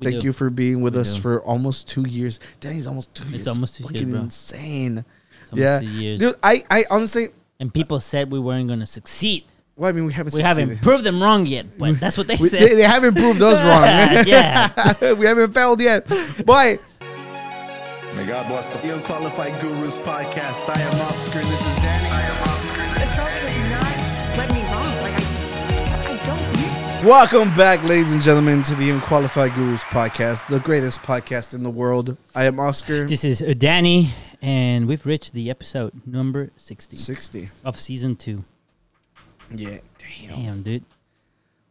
We Thank do. you for being with We us do. for almost two years. Danny's almost two years. It's almost two years, Fucking bro. insane. It's almost Yeah. two years. Dude, I, I honestly, and people said we weren't going to succeed. well, I mean, we haven't We haven't proved them wrong yet, but that's what they We- said. they, they haven't proved us wrong. Yeah. we haven't failed yet. But May God bless the The Unqualified Gurus podcast. I am Oscar and this is Danny. Welcome back, ladies and gentlemen, to the Unqualified Gurus podcast, the greatest podcast in the world. I am Oscar. This is Danny, and we've reached the episode number 60 60. of season two. Yeah. Damn. Damn, dude.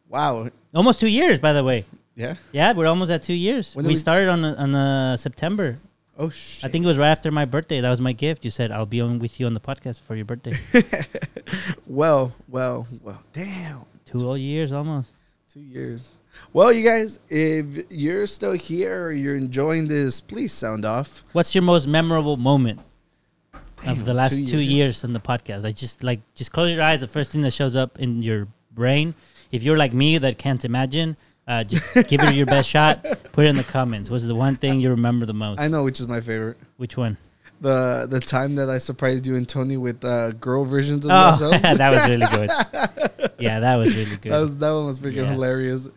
Wow. Almost two years, by the way. Yeah. Yeah, we're almost at two years. We, we- started on on uh, September. Oh, shit. I think it was right after my birthday. That was my gift. You said I'll be on with you on the podcast for your birthday. Well, well, well. Damn. two whole years almost. Two years. Well, you guys, if you're still here or you're enjoying this, please sound off. What's your most memorable moment of the last two two years. years. on the podcast? I just like just close your eyes. The first thing that shows up in your brain. If you're like me that can't imagine, uh, just give it your best shot. Put it in the comments. What's the one thing you remember the most? I know which is my favorite. Which one? The the time that I surprised you and Tony with uh, girl versions of Oh, ourselves. that was really good. Yeah, that was really good. That was that one was freaking Yeah. hilarious.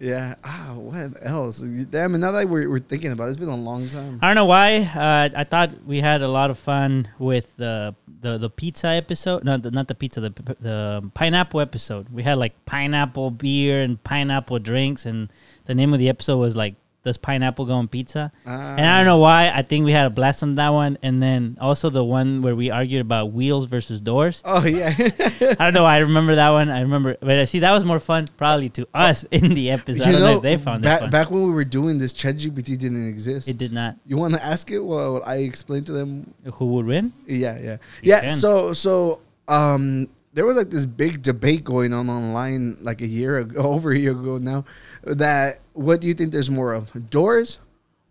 Yeah. Ah, what else? Damn. And now that we're, we're thinking about it, it's been a long time. I don't know why. Uh, I thought we had a lot of fun with the the, the pizza episode. No, the, not the pizza. The the pineapple episode. We had like pineapple beer and pineapple drinks, and the name of the episode was like "Does pineapple go on pizza?" and I don't know why. I think we had a blast on that one, and then also the one where we argued about wheels versus doors. Oh yeah. I don't know. I remember that one. I remember, but I see that was more fun probably to us in the episode. I don't know, if they found back, it back when we were doing this, ChatGPT didn't exist. it did not. You want to ask it? Well, I explained to them Who would win? Yeah, yeah, You yeah. can. So, so, um, there was like this big debate going on online, like a year ago, over a year ago now. That what do you think there's more of, doors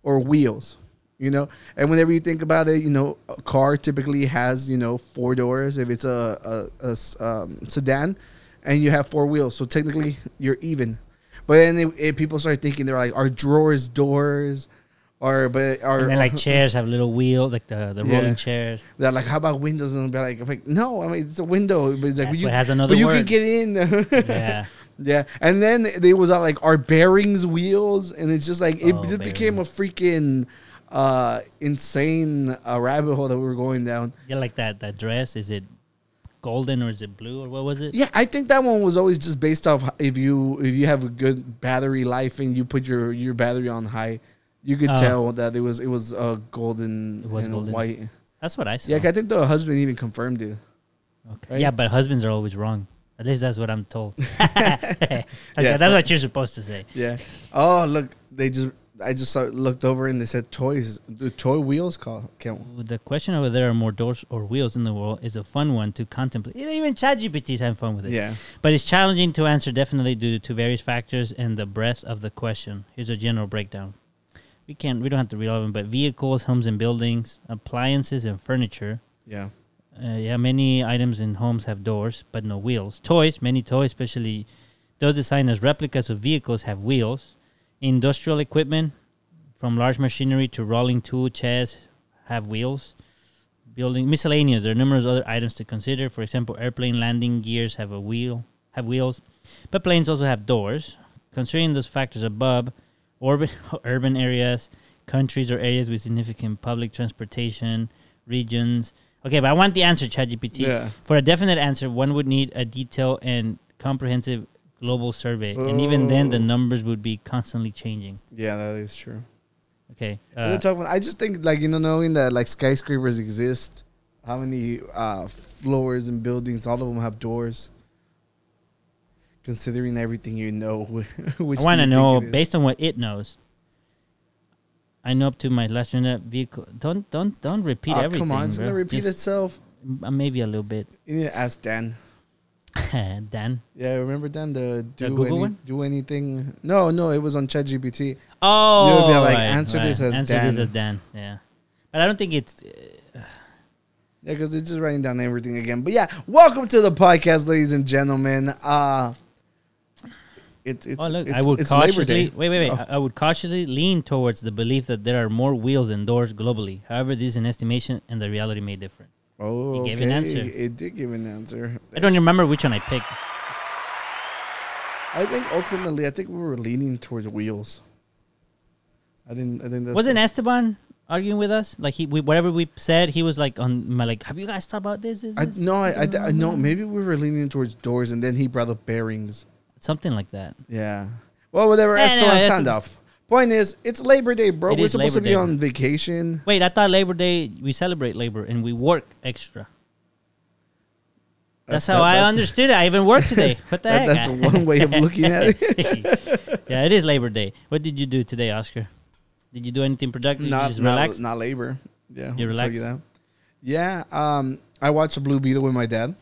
or wheels? You know, and whenever you think about it, you know, a car typically has you know four doors if it's a um, sedan, and you have four wheels. So technically, you're even. But then it, it, people start thinking they're like, are drawers doors? Or but are And then like chairs have little wheels, like the, the Yeah. rolling chairs. they're like, how about windows? And they're like, like, no, I mean it's a window, but like, That's you, what has another but you can get in. Yeah. yeah, and then they was uh, like, our bearings wheels? And it's just like it Oh, just became a freaking uh insane uh, rabbit hole that we were going down. Yeah, like that that dress. Is it golden or is it blue or what was it? Yeah, I think that one was always just based off if you if you have a good battery life and you put your your battery on high, you could Oh. tell that it was it was uh golden It was and golden. white. That's what I saw. Yeah, 'cause I think the husband even confirmed it. okay. right? yeah, but husbands are always wrong. At least that's what I'm told. okay, that's what you're supposed to say. Yeah. Oh, look, they just I just saw, looked over and they said toys. The toy wheels call count? The question of whether there are more doors or wheels in the world is a fun one to contemplate. Even ChatGPT is having fun with it. Yeah. But it's challenging to answer definitely due to various factors and the breadth of the question. Here's a general breakdown. We can't we don't have to read all of them, but vehicles, homes and buildings, appliances and furniture. Yeah. Uh, yeah, many items in homes have doors, but no wheels. Toys, many toys, especially those designed as replicas of vehicles, have wheels. Industrial equipment, from large machinery to rolling tool chairs, have wheels. Building miscellaneous, there are numerous other items to consider. For example, airplane landing gears have a wheel, have wheels, but planes also have doors. Considering those factors above, urban urban areas, countries or areas with significant public transportation, regions. Okay, but I want the answer, ChatGPT. Yeah. For a definite answer, one would need a detailed and comprehensive global survey, and even then, the Oh. numbers would be constantly changing. Yeah, that is true. Okay, uh, tough one. I just think like you know knowing that like skyscrapers exist, how many uh floors and buildings, all of them have doors. Considering everything you know, which I want to know think it is? based on what it knows. I know up to my last unit vehicle. Don't don't don't repeat Ah, everything. come on, it's bro. gonna repeat Just, itself. uh, maybe a little bit. You need to ask Dan. Dan. Yeah, remember Dan the do Google any, do anything? No, no, it was on ChatGPT. Oh, be like, right, answer this as answer Dan. Answer this as Dan. Yeah, but I don't think it's. uh, Yeah, because they're just writing down everything again. But yeah, welcome to the podcast, ladies and gentlemen. Uh It's it's Oh look, it's, I would it's cautiously wait, wait, wait. Oh. I would cautiously lean towards the belief that there are more wheels than doors globally. However, this is an estimation, and the reality may differ. Oh, He gave an answer. It did give an answer. I don't remember which one I picked. I think ultimately, I think we were leaning towards wheels. I didn't. I think that's Wasn't Esteban arguing with us? Like he, we, whatever we said, he was like on my like. Have you guys thought about this? this, I this?" no, I, I, I no. Maybe we were leaning towards doors, and then he brought up bearings. Something like that. Yeah. Well, whatever. Yeah, Esteban no, that's- sound off. Point is, it's Labor Day, bro. It we're is supposed to be Day. on vacation. Wait, I thought Labor Day we celebrate labor and we work extra. That's That- how that- I that- understood it. I even worked today. What the That- heck? that's one way of looking at it. yeah, it is Labor Day. What did you do today, Oscar? Did you do anything productive? Did you Not, just not, relax? not labor. Yeah, You I'll tell relax? that. Yeah. Um, I watched Blue Beetle with my dad.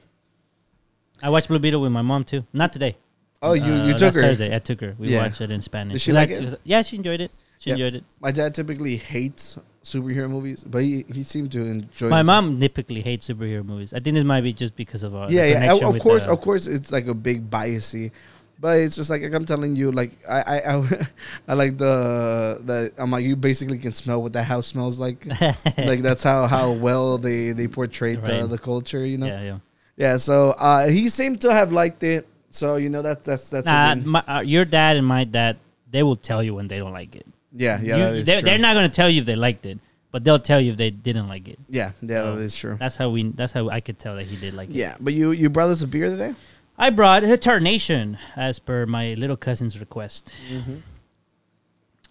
I watched Blue Beetle with my mom too. Not today. Oh, you Uh, you took last her. Thursday. I took her. We Yeah. watched it in Spanish. Did she We like liked- it? Yeah, she enjoyed it. She Yeah. enjoyed it. My dad typically hates superhero movies, but he, he seemed to enjoy. My mom typically hates superhero movies. I think this might be just because of our yeah, yeah. connection Of with course, the- of course, it's like a big biasy, but it's just like, like I'm telling you, like I I, I, I like the the I'm like you basically can smell what that house smells like. like that's how how well they they portrayed the, Right. the culture, you know. yeah, yeah. Yeah, so uh, he seemed to have liked it. So you know that's that's that's Nah, my, uh, your dad and my dad, they will tell you when they don't like it. yeah, yeah, You- that they're, they're not going to tell you if they liked it, but they'll tell you if they didn't like it. yeah, yeah, So, that is true. That's how we. That's how I could tell that he did like it. Yeah, but you you brought us a beer today. I brought a Tarnation as per my little cousin's request. Mm-hmm.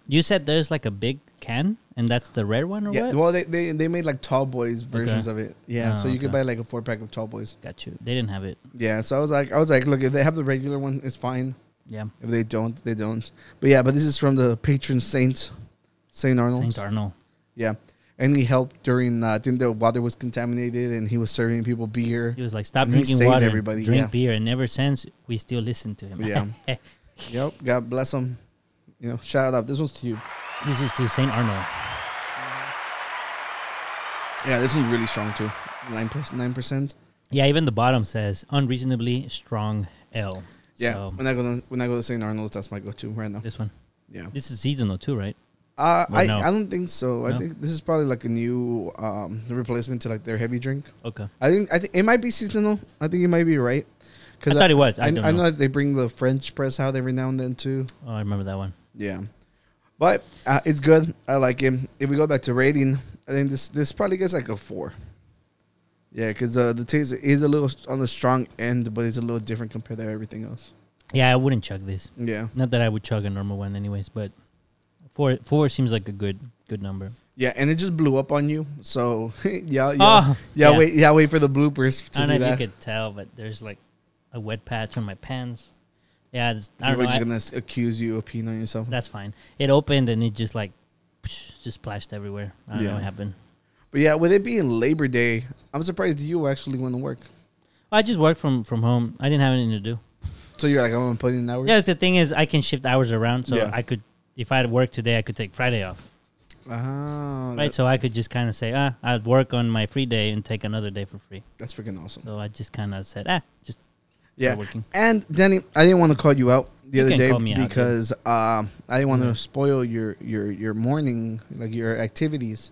You said there's like a big can, and that's the rare one, or Yeah, what? well they, they they made like Tall Boys versions of it. Yeah, Oh, so you could buy like a four pack of Tall Boys. Got you. They didn't have it. Yeah, so I was like I was like, look, if they have the regular one, it's fine. Yeah, If they don't, they don't. But yeah, but this is from the patron saint, Saint Arnold. Saint Arnold. Yeah, and he helped during. Uh, I think the water was contaminated, and he was serving people beer. He was like, "Stop drinking saved water, everybody, drink yeah. beer." And ever since, we still listen to him. Yeah. Yep, God bless him. You know, shout out. This one's to you. this is to Saint Arnold. Yeah, this one's really strong too. Nine percent. Nine percent. Yeah, even the bottom says unreasonably strong L. Yeah, So, when I go to, when I go to St. Arnold's, that's my go-to right now. this one. Yeah. This is seasonal too, right? Uh, Or I, no? I don't think so. I think this is probably like a new um replacement to like their heavy drink. Okay. I think I think it might be seasonal. I think you might be right. I thought it was. I I, I know. know that they bring the French press out every now and then too. Oh, I remember that one. Yeah, but uh, it's good. I like it. If we go back to rating, I think this this probably gets like a four. Yeah, because uh, the taste is a little on the strong end, but it's a little different compared to everything else. Yeah, I wouldn't chug this. Yeah, Not that I would chug a normal one, anyways. But four four seems like a good good number. yeah, and it just blew up on you. So yeah, yeah, Oh, yeah, yeah. Wait, yeah, wait for the bloopers I to don't see know if that. you could tell, but there's like a wet patch on my pants. Yeah, it's, I don't We're know. just I- gonna s- accuse you of peeing on yourself. that's fine. It opened and it just like psh, just splashed everywhere. I don't know Yeah. what happened. But yeah, with it being Labor Day, I'm surprised you actually went to work. I just worked from from home. I didn't have anything to do. So you're like, I'm gonna put in hours. Yeah, the thing is, I can shift hours around, so Yeah. I could, if I had work today, I could take Friday off, Ah, right? that- So I could just kind of say, ah, I'd work on my free day and take another day for free. that's freaking awesome. So I just kind of said, ah, just Yeah. working. And Danny, I didn't want to call you out the You other day because um, I didn't want to Mhm. spoil your your your morning, like your activities.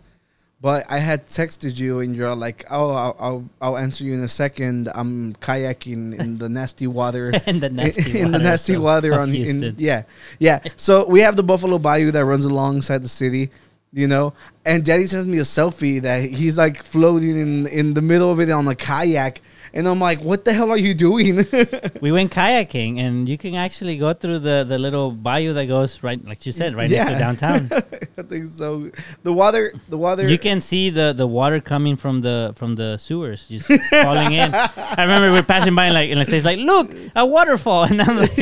But I had texted you, and you're like, "Oh, I'll I'll, I'll answer you in a second. I'm kayaking in the nasty water." in the nasty in the water nasty of- water on in, yeah yeah so we have the buffalo bayou that runs alongside the city you know and Danny sends me a selfie that he's like floating in in the middle of it on a kayak and i'm like what the hell are you doing we went kayaking, and you can actually go through the, the little bayou that goes right, like you said, right next to downtown. i think so the water the water you can see the, the water coming from the from the sewers, just falling in. I remember we are passing by, and like, and it's like, look, a waterfall, and I'm like,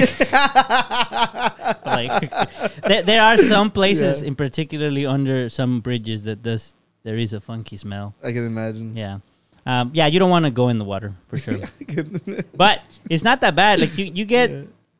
like there, there are some places, Yeah. in particularly under some bridges, that does there is a funky smell. i can imagine Yeah. Um, yeah, you don't want to go in the water for sure. but it's not that bad. Like you, you get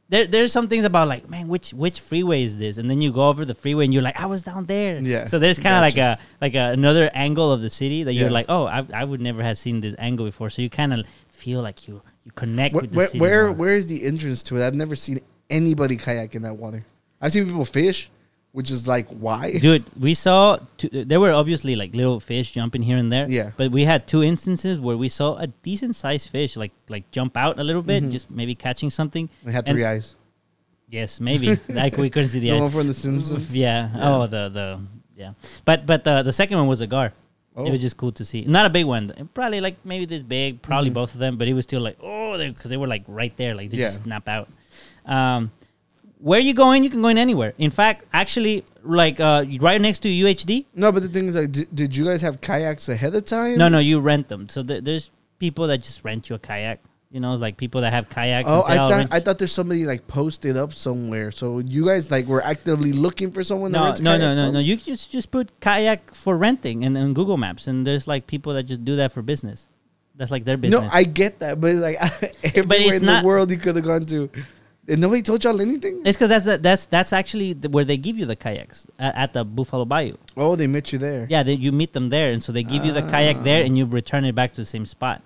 there. There's some things about like, man, which which freeway is this? And then you go over the freeway and you're like, I was down there. Yeah, So there's kind of like a like a, another angle of the city that you're Yeah. like, oh, I, I would never have seen this angle before. So you kind of feel like you you connect the where city. where, where is the entrance to it i've never seen anybody kayak in that water. I've seen people fish, which is like why? Dude, we saw two, there were obviously like little fish jumping here and there. Yeah. But we had two instances where we saw a decent sized fish like like jump out a little bit, just maybe catching something. They had And- three eyes. Yes, maybe. like we couldn't see the The eye. one from The Simpsons. Yeah. Oh, the the yeah. But but the the second one was a gar. Oh. It was just cool to see. Not a big one. Probably like maybe this big. Probably Mhm. both of them. But it was still like oh, because they, were like right there. Like they just snap out. Um, where you going? You can go in anywhere. In fact, actually, like uh, right next to UHD. No, but the thing is, like, did, did you guys have kayaks ahead of time? No, no, you rent them. So there, there's people that just rent you a kayak. You know, like people that have kayaks. Oh, I thought I thought there's somebody like posted up somewhere. So you guys like were actively looking for someone. No, no, no, no, from? no. You just just put kayak for renting and on Google Maps, and there's like people that just do that for business. That's like their business. No, I get that, but like everywhere it's in not- the world you could have gone to, and nobody told y'all anything. it's because that's the, that's that's actually the, where they give you the kayaks at, at the Buffalo Bayou. Oh, they met you there. Yeah, they, you meet them there, and so they give you the kayak there, and you return it back to the same spot.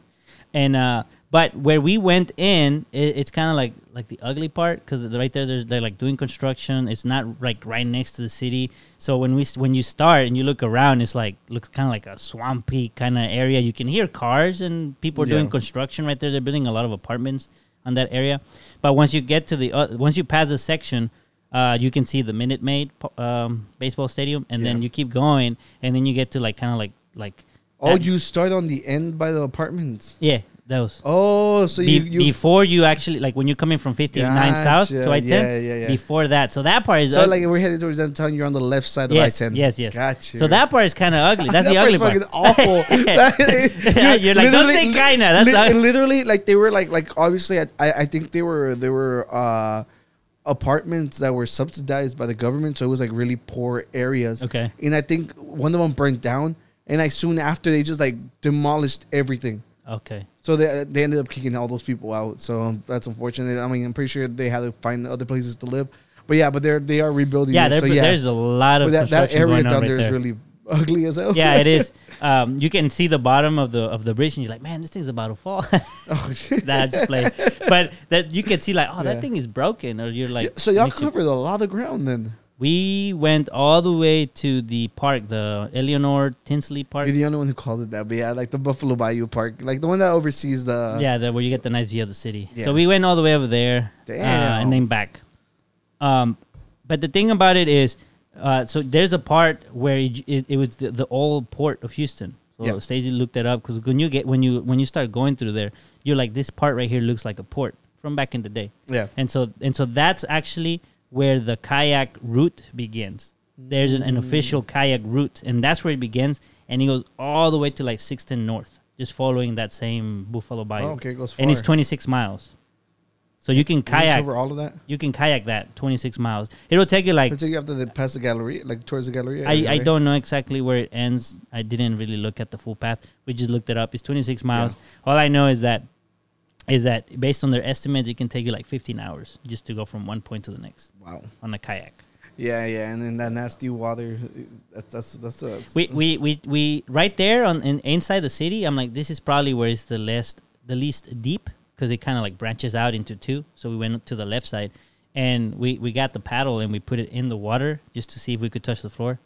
And uh, but where we went in, it, it's kind of like like the ugly part because right there, there's, they're like doing construction. It's not like right next to the city. So when we when you start and you look around, it's like looks kind of like a swampy kind of area. You can hear cars and people are doing construction right there. They're building a lot of apartments on that area. But once you get to the uh, once you pass the section. Uh, you can see the Minute Maid um, baseball stadium, and then you keep going, and then you get to like kind of like like Oh, that- you start on the end by the apartments. yeah those Oh, so Be- you, you before you actually like when you're coming from 59 south Gotcha. to I-10 Yeah, yeah, yeah. before that so that part is so ug- like if we're headed towards downtown. You're on the left side yes of I-10. yes yes Gotcha. so that part is kind of ugly that's the ugly part's part fucking awful. That- You're like, don't literally- say kinda, that's li- ugly. literally like they were like like obviously I, I I think they were they were uh apartments that were subsidized by the government, so it was like really poor areas. Okay. and I think one of them burnt down, and I soon after they just like demolished everything. okay So they they ended up kicking all those people out. So that's unfortunate. I mean, I'm pretty sure they had to find other places to live. But yeah, but they're they are rebuilding. yeah. So yeah, there's a lot of that, that area down right there is really ugly as hell. yeah, it is. Um, you can see the bottom of the of the bridge, and you're like, man, this thing's about to fall. oh, shit. that I just play, but that you can see like, oh, Yeah. that thing is broken, or you're like, so y'all makes you- covered a lot of ground then. We went all the way to the park, the Eleanor Tinsley Park. You're the only one who calls it that, but yeah, like the Buffalo Bayou Park, like the one that oversees the. yeah, the, where you get the nice view of the city. Yeah. So we went all the way over there, uh, and then back. Um, but the thing about it is, uh, so there's a part where it, it, it was the, the old port of Houston. So Yeah. Stacey looked it up because when you get when you when you start going through there, you're like this part right here looks like a port from back in the day. Yeah. and so and so that's actually where the kayak route begins. There's an, an official Mm. kayak route, and that's where it begins, and it goes all the way to like Sixton North, just following that same Buffalo Bayou. Oh, okay, it goes and it's 26 miles. So you can kayak. cover all of that. You can kayak that 26 miles. It'll take you like Until you have to pass the Galleria, like towards the Galleria. I, I don't know exactly where it ends. I didn't really look at the full path. We just looked it up. It's 26 miles. All I know is that is that based on their estimates, it can take you like 15 hours just to go from one point to the next Wow. on a kayak. Yeah, yeah, and then that nasty water. That's that's that's. We we we, we right there on in, inside the city. I'm like, this is probably where it's the least the least deep because it kind of like branches out into two. So we went to the left side, and we we got the paddle and we put it in the water just to see if we could touch the floor.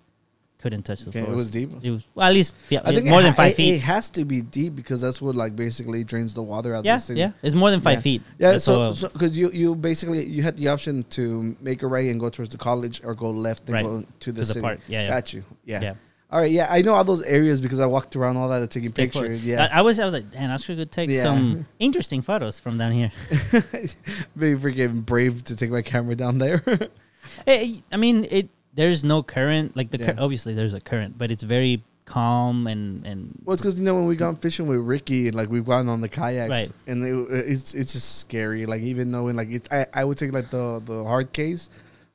Couldn't touch the Okay, floor. it was deep? It was well, at least yeah, I think more it than five it, feet. It has to be deep because that's what like basically drains the water out yeah, of the city. yeah, it's more than five Yeah. feet. Yeah, so all- so because you you basically you had the option to make a right and go towards the college or go left and Right. go to the To the city. park. Yeah, yeah. got you. Yeah. Yeah. All right. Yeah, I know all those areas because I walked around all that and taking Take photos. pictures. Yeah, I, I was I was like, damn, Oscar could take Yeah. some interesting photos from down here. very freaking brave to take my camera down there. Hey, I mean, it. There's no current. Like the Yeah. cur- obviously there's a current, but it's very calm and and well, it's because you know when we gone fishing with Ricky, and like we've gone on the kayaks, Right. and it, it's it's just scary. Like even knowing like it's I, I would take like the the hard case,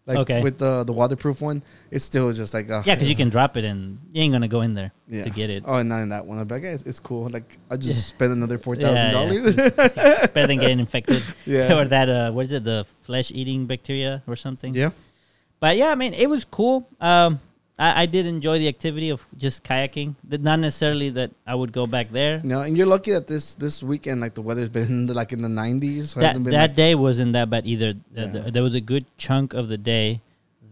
like Okay. with the the waterproof one. It's still just like uh, yeah, because you can drop it and you ain't gonna go in there yeah. to get it. Oh, and not in that one. I'm like, guys, it's cool. Like I just Yeah. spend another four thousand dollars. Better than getting infected. Yeah. or that uh, what is it? The flesh eating bacteria or something. Yeah. But yeah, I mean, it was cool. Um, I, I did enjoy the activity of just kayaking. Not necessarily that I would go back there. No, and you're lucky that this this weekend, like the weather's been like in the 90s. So that hasn't been that like- day wasn't that bad either. Th- Yeah. th- there was a good chunk of the day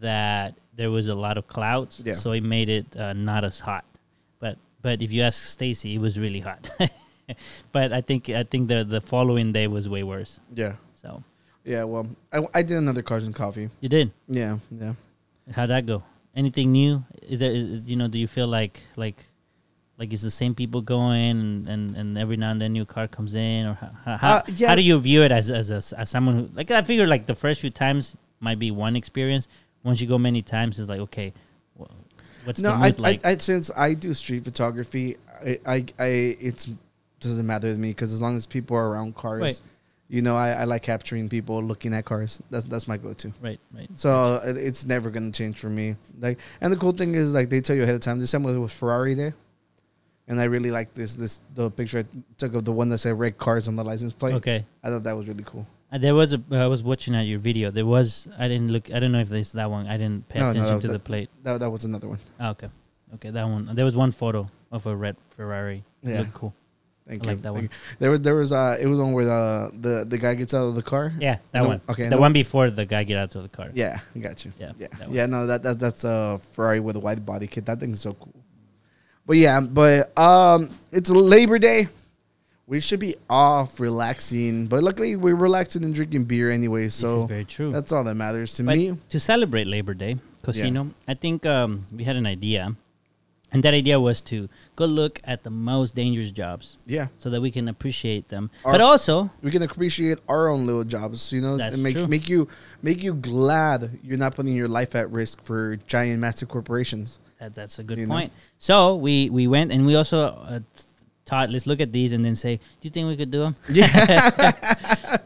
that there was a lot of clouds, Yeah. so it made it uh, not as hot. But but if you ask Stacy, it was really hot. but I think I think the the following day was way worse. yeah, So yeah. Well, I, I did another cars and coffee. you did. Yeah, yeah. How'd that go? Anything new? Is there is, you know? Do you feel like like like is the same people going and, and, and every now and then new car comes in or how how, Uh, yeah. how do you view it as as a, as someone who like I figure like the first few times might be one experience. Once you go many times, it's like okay, what's No, the I, like? I, I since I do street photography, I, I, I it's doesn't matter to me because as long as people are around cars, Right. You know, I, I like capturing people looking at cars. That's that's my go-to. right, right. So it, it's never gonna change for me. Like, and the cool thing is, like, they tell you ahead of time. This time was Ferrari there, and I really like this. This the picture I took of the one that said red cars on the license plate. Okay. I thought that was really cool. Uh, there was a. I was watching at your video. There was. I didn't look. I don't know if this that one. I didn't pay No, no, attention was to the- the plate. That that was another one. Oh, okay. Okay, that one. There was one photo of a red Ferrari. Yeah. looked cool. Thank I you. like that Thank one. you. There was there was uh it was one where the the the guy gets out of the car. Yeah, that No, one. okay, the no. one before the guy get out of the car. Yeah, I got you. Yeah, yeah, that one. yeah. No, that, that that's a Ferrari with a wide body kit. That thing's so cool. But yeah, but um, it's Labor Day. We should be off, relaxing. But luckily, we're relaxing and drinking beer anyway. So very true. that's all that matters to but me. to celebrate Labor Day, Cosino, I think um, we had an idea, and that idea was to go look at the most dangerous jobs Yeah, so that we can appreciate them. Our- but also, we can appreciate our own little jobs. You know, and make true. make you make you glad you're not putting your life at risk for giant, massive corporations. that, that's a good You know? point. So we we went and we also uh, taught. Let's look at these and then say, do you think we could do them?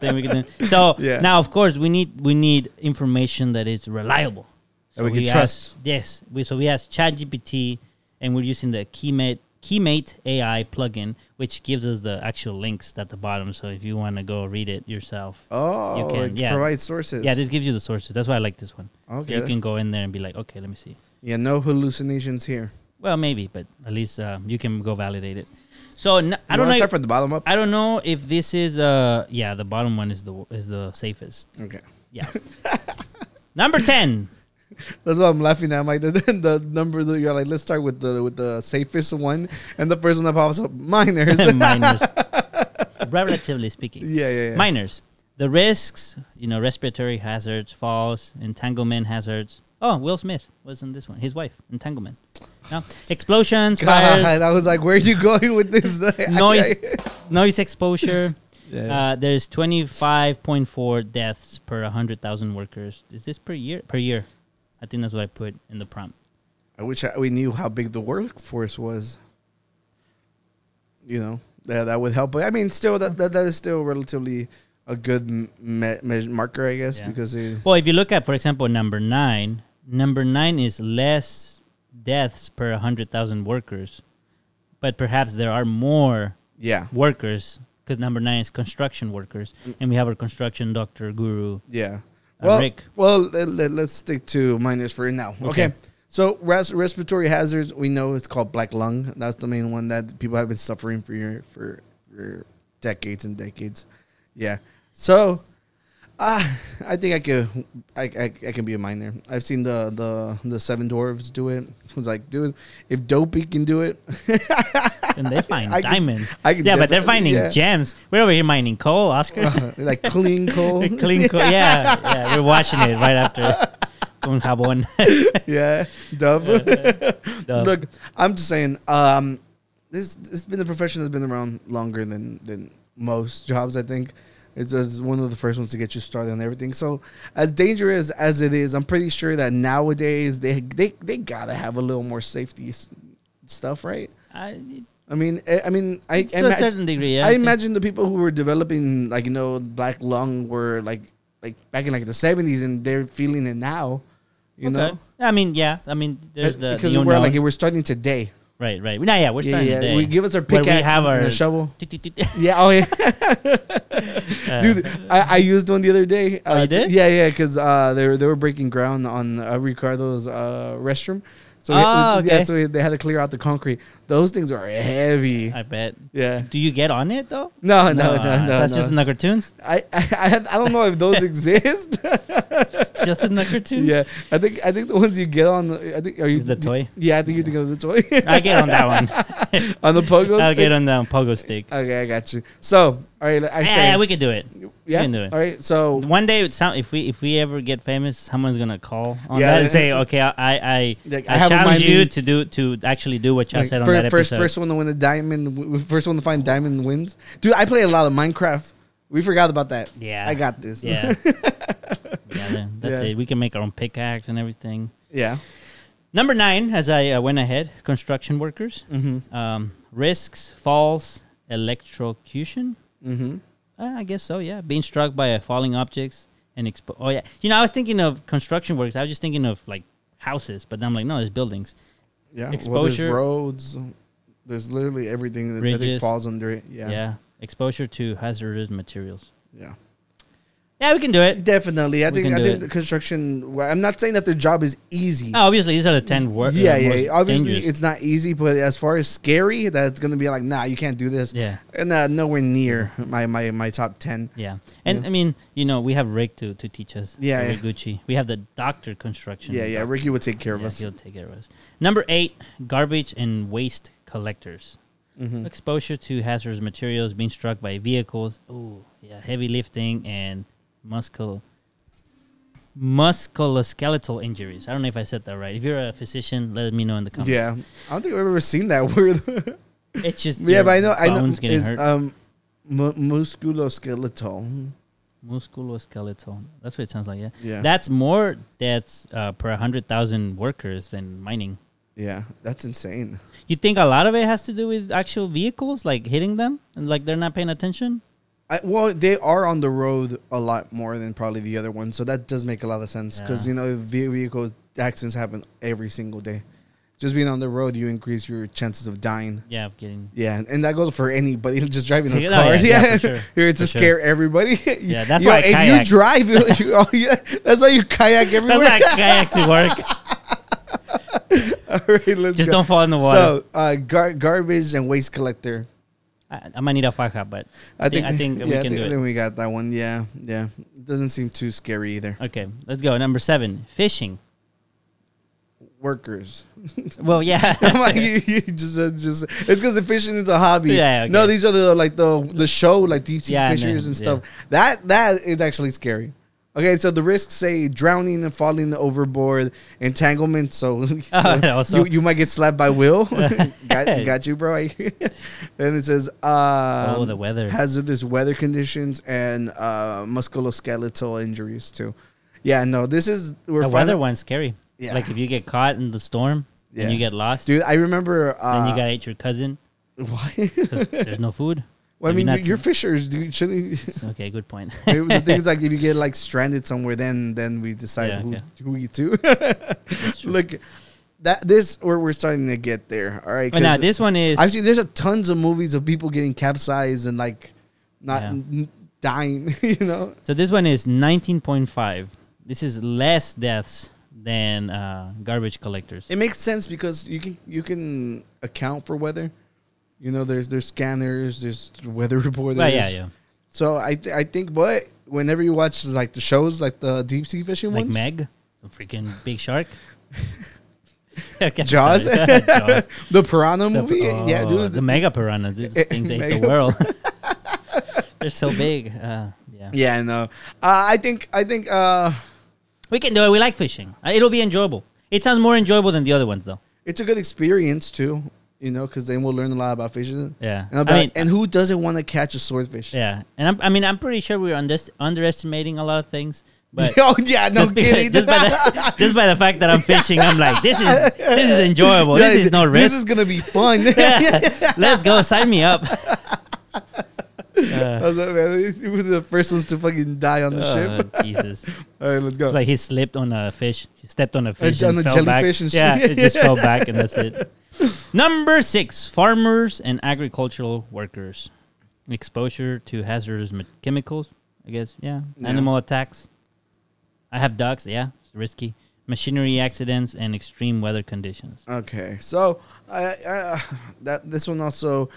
think we could do. So Yeah. now, of course, we need we need information that is reliable. That we can asked- trust. yes, we, so we asked ChatGPT, and we're using the Keymate Keymate AI plugin, which gives us the actual links at the bottom. So if you want to go read it yourself, Oh, You can, yeah. provide sources. yeah, this gives you the sources. That's why I like this one. So Okay. you can go in there and be like, okay, let me see. yeah, no hallucinations here. Well, maybe, but at least uh, you can go validate it. So n- I don't know. Start from the bottom up. I don't know if this is uh yeah the bottom one is the is the safest. Okay. Yeah. Number ten. That's why I'm laughing at. I'm like the, the number that you're like, let's start with the with the safest one, and the first one that pops up, miners. miners. Relatively speaking. yeah, yeah, yeah. Miners. The risks, you know, respiratory hazards, falls, entanglement hazards. Oh, Will Smith was in this one. His wife, entanglement. No. Explosions, God, fires, I was like, where are you going with this? noise, noise exposure. Yeah. Uh, there's 25.4 deaths per 100,000 workers. Is this per year? Per year. I think that's what I put in the prompt. I wish I, we knew how big the workforce was. You know, that that would help. But I mean, still, that that, that is still relatively a good me- me- marker, I guess, Yeah. because it, Well, if you look at, for example, number nine, number nine is less deaths per 100,000 workers, but perhaps there are more yeah, workers because number nine is construction workers, mm. and we have our construction doctor guru. yeah. Well, Rick. well, let, us stick to miners for now. Okay. Okay. So res- respiratory hazards, we know it's called black lung. That's the main one that people have been suffering for for for decades and decades. Yeah. So, uh, I think I could I, I, I can be a miner. I've seen the the the seven dwarves do it. Was like, dude, if Dopey can do it, And they find I can- diamonds. I can yeah, but they're finding yeah. gems. We're over here mining coal, Oscar. like clean coal. Clean coal. Yeah, yeah. We're washing it right after. Con jabón. yeah, dub. Dub. Look, I'm just saying. Um, this it's been a profession that's been around longer than than most jobs. I think it's, it's one of the first ones to get you started on everything. So, as dangerous as it is, I'm pretty sure that nowadays they they they gotta have a little more safety stuff, right? I, I mean, I, I mean, I to a imagine- certain degree, yeah. I think- imagine the people who were developing, like you know, black lung were like like back in like the 70s, and they're feeling it now. You Okay. know, I mean, yeah. I mean, there's eh, the because the we're like we're starting today. Right, right. No, yeah, we're Yeah, starting yeah. today. We give us our pickaxe we have our a shovel. Yeah. Oh yeah, dude. I, I used one the other day. Oh, uh, to- did? yeah, yeah. Because uh, they were they were breaking ground on uh, Ricardo's uh, restroom. So Oh, we- yeah, so we- they had to clear out the concrete. Those things are heavy. I bet. yeah. Do you get on it though? No, no, no, no. That's no. just in the cartoons. I, I, I, don't know if those exist. just in the cartoons. yeah, I think I think the ones you get on. The, I think are you Is the toy? Yeah, I think you think of the toy I get on that one. on the pogo. I'll stick? get on the pogo stick. Okay, I got you. So, all right, I Yeah, say, yeah, we could do it. yeah, can do it. All right, so One day, sound, if we if we ever get famous, someone's gonna call on Yeah. that and say, "Okay, I I, Like, I, I challenge you me- to do to actually do what you like, said on that first episode." first one to win the diamond, first one to find diamond wins. Dude, I play a lot of Minecraft. We forgot about that. Yeah. I got this. Yeah, yeah, that's Yeah. it. We can make our own pickaxe and everything. yeah. Number nine, as I uh, went ahead, construction workers, Mm-hmm. um, risks, falls, electrocution. Mm-hmm. Uh, I guess so. Yeah, being struck by a falling objects and expo- Oh yeah, you know, I was thinking of construction works. I was just thinking of like houses, but then I'm like, no, there's buildings. Yeah. Well, there's roads. There's literally everything that I think Bridges. falls under it. Yeah. Yeah. exposure to hazardous materials. Yeah. Yeah, we can do it. Definitely. I We think can I do think it. the construction I'm not saying that their job is easy. Oh, obviously, these are the ten work. yeah, yeah, yeah. Obviously, it's not easy, but as far as scary, that's gonna be like, nah, you can't do this. yeah, And uh, nowhere near my, my, my top ten. yeah. And. I mean, you know, we have Rick to to teach us. Yeah, Rick yeah. Gucci. We have the doctor construction. Yeah, yeah. Ricky would take care of yeah, us. He'll take care of us. Number eight, garbage and waste collectors. Mhm. Exposure to hazardous materials, being struck by vehicles. Ooh, yeah, heavy lifting and muscle musculoskeletal injuries. I don't know if I said that right. If you're a physician, let me know in the comments. Yeah, I don't think I've ever seen that word. it's just yeah, but I know, I know, it's hurt. um, mu- musculoskeletal. musculoskeletal. That's what it sounds like. Yeah, Yeah, that's more deaths uh, per hundred thousand workers than mining. yeah, that's insane. You think a lot of it has to do with actual vehicles, like hitting them, and like they're not paying attention? I, well, they are on the road a lot more than probably the other ones, so that does make a lot of sense because Yeah. you know ve- vehicle accidents happen every single day. Just being on the road, you increase your chances of dying. Yeah, of getting. Yeah, and that goes for anybody just driving a Oh, car. yeah, yeah, for sure, here to sure. scare everybody. Yeah, that's You know, why I if kayak. you drive, you, oh, yeah, that's why you kayak everywhere. That's like kayak to work. All right, let's Just go. don't fall in the water. So, uh, gar- garbage and waste collector. I, I might need a faja, but I think I think we yeah, I can think, do I it. think we got that one. Yeah, yeah. It doesn't seem too scary either. Okay, let's go. Number seven, fishing. Workers. Well, yeah. I'm like, you, you just, uh, just it's because the fishing is a hobby. Yeah, okay. No, these are the like the the show like deep sea Yeah, I fishers and stuff. That that is actually scary. Okay, so the risks say drowning and falling overboard, entanglement. So Oh, also. you you might get slapped by Will. got, got you, bro. then it says uh, oh, the weather. hazardous weather conditions and uh, musculoskeletal injuries too. Yeah, no, this is we're the weather one's scary. Yeah. Like if you get caught in the storm Yeah. and you get lost, dude. I remember. Uh, then you gotta eat your cousin. Why? there's no food. Well, I mean, you're fishers, dude. Okay, good point. the thing is like if you get like stranded somewhere, then then we decide Yeah, who okay. who you to. Look, that this where we're starting to get there. All right, But now 'cause this one is actually there's a tons of movies of people getting capsized and like not Yeah. n- dying. You know, so this one is 19.5. This is less deaths than uh, garbage collectors. it makes sense because you can you can account for weather. You know, there's there's scanners, there's weather reporters. Well, yeah, yeah. So I th- I think, but whenever you watch like the shows, like the deep sea fishing Like ones, Meg, the freaking big shark. Jaws? Jaws. the piranha The- movie, yeah, oh, dude. The mega piranhas. These things ate the world. They're so big. Uh, yeah. yeah, I know. Uh, I think I think uh, We can do it. We like fishing. Uh, It'll be enjoyable. It sounds more enjoyable than the other ones, though. it's a good experience too. You know, because then we'll learn a lot about fishing. Yeah. And, about, I mean, and who doesn't want to catch a swordfish? yeah. And I'm, I mean, I'm pretty sure we're under, underestimating a lot of things. But oh yeah, no just, because, kidding. just, by the, just by the fact that I'm fishing, I'm like, this is this is enjoyable. Yeah, this is no risk. This is gonna be fun. Let's go. Sign me up. Uh, I was like, man, he was the first ones to fucking die on the oh, ship. Oh, Jesus. All right, let's go. It's like he slipped on a fish. He stepped on a fish on and a fell back. jellyfish and yeah, it just fell back and that's it. Number six: farmers and agricultural workers. Exposure to hazardous me- chemicals. I guess. Yeah. Yeah. Animal attacks. I have ducks. Yeah, it's risky. machinery accidents, and extreme weather conditions. Okay, so I, I, uh, that this one also,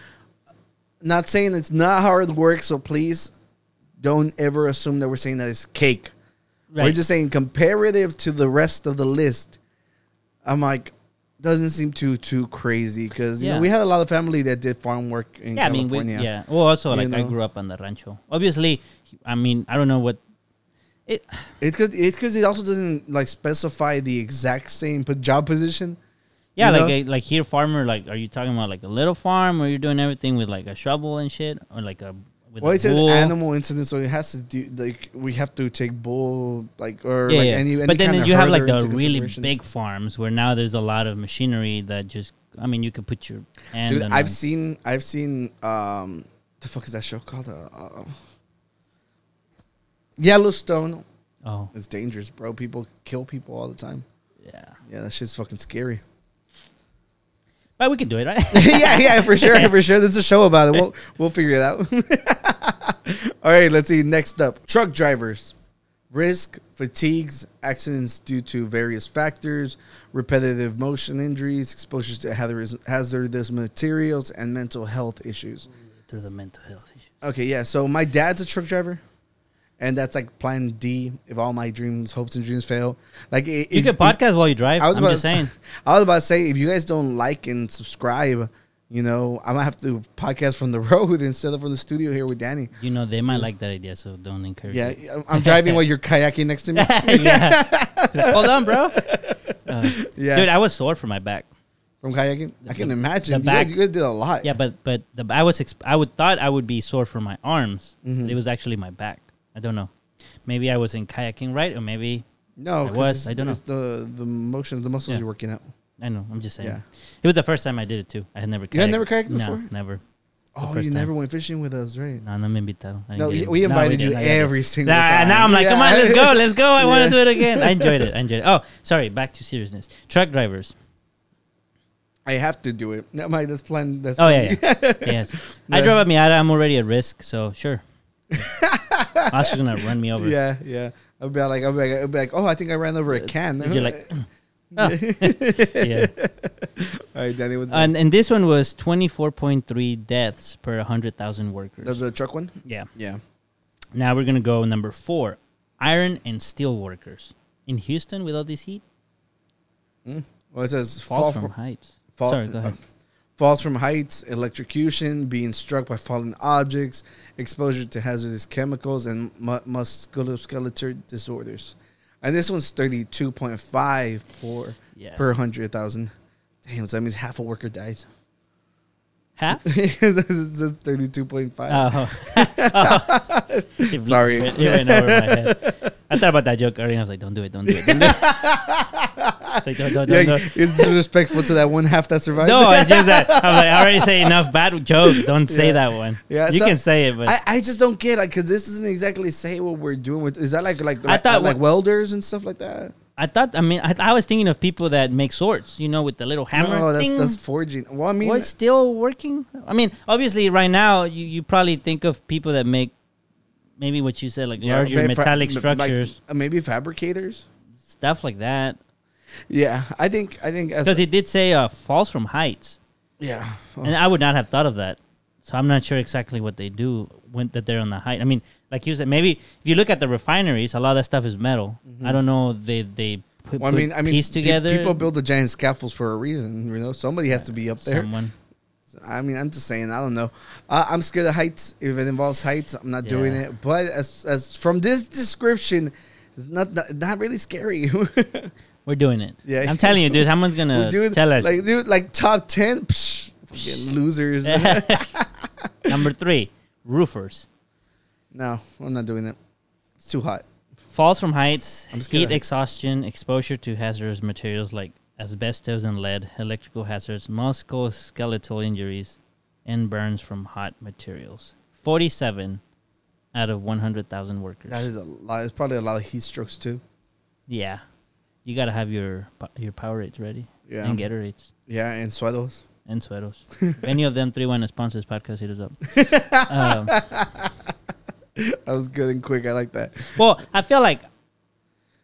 not saying it's not hard work. So please, don't ever assume that we're saying that it's cake. We're just saying comparative to the rest of the list. I'm like, doesn't seem too too crazy because you Yeah. know we had a lot of family that did farm work in yeah, I mean, we, California. yeah. Well, also You like I grew up on the rancho. Obviously, I mean, I don't know what it. It's because it's because it also doesn't like specify the exact same job position. Yeah, You like a, like here, farmer. Like, are you talking about like a little farm, where you're doing everything with like a shovel and shit, or like a with Well, it says bull? animal incident, so it has to do like we have to take bull like or Yeah, like yeah. any, any but then you have like the really big farms where now there's a lot of machinery that just. I mean, you could put your hand. Dude, I've a- seen I've seen um the fuck is that show called? Uh, uh, Yellowstone. Oh It's dangerous, bro. People kill people all the time. yeah, Yeah, that shit's fucking scary. But we can do it, right? yeah, yeah, for sure, for sure. There's a show about it. We'll we'll figure it out. All right, let's see. Next up, truck drivers. Risk, fatigues, accidents due to various factors, repetitive motion injuries, exposures to hazardous, materials, and mental health issues. Through the mental health issue. Okay, yeah. So my dad's a truck driver, and that's like plan D if all my dreams, hopes, and dreams fail. Like it, You it- can podcast while you drive. I was I'm about just saying. I was about to say if you guys don't like and subscribe, you know, I might have to podcast from the road instead of from the studio here with Danny. You know they might like that idea, so don't encourage. Yeah, it. I'm- driving while you're kayaking next to me. yeah. Hold on, bro. Uh, Yeah, Dude, I was sore for my back. from kayaking. I can imagine. the you, back- guys, you guys did a lot. Yeah, but but the, I was exp- I would thought I would be sore for my arms. Mhm. It was actually my back. I don't know. Maybe I was in kayaking right, or maybe no, I was, I don't know. it's the the motion, the muscles Yeah. you're working out. I know. I'm just saying. Yeah. It was the first time I did it too. I had never. You had never kayaked No, before? never. Oh, first you never went fishing with us, right? No, no me invitaron. I didn't No, get we, it. we No, invited you didn't. I didn't. every single Nah, time. now I'm like, come on, let's go, let's go. I want Yeah. to do it again. I enjoyed it. I enjoyed it. Oh, sorry. Back to seriousness. Truck drivers. I have to do it. No, my that's plan. That's Oh yeah, yeah. yes. I drove a Miata. I'm already at risk, so sure. Oscar's gonna run me over. yeah, yeah. I'll be like, I'll be like, I'll be like, oh, I think I ran over a uh, can. You're like, mm. oh. yeah. all right, Danny, what's And and this one was 24.3 deaths per 100,000 workers. That's the truck one. yeah. Yeah. Now we're gonna go number four: iron and steel workers in Houston with all this heat. Mm. Well, it says Falls fall from from heights. fall, Sorry, go uh, ahead. uh, falls from heights, electrocution, being struck by falling objects, exposure to hazardous chemicals, and mu- musculoskeletal disorders. And this one's thirty two point five for Yeah. per hundred thousand. Damn, so that means half a worker died. Half. this says thirty two point five. Oh. Oh. It Sorry. went- It went over my head. I thought about that joke earlier. I was like, don't do it. Don't do it. Don't do it. It's like, don't, don't, yeah, don't, it's disrespectful to that one half that survived. No, it's just that I'm like, I already say enough bad jokes. Don't say Yeah. that one. Yeah, you so- can say it, but I, I just don't get like because this doesn't exactly say what we're doing with. Is that like like I like, thought like what- welders and stuff like that? I thought. I mean, I, I was thinking of people that make swords. You know, with the little hammer. No, that's thing. that's forging. Well, I mean, What's still working? I mean, obviously, right now you, you probably think of people that make maybe what you said, like yeah, larger maybe fa- metallic like, structures, uh, maybe fabricators. stuff like that. Yeah, I think I think Because it did say uh, falls from heights, yeah. and I would not have thought of that. So I'm not sure exactly what they do when that they're on the height. I mean, like you said, maybe if you look at the refineries, a lot of that stuff is metal. I don't know. They they put, Mm-hmm. Well, I mean, I mean, piece together. people build the giant scaffolds for a reason. You know, somebody has to be up there. Someone. I mean, I'm just saying. I don't know. Uh, I'm scared of heights. If it involves heights, I'm not doing it. But as as from this description, it's not not, not really scary. We're doing it. Yeah. I'm telling you, dude. Someone's gonna doing tell us. like dude, like top ten. Psh, losers. Number three, roofers. No, I'm not doing it. It's too hot. Falls from heights, heat gonna- exhaustion, exposure to hazardous materials like asbestos and lead, electrical hazards, musculoskeletal injuries, and burns from hot materials. 47 out of 100,000 workers. That is a lot. It's probably a lot of heat strokes too. yeah. You got to have your your Powerades ready. Yeah. And Gatorades Yeah, and Sueros. and Sueros. if any of them three want to sponsor this podcast, hit us up. um, That was good and quick. I like that. Well, I feel like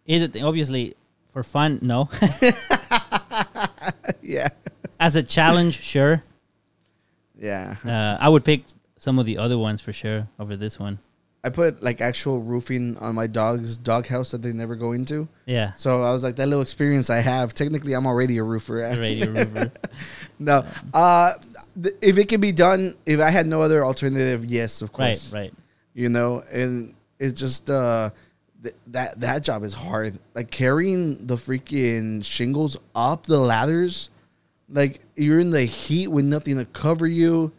is it. Obviously, For fun, no. yeah. As a challenge, sure. Yeah. Uh, I would pick some of the other ones for sure over this one. I put like actual roofing on my dog's dog house that they never go into. Yeah. So I was like, that little experience I have. Technically, I'm already a roofer. Radio River. no, uh, th- if it can be done, if I had no other alternative, yes, of course. right, right. You know, and it's just uh, th- that that job is hard. Like carrying the freaking shingles up the ladders, like you're in the heat with nothing to cover you,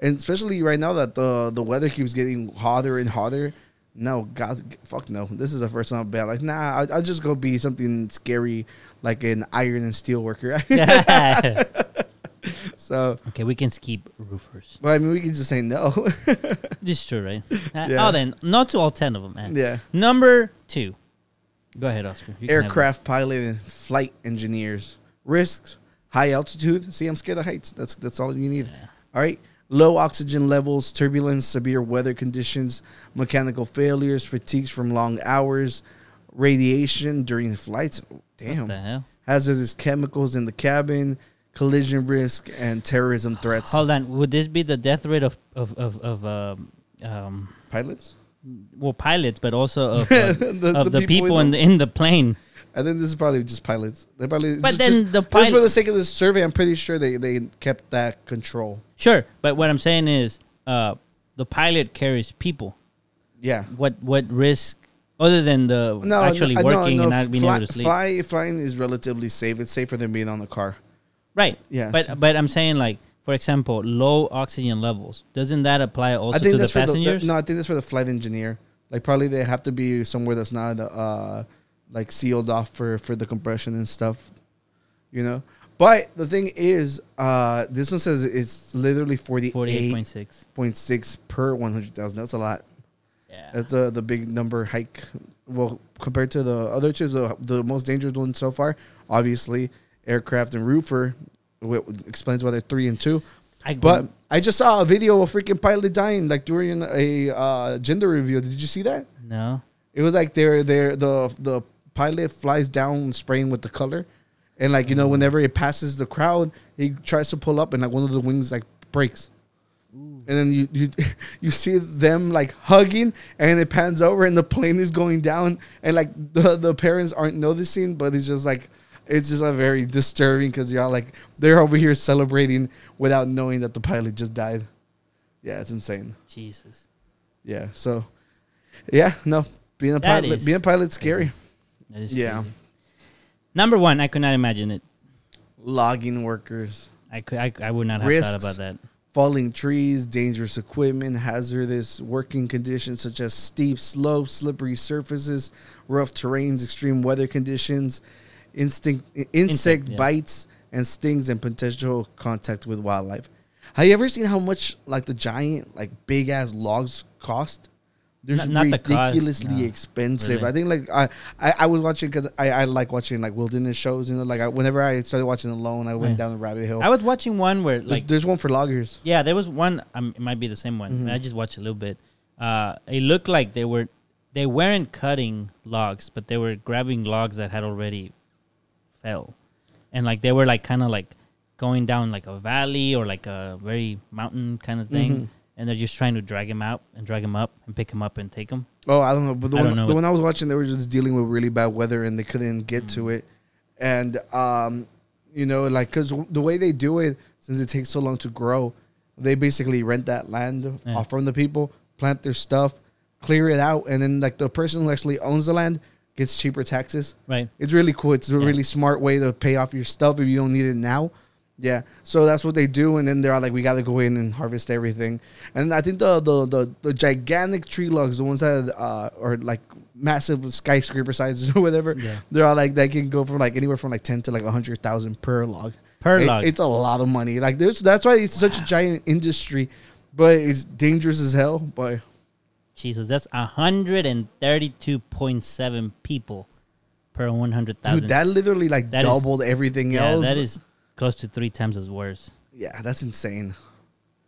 and especially right now that the the weather keeps getting hotter and hotter. No, God, fuck no. This is the first time I've been like, nah. I'll, I'll just go be something scary, like an iron and steel worker. so, okay, we can skip roofers. well, I mean, we can just say no. This is true, right? Yeah. Oh, then not to all ten of them, man. yeah. Number two. Go ahead, Oscar. You aircraft pilot and flight engineers. Risks, high altitude. See, I'm scared of heights. That's that's all you need. All right. Low oxygen levels, turbulence, severe weather conditions, mechanical failures, fatigues from long hours, radiation during flights. Damn. the hell? Hazardous chemicals in the cabin, collision risk, and terrorism threats. Hold on. Would this be the death rate of of of, of um, um, Pilots? well pilots, but also of, uh, The- of the the, people people, in in the- in the plane? I think this is probably just pilots. They probably But just, then just, the just for the sake of this survey, I'm pretty sure they, they kept that control. Sure, but what I'm saying is, uh, the pilot carries people. Yeah. What what risk other than the No, actually no, no, working no, and not being fly, able to sleep? Fly, flying is relatively safe. It's safer than being on the car. Right. Yeah, But but I'm saying like for example, low oxygen levels. Doesn't that apply also I think to the that's for the, passengers? the no. I think that's for the flight engineer. Like probably they have to be somewhere that's not uh like sealed off for for the compression and stuff. You know. But the thing is, uh, this one says it's literally forty Forty-eight eight point six. point six per one hundred thousand. That's a lot. Yeah. That's uh, the big number hike. Well, compared to the other two, the the most dangerous one so far, obviously, aircraft and roofer, explains why they're three and two. I, But I just saw a video of a freaking pilot dying, like during a uh, gender review. Did you see that? no. It was like they're they're the the pilot flies down spraying with the color, and like you know whenever it passes the crowd, he tries to pull up and like one of the wings like breaks, and then you you you see them like hugging, and it pans over and the plane is going down, and like the the parents aren't noticing, but it's just like. It's just a very disturbing because y'all like they're over here celebrating without knowing that the pilot just died. Yeah, it's insane. Jesus. Yeah, so yeah, no, being a That pilot, is being a pilot's scary. That is Yeah. crazy. Number one, I could not imagine it. Logging workers, I could I, I would not have Risks. thought about that. falling trees, dangerous equipment, hazardous working conditions such as steep slopes, slippery surfaces, rough terrains, extreme weather conditions, instinct, insect yeah. bites and stings, and potential contact with wildlife. Have you ever seen how much like the giant, like big ass logs cost? They're Not- not the cost, ridiculously no. expensive. Really? I think like I I, I was watching because I, I like watching like wilderness shows. You know, like I, whenever I started watching Alone, I went Right. down the rabbit hole. I was watching one where like there's one for loggers. Yeah, there was one. Um, it might be the same one. Mm-hmm. I just watched a little bit. Uh, it looked like they were they weren't cutting logs, but they were grabbing logs that had already fell, and like they were like kind of like going down like a valley or like a very mountain kind of thing, Mm-hmm. and they're just trying to drag him out and drag him up and pick him up and take him. Oh, I don't know, but the I one know the one I was watching, they were just dealing with really bad weather and they couldn't get to Mm. it, and um, you know, like because the way they do it, since it takes so long to grow, they basically rent that land Yeah. off from the people, plant their stuff, clear it out, and then like the person who actually owns the land gets cheaper taxes. Right. It's really cool. It's a Yeah. really smart way to pay off your stuff if you don't need it now. Yeah, so that's what they do, and then they're like, we got to go in and harvest everything. And I think the the the, the gigantic tree logs, the ones that uh, are like massive skyscraper sizes or whatever, Yeah. they're all like they can go from like anywhere from like ten to like a hundred thousand per log. Per It- log. it's a lot of money. Like there's that's why it's such a giant industry, but it's dangerous as hell. But Jesus, that's hundred and thirty-two point seven people per one hundred thousand. dude, that literally like That is- doubled everything yeah, else. that is close to three times as worse. yeah, that's insane.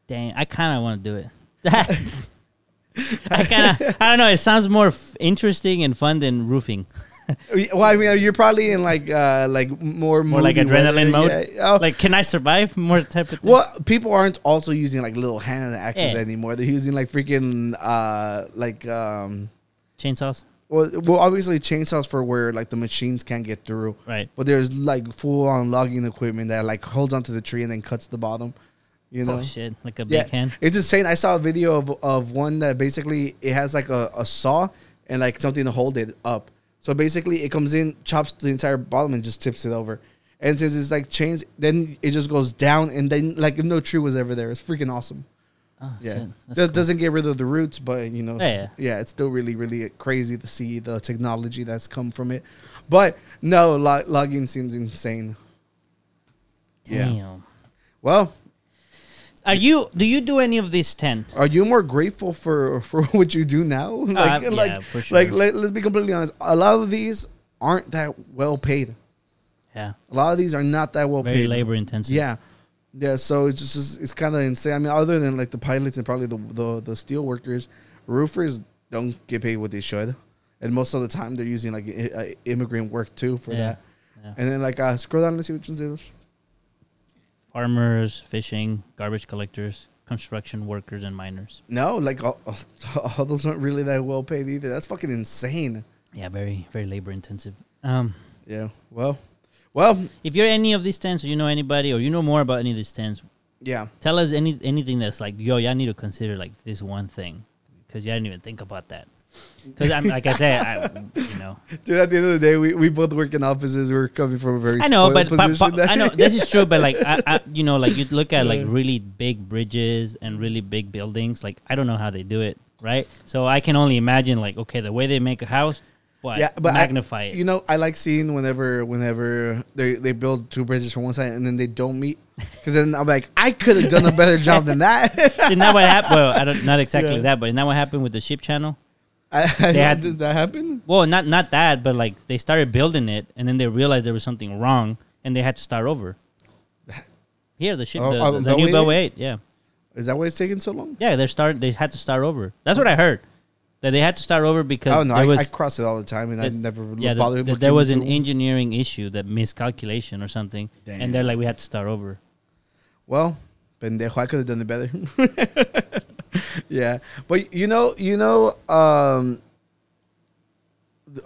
Dang, I kind of want to do it. I kind of, I don't know. It sounds more f- interesting and fun than roofing. well, I mean, you're probably in like uh like more More like adrenaline weather. mode. Yeah. Oh, Like, can I survive? More type of thing. well, people aren't also using like little hand axes Yeah. anymore. They're using like freaking uh like um Chainsaws. well, well obviously chainsaws for where like the machines can't get through. Right. But there's like full on logging equipment that like holds onto the tree and then cuts the bottom. You know. Oh shit! Like a big Yeah, hand. it's insane. I saw a video of, of one that basically it has like a, a saw and like something to hold it up. So basically, it comes in, chops the entire bottom, and just tips it over. And since it's like chains, then it just goes down, and then like if no tree was ever there, it's freaking awesome. Oh Yeah, shit! Does cool. doesn't get rid of the roots, but you know, Yeah, yeah. it's still really really crazy to see the technology that's come from it. But no, log- logging seems insane. Yeah. Damn. Well, Are you? Do you do any of these ten? Are you more grateful for for what you do now? Like, yeah, like, for sure. like let, us be completely honest. A lot of these aren't that well paid. Yeah. A lot of these are not that well paid. Very paid. labor intensive. Yeah, yeah. So it's just it's kind of insane. I mean, other than like the pilots and probably the the the steel workers, roofers don't get paid what they should, and most of the time they're using like i- uh, immigrant work too for Yeah. that. Yeah. And then like uh, scroll down and see which ones it is. Farmers, fishing, garbage collectors, construction workers, and miners. No, like all, all those aren't really that well paid either. That's fucking insane. Yeah, very very labor intensive. Um, Yeah. Well, well, if you're any of these tents, or you know anybody, or you know more about any of these tents, yeah. tell us any anything that's like, yo, y'all need to consider like this one thing, because y'all didn't even think about that. Because I'm like I said, I, you know, Dude, at the end of the day, we, we both work in offices. We're coming from a very I know, but, but, but I know this is true. But like, I, I, you know, like you look at like really big bridges and really big buildings. Like, I don't know how they do it, right? So I can only imagine like, okay, the way they make a house, but yeah, but I- magnify it. You know, I like seeing whenever whenever they, they build two bridges from one side and then they don't meet. Because then I'm like, I could have done a better job than that. Isn't that what happened? Well, I don't, not exactly Yeah. that, but isn't that what happened with the ship channel? I, I had- did that happen? Well, not not that, but like they started building it, and then they realized there was something wrong, and they had to start over. Here, the ship, Oh, the, oh, the, the new? Beltway eight, yeah, Is that why it's taking so long? yeah, they start. They had to start over. That's what I heard. That they had to start over because oh, I don't there I, was I cross it all the time and I never yeah, bothered looking there was an engineering issue, that miscalculation or something, and they're like, we had to start over. Well, pendejo, I could have done it better. yeah, but you know, you know, um,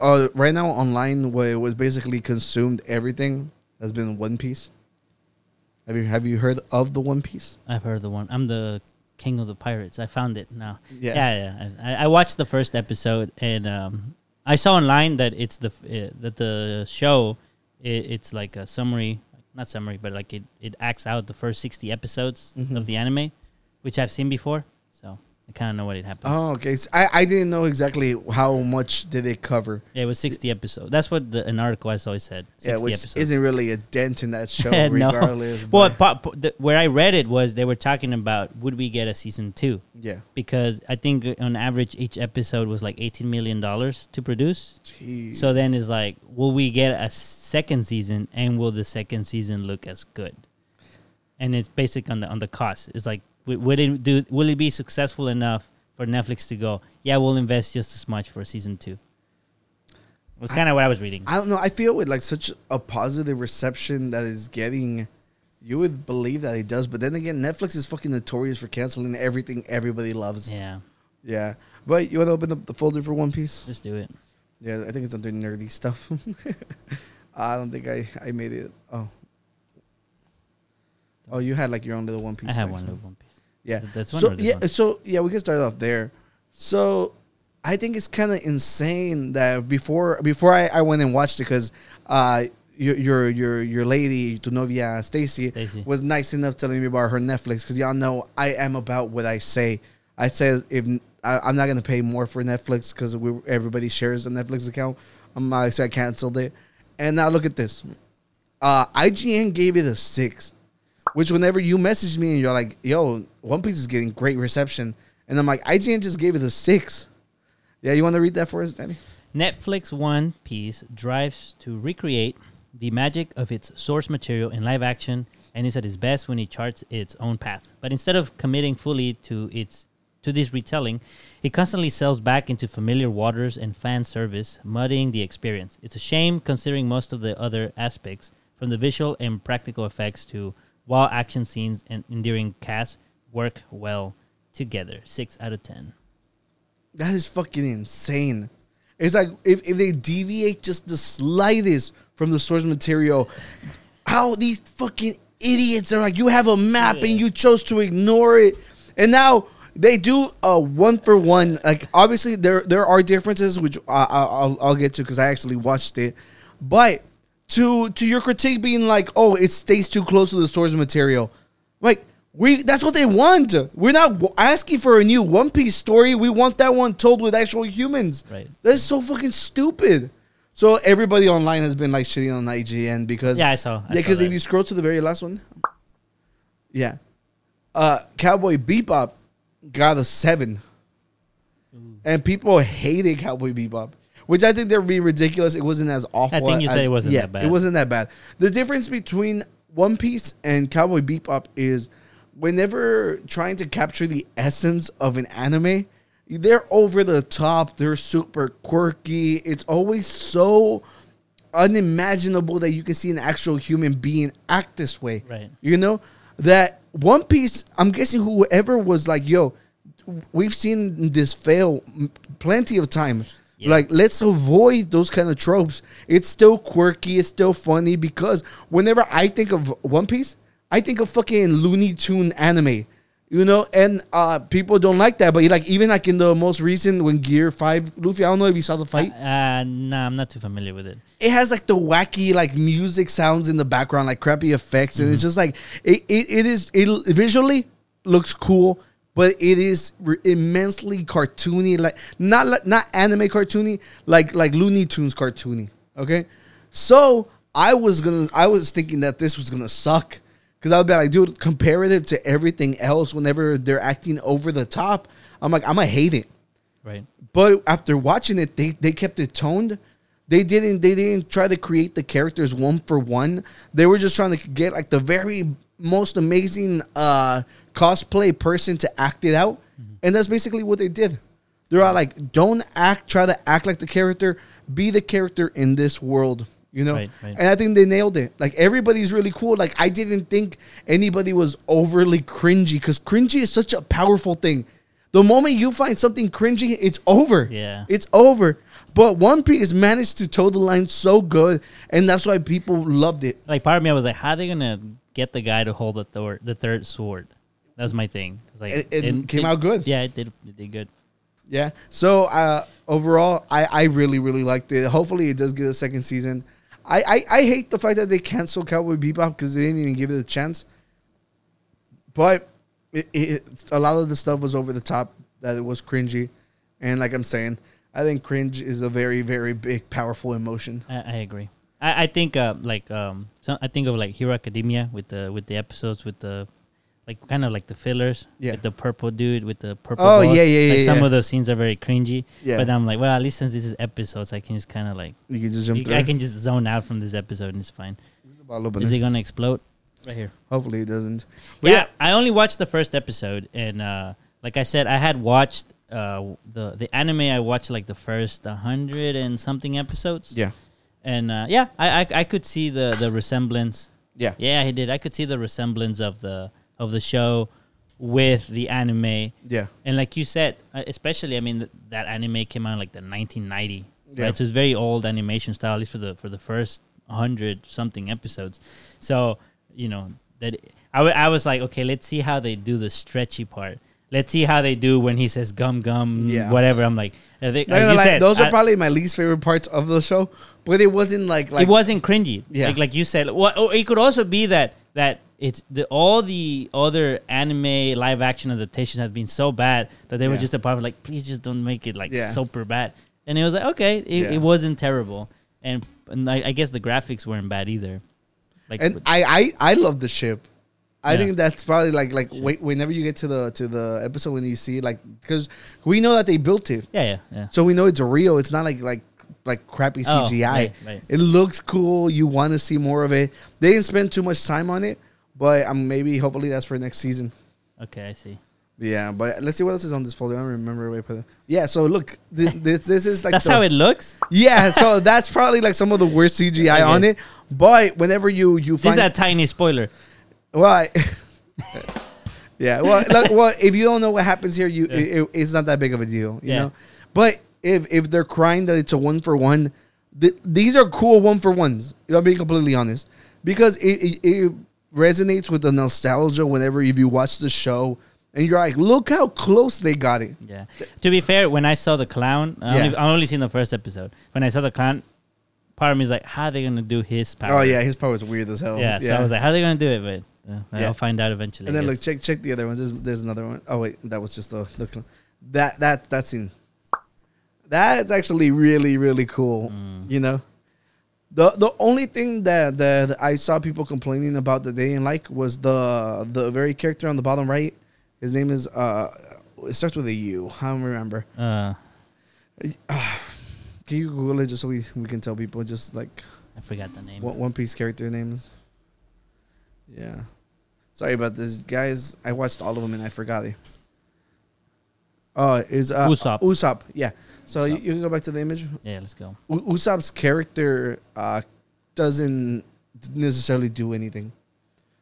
uh, right now online, where it was basically consumed everything has been One Piece. Have you have you heard of the One Piece? I've heard the one. I'm the king of the pirates. I found it now. Yeah. yeah, yeah. I, I watched the first episode, and um, I saw online that it's the uh, that the show, it, it's like a summary, not summary, but like it it acts out the first sixty episodes Mm-hmm. of the anime, which I've seen before, I kind of know what it happens. Oh, okay. So I I didn't know exactly how much did it cover. Yeah, it was sixty episodes. That's what the, an article I saw said. Yeah, Sixty which episodes. isn't really a dent in that show, No. regardless. Well, but- po- po- the, where I read it was they were talking about would we get a season two? yeah. because I think on average each episode was like eighteen million dollars to produce. Jeez. So then it's like, will we get a second season, and will the second season look as good? And it's basic on the on the cost. It's like, w- would it do? Will it be successful enough for Netflix to go? Yeah, we'll invest just as much for season two. It Was kind of what I was reading. I don't know. I feel with like such a positive reception that it's getting, you would believe that it does. But then again, Netflix is fucking notorious for canceling everything everybody loves. Yeah. yeah, But you want to open up the folder for One Piece? just do it. Yeah, I think it's under nerdy stuff. I don't think I, I made it. Oh. Oh, you had like your own little One Piece. I have one little One Piece. Yeah. Th- that's one so yeah, one? so yeah, we can start off there. So I think it's kind of insane that before before I, I went and watched it because uh your your your your lady, tu novia Stacy, was nice enough telling me about her Netflix because y'all know I am about what I say. I said if I, I'm not gonna pay more for Netflix because everybody shares a Netflix account. I'm uh, so I canceled it, and now look at this. Uh, IGN gave it a six, which whenever you message me and you're like, "Yo, One Piece is getting great reception," and I'm like, IGN just gave it a six. Yeah, you want to read that for us, Danny? Netflix One Piece drives to recreate the magic of its source material in live action and is at its best when it charts its own path. But instead of committing fully to its to this retelling, it constantly sails back into familiar waters and fan service, muddying the experience. It's a shame considering most of the other aspects, from the visual and practical effects to wild action scenes and endearing cast, work well together. Six out of ten. That is fucking insane. It's like if, if they deviate just the slightest from the source material, how these fucking idiots are like, you have a map Yeah. and you chose to ignore it. And now they do a one for one. Like obviously there there are differences which I, I, I'll I'll get to because I actually watched it, but to to your critique being like, oh, it stays too close to the source material, like. We that's what they want. We're not asking for a new One Piece story. We want that one told with actual humans. Right. That's so fucking stupid. So everybody online has been like shitting on IGN because Yeah, I saw- I yeah, because if you scroll to the very last one, yeah, uh, Cowboy Bebop got a seven, and people hated Cowboy Bebop, which I think they're being ridiculous. It wasn't as awful. I think you said it wasn't yeah, that bad. It wasn't that bad. The difference between One Piece and Cowboy Bebop is whenever trying to capture the essence of an anime, they're over the top. They're super quirky. It's always so unimaginable that you can see an actual human being act this way. Right. You know that One Piece. I'm guessing whoever was like, "Yo, we've seen this fail plenty of time. Yeah. Like, let's avoid those kind of tropes. It's still quirky. It's still funny because whenever I think of One Piece, I think of fucking Looney Tune anime." You know, and uh, people don't like that, but like even like in the most recent when Gear Five Luffy, I don't know if you saw the fight Uh, nah, I'm not too familiar with it. it has like the wacky like music sounds in the background, like crappy effects, and it's just like it, it, it is it visually looks cool, but it is re- immensely cartoony, like not like not anime cartoony, like like Looney Tunes cartoony. Okay, so I was gonna I was thinking that this was gonna suck because I would be like, dude, comparative to everything else, whenever they're acting over the top, I'm like, I'm gonna hate it. Right. But after watching it, they, they kept it toned. They didn't they didn't try to create the characters one for one. They were just trying to get like the very most amazing uh cosplay person to act it out. And that's basically what they did. They're all like, don't act, try to act like the character, be the character in this world. You know? Right, right. And I think they nailed it. Like everybody's really cool. Like I didn't think anybody was overly cringy because cringy is such a powerful thing. The moment you find something cringy, it's over. Yeah. It's over. But One Piece managed to toe the line so good, and that's why people loved it. Like part of me, I was like, how are they gonna get the guy to hold the third, the third sword? That was my thing. It's like It- it came out good. Yeah, it did. It did good. Yeah. So uh, overall, I, I really really liked it. Hopefully, it does get a second season. I, I, I hate the fact that they canceled Cowboy Bebop because they didn't even give it a chance. But it, it, a lot of the stuff was over the top. That it was cringy, and like I'm saying, I think cringe is a very very big powerful emotion. I, I agree. I, I think uh, like um, so I think of like Hero Academia with the with the episodes with the like kind of like the fillers. Yeah. With the purple dude with the purple. Oh, boa. yeah, yeah, Like yeah, some yeah. of those scenes are very cringy. Yeah. But I'm like, well, at least since this is episodes, I can just kind of like You can just jump you- I can just zone out from this episode and it's fine. Is it gonna explode? Right here. Hopefully, it doesn't. But yeah, I only watched the first episode, and uh, like I said, I had watched uh, the the anime. I watched like the first hundred and something episodes. yeah, and uh, yeah, I, I I could see the the resemblance. yeah, Yeah, he did. I could see the resemblance of the of the show with the anime. yeah, And like you said, uh, especially I mean th- that anime came out in, like the 1990, Yeah. right? So it's very old animation style, at least for the for the first hundred something episodes. So you know that I, w- I was like, okay, let's see how they do the stretchy part. Let's see how they do when he says gum gum, Yeah. whatever. I'm like, uh, I Not as you lie, said, those are probably my least favorite parts of the show. But it wasn't like like it wasn't cringy. Yeah. Like like you said. Well, or it could also be that that it's the all the other anime live action adaptations have been so bad that they were just a part of like, please just don't make it like Yeah. super bad. And it was like, okay, it, Yeah. it wasn't terrible. And, and I, I guess the graphics weren't bad either. Like and I, I I love the ship. I Yeah. think that's probably like like wait, whenever you get to the to the episode when you see it, like because we know that they built it, yeah, yeah, yeah. so we know it's real. It's not like like like crappy Oh, CGI. right, right. It looks cool. You want to see more of it. They didn't spend too much time on it, but um, maybe hopefully that's for next season. Okay, I see. Yeah, but let's see what else is on this folder. I don't remember. Wait, but yeah. So look, this this, this is like That's the- how it looks. Yeah, so that's probably like some of the worst CGI Okay. on it. But whenever you you This is find a tiny spoiler. Well, I- yeah, well, like, well, if you don't know what happens here, you it, it's not that big of a deal, you Yeah. know. But if if they're crying that it's a one for one, th- these are cool one for ones. I'm being completely honest because it, it it resonates with the nostalgia whenever if you watch the show and you're like, look how close they got it. Yeah. To be fair, when I saw the clown, I only, Yeah. I only seen the first episode. When I saw the clown, part of me is like, how are they gonna do his power? Oh yeah, his power is weird as hell. yeah. So I was like, how are they gonna do it? Uh, Yeah. I'll find out eventually. And then look, check check the other ones. There's there's another one. Oh wait, that was just the, the that that that scene. That's actually really really cool. Mm. You know, the the only thing that that I saw people complaining about that they didn't like was the the very character on the bottom right. His name is uh, it starts with a U. I don't remember. uh, Can you Google it just so we we can tell people just like I forgot the name. what One Piece character names? Yeah. Sorry about this, guys. I watched all of them and I forgot it. Oh, is uh, Usopp. Usopp, yeah. So You, Usopp. you can go back to the image. Yeah, let's go. U- Usopp's character uh, doesn't necessarily do anything.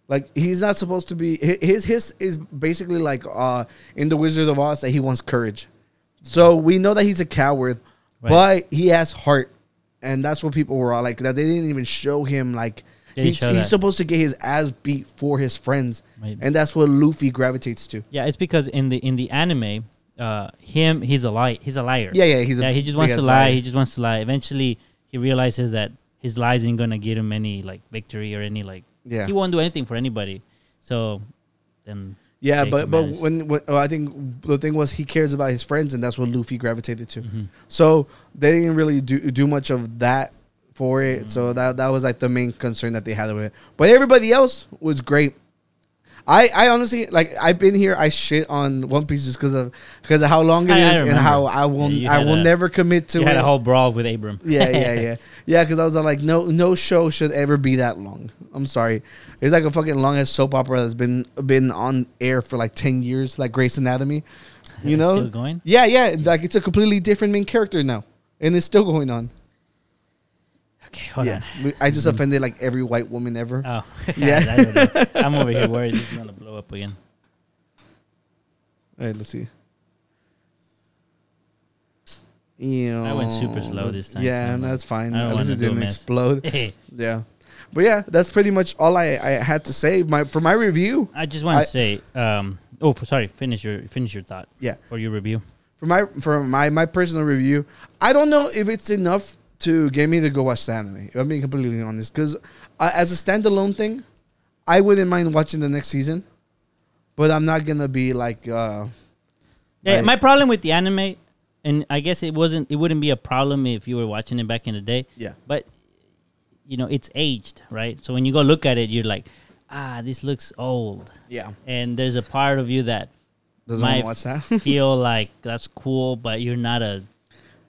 Like he's not supposed to be. His his is basically like uh, in the Wizard of Oz that he wants courage. So we know that he's a coward, Right. but he has heart, and that's what people were all like. That they didn't even show him like They he's, he's supposed to get his ass beat for his friends, and that's what Luffy gravitates to. Yeah, it's because in the in the anime, uh, him he's a lie. He's a liar. Yeah, yeah, he's a yeah. He just wants to lie. liar. He just wants to lie. Eventually, he realizes that his lies ain't gonna get him any like victory or any like. Yeah. He won't do anything for anybody. So, then. Yeah, Jake but but when, when oh, I think the thing was he cares about his friends, and that's what Luffy gravitated to. Mm-hmm. So they didn't really do do much of that for it. Mm. So that that was like the main concern that they had with it. But everybody else was great. I, I honestly like I've been here. I shit on One Piece just because of because of how long it I- I and how I will Yeah, I will a- never commit to You it. had a whole brawl with Abram. yeah, yeah, yeah, yeah. Because I was like, no, no show should ever be that long. I'm sorry, it's like a fucking longest soap opera that's been been on air for like ten years, like Grey's Anatomy. You It's know, still going? Yeah, yeah. Like it's a completely different main character now, and it's still going on. Okay, hold yeah, on. I just offended like every white woman ever. Oh, Yeah. I don't know. I'm over here worried this is gonna blow up again. All right, let's see. Yeah, I went super slow this time, Yeah, so and that's fine. I At least it didn't explode. Yeah, but yeah, that's pretty much all I, I had to say. My for my review. I just want to say, um, oh, for, sorry, finish your finish your thought Yeah, for your review. for my for my my personal review, I don't know if it's enough to get me to go watch the anime. If I'm being completely honest, because uh, as a standalone thing, I wouldn't mind watching the next season, but I'm not gonna be like, uh, Yeah, Right. my problem with the anime, and I guess it wasn't, it wouldn't be a problem if you were watching it back in the day. Yeah. But you know, it's aged, right? So when you go look at it, you're like, ah, this looks old, yeah, and there's a part of you that doesn't might watch that. feel like that's cool, but you're not a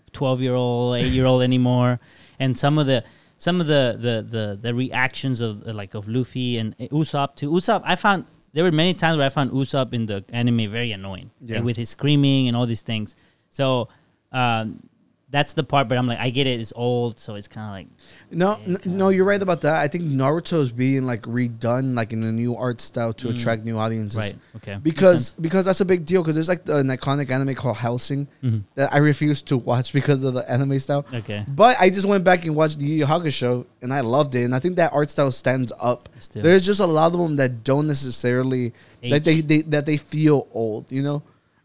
12 year old, 8 year old anymore. And some of the some of the the the, the reactions of uh, like of Luffy and Usopp to Usopp, I found there were many times where I found Usopp in the anime very annoying, Yeah. like with his screaming and all these things. So um, that's the part, but I'm like, I get it. It's old, so it's kind of like No, Yeah, n- no, you're right about that. I think Naruto is being like redone, like in a new art style to attract new audiences. Mm. right. Okay, Because because that's a big deal. Because there's like the, an iconic anime called Hellsing Mhm. that I refuse to watch because of the anime style. Okay. But I just went back and watched the Yu Yu Hakusho and I loved it. And I think that art style stands up. Still. There's just a lot of them that don't necessarily that they, they that they feel old, you know.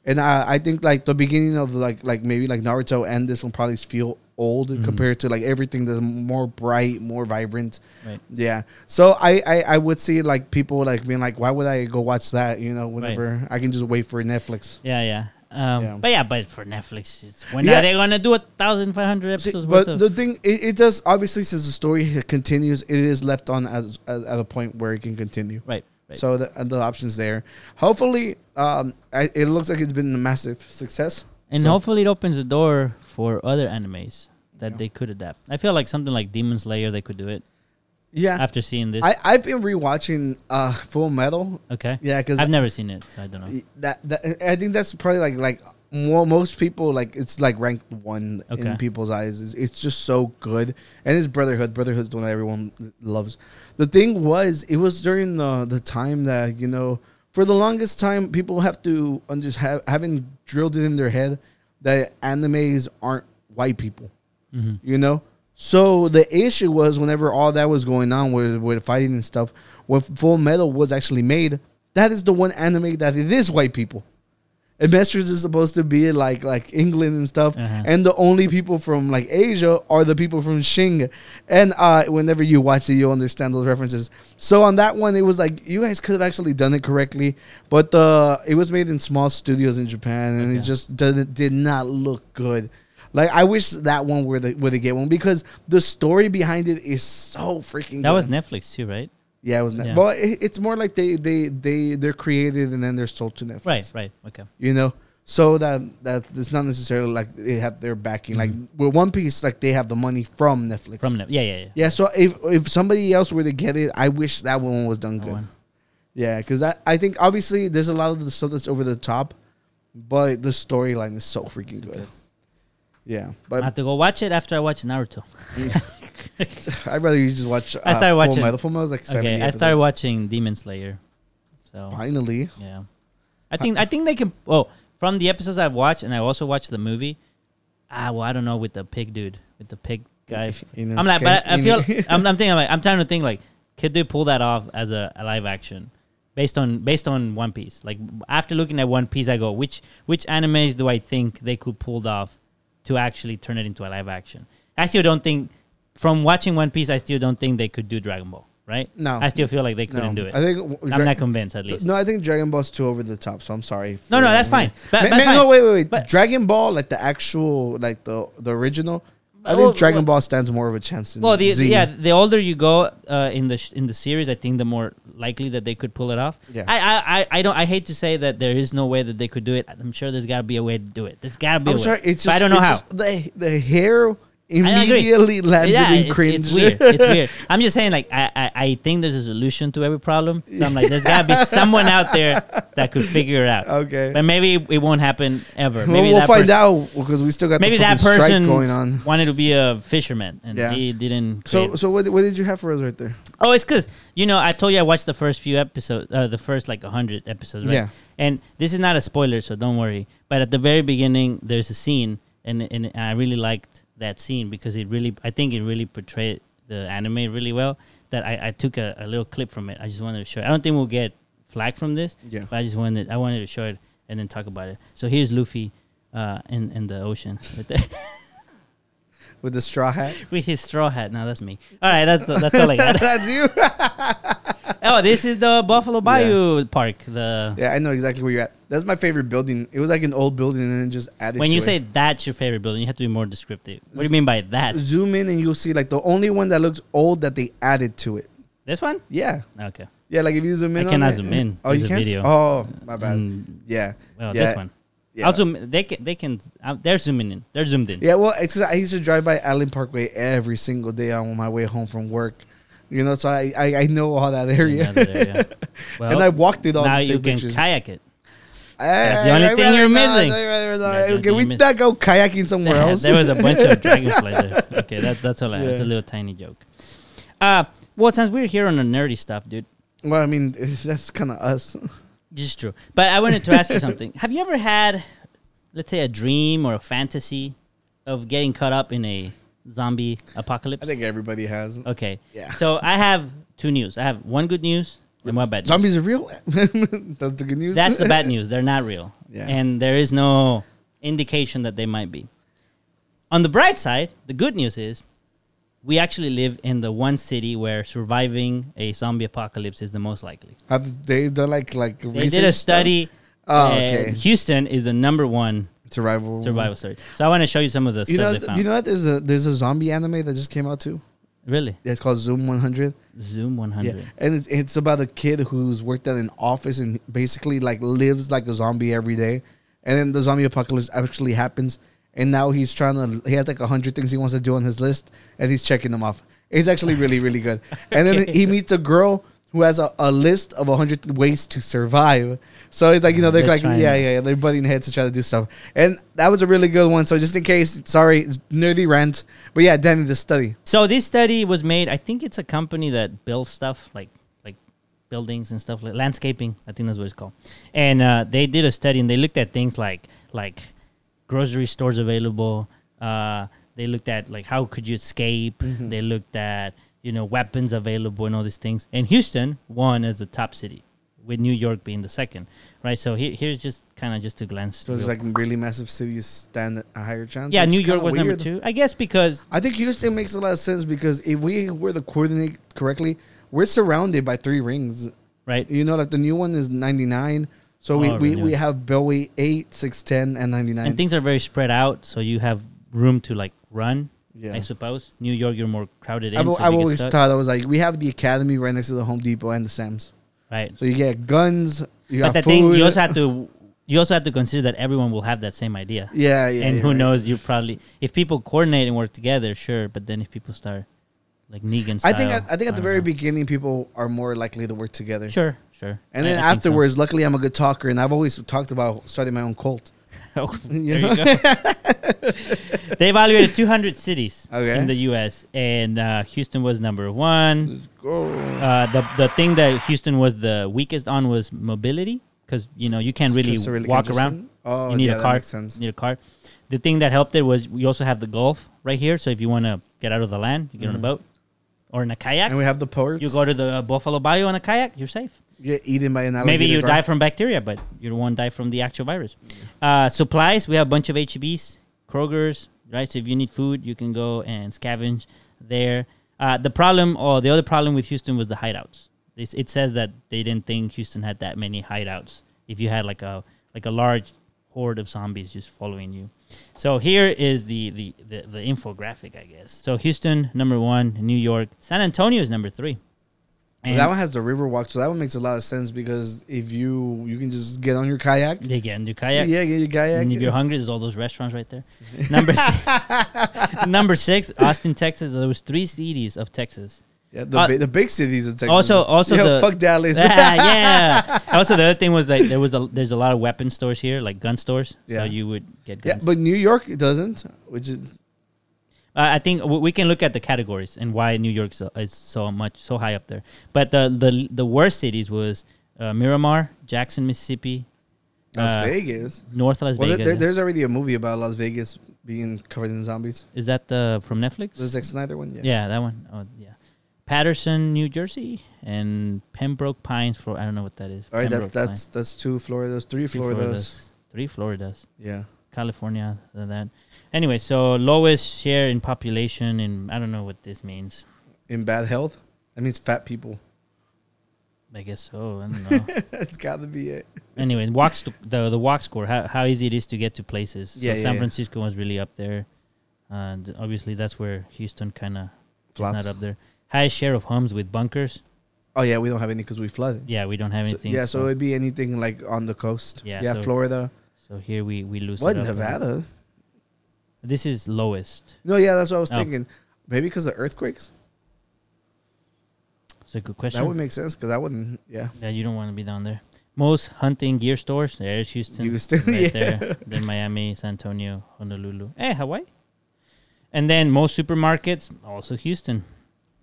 And I, I think like the beginning of like like maybe like Naruto and this one probably feel old Mm-hmm. compared to like everything that's more bright, more vibrant. Right. Yeah. So I, I I would see like people like being like, why would I go watch that? You know, whenever I can just wait for Netflix. Yeah, yeah. Um, Yeah. But yeah, but for Netflix, it's when Yeah. are they gonna do a thousand five hundred See, episodes worth but of? the thing, it, it does obviously since the story continues, it is left on as, as at a point where it can continue. right. Right. So the the options there. Hopefully, um, I, it looks like it's been a massive success. And So- hopefully it opens the door for other animes that Yeah. they could adapt. I feel like something like Demon Slayer they could do it. Yeah. After seeing this, I I've been rewatching uh Full Metal. okay. Yeah, because I've never seen it, so I don't know. that, that I think that's probably like like mo most people like it's like ranked one Okay. in people's eyes. It's, it's just so good, and it's Brotherhood. Brotherhood's the one that everyone loves. The thing was, it was during the the time that you know, for the longest time, people have to under have haven't drilled it in their head that animes aren't white people. Mm-hmm. You know. So the issue was whenever all that was going on with with fighting and stuff, when Full Metal was actually made, that is the one anime that it is white people. Amestris is supposed to be like like England and stuff, Uh-huh. and the only people from like Asia are the people from Xing. And uh, whenever you watch it, you'll understand those references. So on that one, it was like you guys could have actually done it correctly, but the it was made in small studios in Japan, and it just did, did not look good. Like I wish that one were the were the get one because the story behind it is so freaking. That was. Netflix too, right? Yeah, it was. Net- Yeah. Well, it, it's more like they they they they're created and then they're sold to Netflix. Right, right. Okay. You know, so that that it's not necessarily like they have their backing. Like with One Piece, like they have the money from Netflix. Mm-hmm. From Netflix. Yeah, yeah, yeah. yeah. So if if somebody else were to get it, I wish that one was done That good. one. Yeah, because I I think obviously there's a lot of the stuff that's over the top, but the storyline is so freaking good. Yeah, but I have to go watch it after I watch Naruto. I'd rather you just watch. Uh, I started Full watching- Metal. Full Metal like. Okay, I started watching Demon Slayer. So Finally, yeah, I think I think they can. Oh, from the episodes I've watched, and I also watched the movie. Ah, well, I don't know with the pig dude, with the pig guy. I'm like, but I, I feel I'm, I'm thinking like I'm trying to think like, could they pull that off as a, a live action, based on based on One Piece? Like after looking at One Piece, I go, which which animes do I think they could pull off to actually turn it into a live action? I still don't think, from watching One Piece, I still don't think they could do Dragon Ball. Right? No. I still feel like they couldn't do it. I think I'm not convinced, at least. No, I think Dragon Ball's too over the top. So I'm sorry. No, no, that's fine. But- Ma- but ma- fine. no, wait, wait, wait. But- Dragon Ball, like the actual, like the the original. I Well, think Dragon well- Ball stands more of a chance than Well, the, Z. yeah, the older you go uh, in the sh- in the series, I think the more likely that they could pull it off. Yeah. I, I, I, don't. I hate to say that there is no way that they could do it. I'm sure there's got to be a way to do it. There's got to be. I'm a sorry. way. It's just I don't know how. just the the hair. Immediately landed yeah, in it's, cringe. it's weird. It's weird. I'm just saying, like, I, I, I think there's a solution to every problem. So I'm like, there's got to be someone out there that could figure it out. Okay. But maybe it won't happen ever. Maybe we'll that find person- out because we still got Maybe the that person going on. wanted to be a fisherman and Yeah. he didn't. So, so what, what did you have for us right there? Oh, it's because you know I told you I watched the first few episodes, uh, the first like hundred episodes, right? Yeah. And this is not a spoiler, so don't worry. But at the very beginning, there's a scene, and and I really liked that scene because it really, I think it really portrayed the anime really well. That I, I took a, a little clip from it. I just wanted to show. it. I don't think we'll get flagged from this. Yeah. But I just wanted, I wanted to show it and then talk about it. So here's Luffy, uh, in in the ocean with, the, With the straw hat. with his straw hat. Now that's me. All right, that's that's all I got. That's you. Oh, this is the Buffalo Bayou Park. The yeah, I know exactly where you're at. That's my favorite building. It was like an old building and then just added. when you it. say that's your favorite building, you have to be more descriptive. What do you mean by that? zoom in and you'll see like the only one that looks old that they added to it. This one? Yeah, Okay. yeah. Like if you zoom in, I cannot zoom in. Oh, you a can't. video. Oh, my bad. Mm, Yeah. well, yeah. this one. Yeah. I'll zoom. They can. They can. Uh, they're zooming in. They're zoomed in. Yeah, well, it's I used to drive by Allen Parkway every single day on my way home from work. You know, so I I, I know all that area, area. Well, and I walked it all. now you can pictures. kayak it. That's the only thing you're missing. Okay, That's can we miss. not go kayaking somewhere else? there was a bunch of dragonflies there. Okay, that, that's all. I It's a little tiny joke. Uh, well, since we're here on the nerdy stuff, dude, well, I mean, that's kind of us. Is true. But I wanted to ask you something. Have you ever had, let's say, a dream or a fantasy of getting caught up in a zombie apocalypse? I think everybody has. Okay. Yeah. So I have two news. I have one good news and one bad news. Zombies are real. that's the good news. That's the bad news. They're not real. Yeah. And there is no indication that they might be. On the bright side, the good news is we actually live in the one city where surviving a zombie apocalypse is the most likely. Have they done like like They did a study. Oh, okay. Houston is the number one Survival. survival study. So I want to show you some of the You stuff know, they found. you know that there's a there's a zombie anime that just came out too. really? Yeah, it's called Zom 100. Zom 100. Yeah, and it's, it's about a kid who's worked at an office and basically like lives like a zombie every day, and then the zombie apocalypse actually happens, and now he's trying to he has like a hundred things he wants to do on his list, and he's checking them off. It's actually really, really good. And then he meets a girl who has a, a list of 100 ways to survive. So it's like, you know, they're, They're like, trying- yeah, yeah, they're butting heads to try to do stuff. And that was a really good one. So just in case, sorry, it's nerdy rant. But yeah, Danny, the study. So this study was made. I think it's a company that builds stuff like like buildings and stuff like landscaping. I think that's what it's called. And uh, they did a study and they looked at things like like grocery stores available. Uh, they looked at like how could you escape. They looked at you know weapons available and all these things. And Houston won as the top city, with New York being the second. Right. So here, here's just kind of just to glance. So real- like really massive cities stand a higher chance. yeah, New York was number two. I guess because I think Houston makes a lot of sense because if we were to coordinate correctly, we're surrounded by three rings. right. You know, like the new one is 99. So oh, we, Oh, we, really? we have Beltway 8, 610, and 99. and things are very spread out, so you have room to like run. Yeah. I suppose New York, you're more crowded. I've, so I've always thought I was like, we have the Academy right next to the Home Depot and the Sam's. Right. So you get guns, you But the food. thing you also have to you also have to consider that everyone will have that same idea. yeah, yeah. and who right. knows? You probably if people coordinate and work together, sure. But then if people start like Negan, I think style, at, I think at the very know. beginning, people are more likely to work together. sure, sure. And I- then I think so. afterwards, luckily, I'm a good talker, and I've always talked about starting my own cult. Oh, they evaluated 200 cities Okay. in the U.S. and uh, Houston was number one. Go. Uh, the the thing that Houston was the weakest on was mobility because you know you can't really really walk around. Oh, you need yeah, a car. You need a car. The thing that helped it was we also have the Gulf right here. So if you want to get out of the land, you get on a boat or in a kayak. And we have the ports. You go to the Buffalo Bayou on a kayak. You're safe. Get eaten by an alligator. Maybe you die from bacteria, but you won't die from the actual virus. Uh, supplies, we have a bunch of HEBs, Kroger's, right? So if you need food, you can go and scavenge there. Uh, the problem, or the other problem with Houston was the hideouts. This, it says that they didn't think Houston had that many hideouts. If you had like a like a large horde of zombies just following you. So here is the the, the, the infographic, I guess. So Houston number one, New York, San Antonio is number three. That one has the river walk, so that one makes a lot of sense because if you you can just get on your kayak. they get into kayak. Yeah, get your kayak. And if you're hungry, there's all those restaurants right there. Number six, number six, Austin, Texas. There was three cities of Texas. Yeah, the, Uh, bi- the big cities in Texas. also- also yeah, the- fuck Dallas. Ah, yeah. Also, the other thing was like there was a there's a lot of weapon stores here, like gun stores. Yeah. So you would get guns. yeah, but New York doesn't, which is Uh, I think w- we can look at the categories and why New York is so- is so much so high up there. But the the the worst cities was uh, Miramar, Jackson, Mississippi, Las Uh, Vegas. North Las Well, Vegas. there, there's already a movie about Las Vegas being covered in zombies. is that the from Netflix? The Zack Snyder one. Yeah. Yeah, that one. Oh, yeah. Paterson, New Jersey, and Pembroke Pines. For I don't know what that is. All right, that, that's Pines. that's two Floridas, three Three Floridas. Three Floridas. Yeah. California. uh, That. Anyway, so lowest share in population, and I don't know what this means. In bad health, that means fat people. I guess so. I don't know. That's got to be it. anyway, walk the the walk score. How how easy it is to get to places. So Yeah, yeah, San yeah. Francisco was really up there, and obviously that's where Houston kind of is not up there. Highest share of homes with bunkers. Oh yeah, we don't have any because we flooded. Yeah, we don't have So- anything. yeah, so it'd be anything like on the coast. Yeah, Yeah, so- Florida. So here we we lose. What. Nevada? This is lowest. No, yeah, that's what I was Oh. thinking. Maybe because of earthquakes. It's a good question. That would make sense because I wouldn't. Yeah, yeah, you don't want to be down there. Most hunting gear stores. There's Houston. Houston, right yeah. there. Then Miami, San Antonio, Honolulu. Hey, Hawaii. And then most supermarkets, also Houston,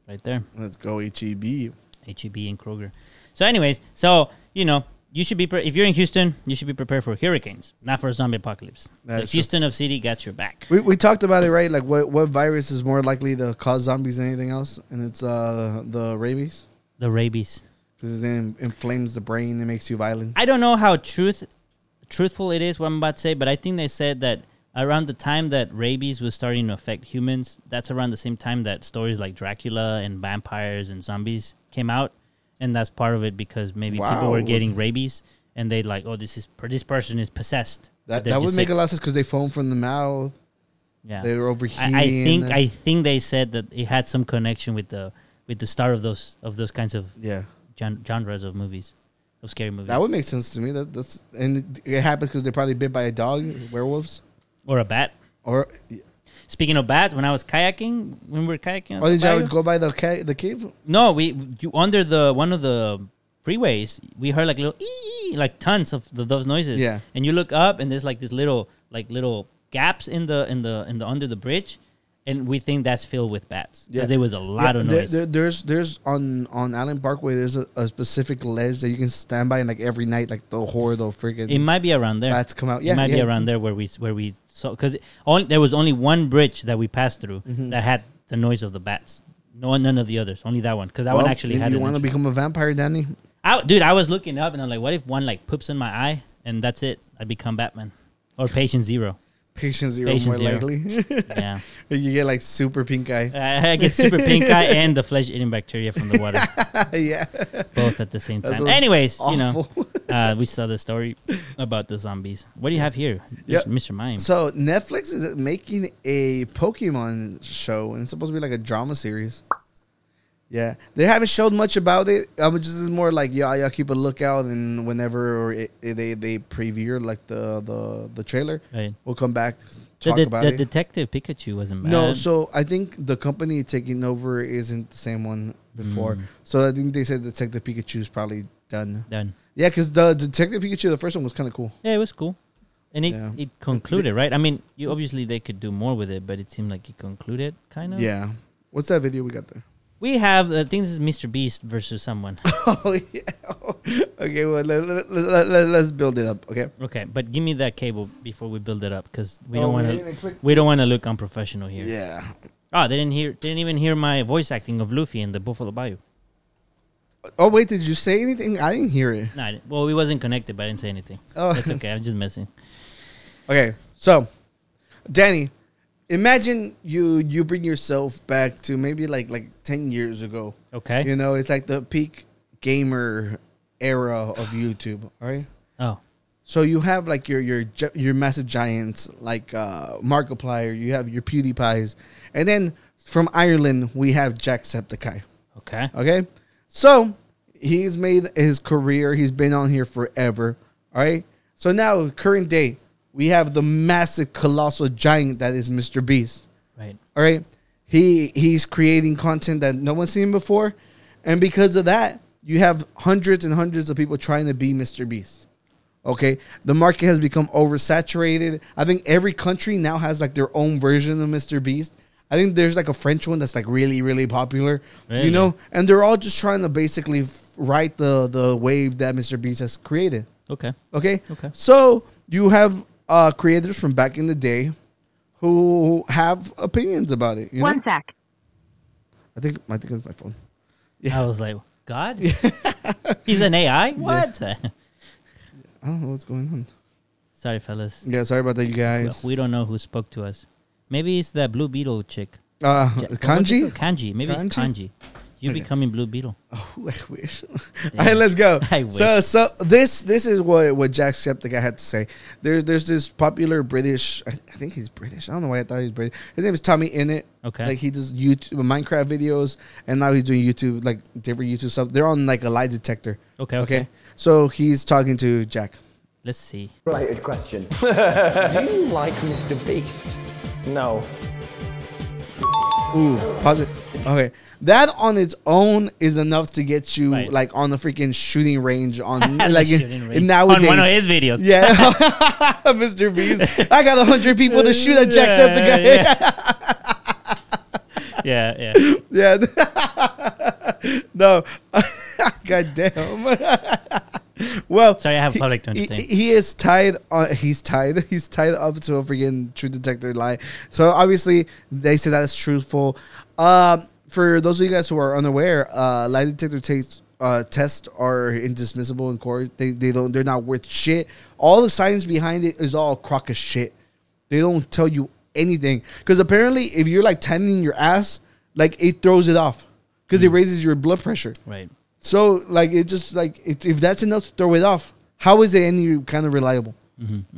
right there. let's go E HEB. HEB and Kroger. So, anyways, so you know you should be pre- if you're in Houston, you should be prepared for hurricanes, not for a zombie apocalypse. The That's true. Houston of city got your back. We, we talked about it, right? Like what what virus is more likely to cause zombies than anything else, and it's uh the rabies The rabies. because it in- inflames the brain and makes you violent. I don't know how truth truthful it is what I'm about to say, but I think they said that around the time that rabies was starting to affect humans, that's around the same time that stories like Dracula and vampires and zombies came out, and that's part of it because maybe people were getting rabies and they'd like, oh, this is this person is possessed. That that would make sick. a lot of sense because they foam from the mouth. Yeah, They were overheating. I, I think I think they said that it had some connection with the with the start of those of those kinds of yeah, gen- genres of movies, of scary movies, that would make sense to me. That that's and it, it happens because they're probably bit by a dog, werewolves, or a bat. or Speaking of bats, when I was kayaking, when we were kayaking, Oh, did you go by the ca- the cave? no, we you under the one of the freeways, we heard like little ee, like tons of the, those noises. Yeah. and you look up and there's like this little like little gaps in the in the in the under the bridge, and we think that's filled with bats because there was a lot Yeah, of noise. there- there's there's on on Allen Parkway. There's a, a specific ledge that you can stand by, and like every night, like the horde of freaking it might be around there. bats come out. Yeah, it Yeah, might be around there where we where we saw because only there was only one bridge that we passed through Mm-hmm. that had the noise of the bats. No, none of the others. Only that one because that Well, one actually had. you an want to become a vampire, Danny? I, dude, I was looking up and I'm like, what if one like poops in my eye and that's it? I become Batman or Patient Zero. Patient zero Patient more zero. likely. Yeah, you get like super pink eye. I get super pink eye and the flesh eating bacteria from the water, yeah, both at the same time. Anyways, you know, uh, we saw the story about the zombies. What do you have here, Yeah. Mr. Mime? So Netflix is making a Pokemon show, and it's supposed to be like a drama series. Yeah, they haven't showed much about it. I was just more like y'all, y'all keep a lookout, and whenever it, it- they they preview like the the the trailer, right. we'll come back talk the, about the it. detective Pikachu wasn't bad. No, so I think the company taking over isn't the same one before. Mm. So I think they said Detective Pikachu is probably done. done. Yeah, because the Detective Pikachu, the first one was kind of cool. Yeah, it was cool. And it, Yeah. it concluded, right? I mean, you obviously they could do more with it, but it seemed like it concluded kind of. Yeah. What's that video we got there? We have, uh, I think this is Mr. Beast versus someone. Oh yeah. okay, well let, let, let, let, let's build it up. Okay. okay, but give me that cable before we build it up because we Oh, don't wanna, click- We don't want to look unprofessional here. Yeah. Oh, they didn't hear. Didn't even hear my voice acting of Luffy in the Buffalo Bayou. Oh wait, did you say anything? I didn't hear it. No, well, we wasn't connected, but I didn't say anything. Oh. That's okay. I'm just messing. Okay, so Danny, imagine you you bring yourself back to maybe like like ten years ago. Okay. You know, it's like the peak gamer era of YouTube. All right. Oh, So you have like your your your massive giants like uh, Markiplier. You have your PewDiePies, and then from Ireland we have Jacksepticeye. okay. Okay, so he's made his career. He's been on here forever. All right. So now, current day, we have the massive, colossal giant that is Mr. Beast. Right. All right. He he's creating content that no one's seen before, and because of that, you have hundreds and hundreds of people trying to be Mr. Beast. Okay, the market has become oversaturated. I think every country now has like their own version of Mr. Beast. I think there's like a French one that's like really really popular. You know, and they're all just trying to basically ride the the wave that Mr. Beast has created. Okay. Okay. Okay. So you have uh, creators from back in the day who have opinions about it. You know? One sec. I think I think it's my phone. Yeah. I was like, God, he's an AI. What? I don't know what's going on. Sorry, fellas. Yeah, sorry about that, you guys. We don't know who spoke to us. Maybe it's that Blue Beetle chick. Uh, Ja- what kanji. called? Kanji. Maybe it's Kanji? Kanji. You Okay. becoming Blue Beetle. Oh, I wish. All right, let's go. I So, wish. so this this is what what Jack Septic had to say. There's there's this popular British. I, I think he's British. I don't know why I thought he was British. His name is Tommy Innit. Okay. Like he does YouTube Minecraft videos, and now he's doing YouTube like different YouTube stuff. They're on like a lie detector. Okay, okay. So he's talking to Jack. Let's see. Related question. Do you like Mr. Beast? No. Ooh, pause it. Okay, that on its own is enough to get you Right. like on the freaking shooting range on The like in- range. nowadays. On one of his videos. Yeah, Mr. Beast. I got a hundred people to shoot at Jacksepticeye. Yeah, yeah. Yeah. no. God damn. well, Sorry, I have he- public to he, he is tied. On, he's tied. He's tied up to a freaking true detector lie. So obviously they say that is truthful. Um, for those of you guys who are unaware, uh, lie detector takes. Uh, tests are indismissible in court. They they don't. They're not worth shit. All the science behind it is all crock of shit. They don't tell you anything because apparently, if you're like tightening your ass, like it throws it off because it raises your blood pressure. Right. So like it just like it, if that's enough to throw it off, how is it any kind of reliable?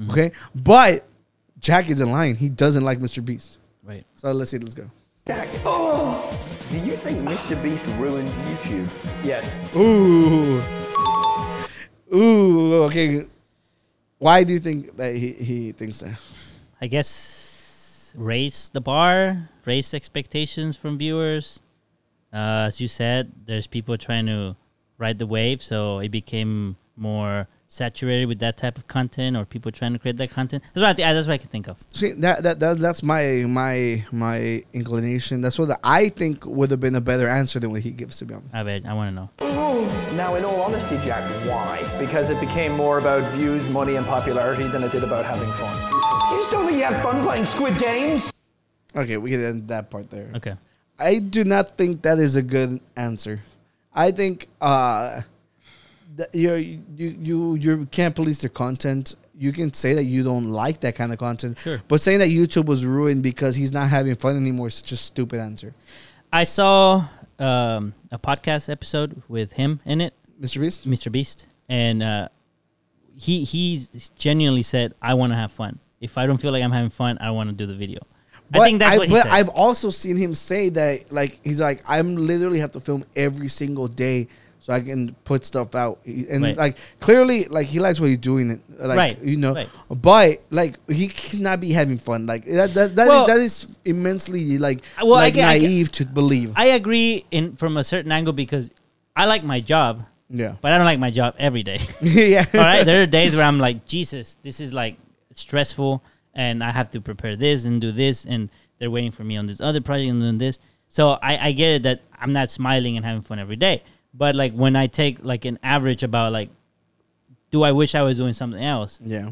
Okay, but Jack isn't lying. He doesn't like Mr. Beast. Right. So let's see. Let's go. Jack. Oh! Do you think Mr. Beast ruined YouTube? Yes. Ooh, ooh. Okay. Why do you think that he, he thinks that? I guess raise the bar, raise expectations from viewers. Uh, as you said, there's people trying to ride the wave, so it became more saturated with that type of content, or people trying to create that content. That's what I, thi- that's what I can think of. See that, that that that's my my my inclination. That's what I think would have been a better answer than what he gives. To be honest, I bet I want to know. Now, in all honesty, Jack, why? Because it became more about views, money, and popularity than it did about having fun. You just don't think you have fun playing Squid Games? okay, we can end that part there. Okay. I do not think that is a good answer. I think uh, that you you you you can't police their content. You can say that you don't like that kind of content, Sure. but saying that YouTube was ruined because he's not having fun anymore is such a stupid answer. I saw um, a podcast episode with him in it, Mr. Beast. Mr. Beast, and uh, he he genuinely said, "I want to have fun. If I don't feel like I'm having fun, I want to do the video." I think that's what he but said. I've also seen him say that, like he's like, I'm literally have to film every single day so I can put stuff out, and Right. like clearly, like he likes what he's doing, it, like Right, you know, right. but like he cannot be having fun, like that. That that, Well- that is immensely like uh, Well, I like I naive to believe. I agree in from a certain angle because I like my job, yeah, but I don't like my job every day. yeah. All right, there are days where I'm like, Jesus, this is like stressful, and I have to prepare this and do this, and they're waiting for me on this other project and doing this. So I, I get it that I'm not smiling and having fun every day, but like when I take like an average about like, do I wish I was doing something else? yeah.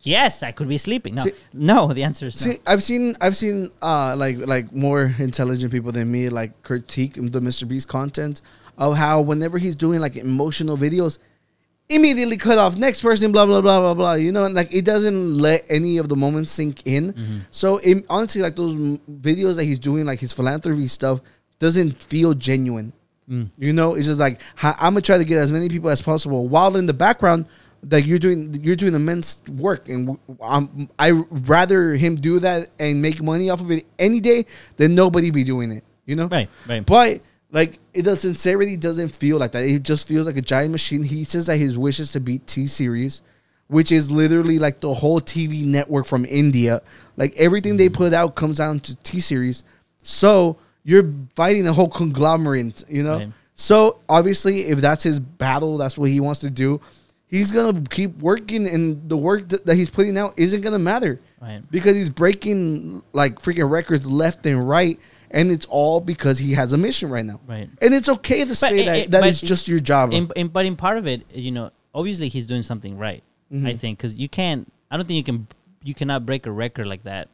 Yes, I could be sleeping. No, See- no. The answer is no. See, I've seen I've seen uh like like more intelligent people than me like critique the Mr. Beast content of how whenever he's doing like emotional videos, immediately cut off next person, blah blah blah blah blah. You know, like it doesn't let any of the moments sink in. So it, honestly, like those videos that he's doing, like his philanthropy stuff, doesn't feel genuine. You know, it's just like "Ha- I'm gonna try to get as many people as possible, while in the background, that you're doing, you're doing immense work, and w- um, I rather him do that and make money off of it any day than nobody be doing it. You know, Right, right. But like, it the sincerity doesn't feel like that. It just feels like a giant machine. He says that his wish is to beat T Series, which is literally like the whole TV network from India. Like everything they put out comes down to T Series. So you're fighting a whole conglomerate, you know? Right. So obviously, if that's his battle, that's what he wants to do. He's gonna keep working, and the work th- that he's putting out isn't gonna matter, Right. Because he's breaking like freaking records left and right, and it's all because he has a mission right now, Right. And it's okay to say it- that it- that but just your job. in, in, but in part of it, you know, obviously he's doing something right. Mm-hmm. I think because you can't. I don't think you can. You cannot break a record like that.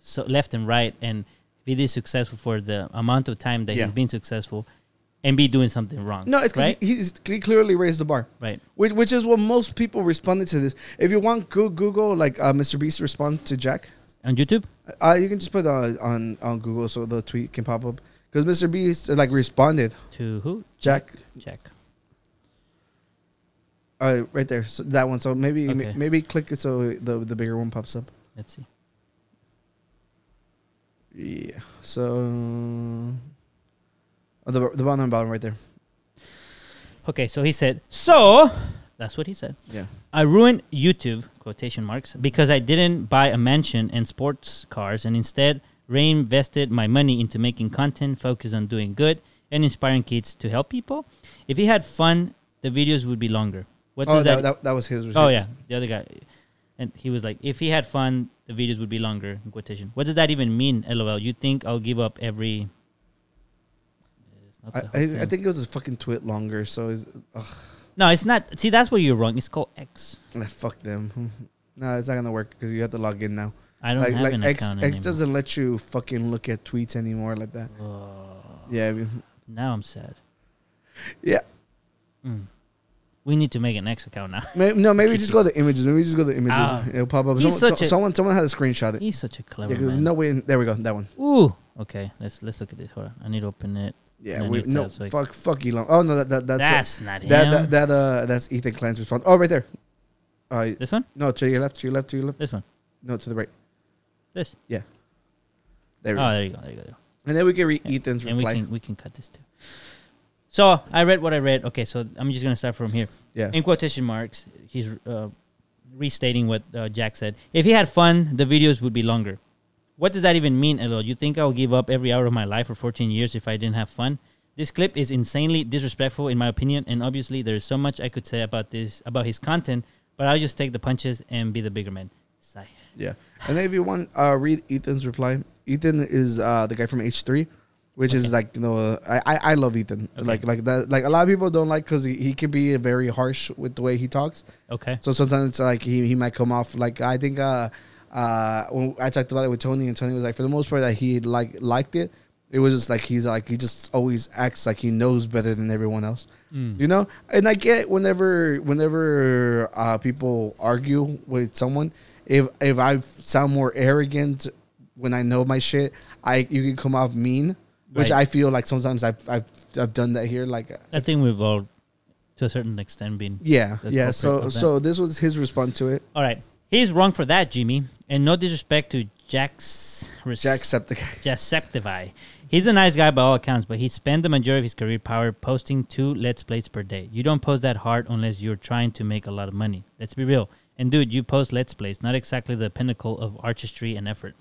So left and right, and be this successful for the amount of time that Yeah. he's been successful, and be doing something wrong. no, it's because right. he, he clearly raised the bar, right. Which, which is what most people responded to this. If you want, go Google like uh, Mr. Beast respond to Jack. On YouTube. Uh, you can just put on on on Google so the tweet can pop up because Mr. Beast uh, like responded. To who? Jack, Jack. uh, right there, so that one. So maybe Okay. maybe click it so the the bigger one pops up. Let's see. Yeah. So oh, the the bottom bottom right there. Okay, so he said. So that's what he said. Yeah. I ruined YouTube quotation marks because I didn't buy a mansion and sports cars and instead reinvested my money into making content focused on doing good and inspiring kids to help people. If he had fun, the videos would be longer. What Oh, does that, that? that, that was his. oh yeah, the other guy, and he was like, if he had fun, the videos would be longer. In quotation. What does that even mean? LOL. You think I'll give up every? It's not I, I, I think it was a fucking twit longer. So it's, ugh, no, it's not. See, that's where you're wrong. It's called X. ah, fuck them. No, it's not gonna work because you have to log in now. I don't like have like an X account X anymore. doesn't let you fucking look at tweets anymore like that. Yeah, I mean, Now I'm sad. yeah. We need to make an X account now. Maybe, no, maybe just go to the images. Maybe just go to the images. Ah. It'll pop up. Someone, a- someone, someone had a screenshot it. He's such a Yeah, clever because man. no way. There we go. That one. Ooh. Okay, let's let's look at this. Hold on. I need to open it. Yeah, No we, no. tabs, like- fuck, fuck Elon. Oh no, that, that that's That's uh, not him. that, that that uh that's Ethan Klein's response. Oh, right there. Uh, this one. no, to your left, to your left, to your left. This one. No, to the right. This. Yeah. There we Oh, go. there you go. There you go. And then we can read Ethan's And we can we can cut this too. So I read what I read. Okay, so I'm just gonna start from here. yeah. In quotation marks, he's uh, restating what uh, Jack said. If he had fun, the videos would be longer. What does that even mean, Elo? You think I'll give up every hour of my life for 14 years if I didn't have fun? This clip is insanely disrespectful, in my opinion, and obviously there is so much I could say about this about his content, but I'll just take the punches and be the bigger man. Sigh. Yeah, and then if you want, uh, read Ethan's reply. Ethan is uh, the guy from H three, which is like you know, I I, love Ethan. Like like that. Like a lot of people don't like because he, he can be very harsh with the way he talks. Okay. So sometimes it's like he, he might come off like I think uh uh when I talked about it with Tony and Tony was like for the most part that he like liked it. It was just like he's like he just always acts like he knows better than everyone else. You know? And I get whenever whenever uh people argue with someone, if if I sound more arrogant when I know my shit, I you can come off mean. Which Right. I feel like sometimes I've, I've I've done that here. Like uh, I think we've all, to a certain extent, been. yeah, yeah. So so this was his response to it. All right. He's wrong for that, Jimmy. And no disrespect to Jack's. Jacksepticeye. Jacksepticeye. He's a nice guy by all accounts, but he spent the majority of his career power posting two Let's Plays per day. You don't post that hard unless you're trying to make a lot of money. Let's be real. And dude, you post Let's Plays, not exactly the pinnacle of artistry and effort.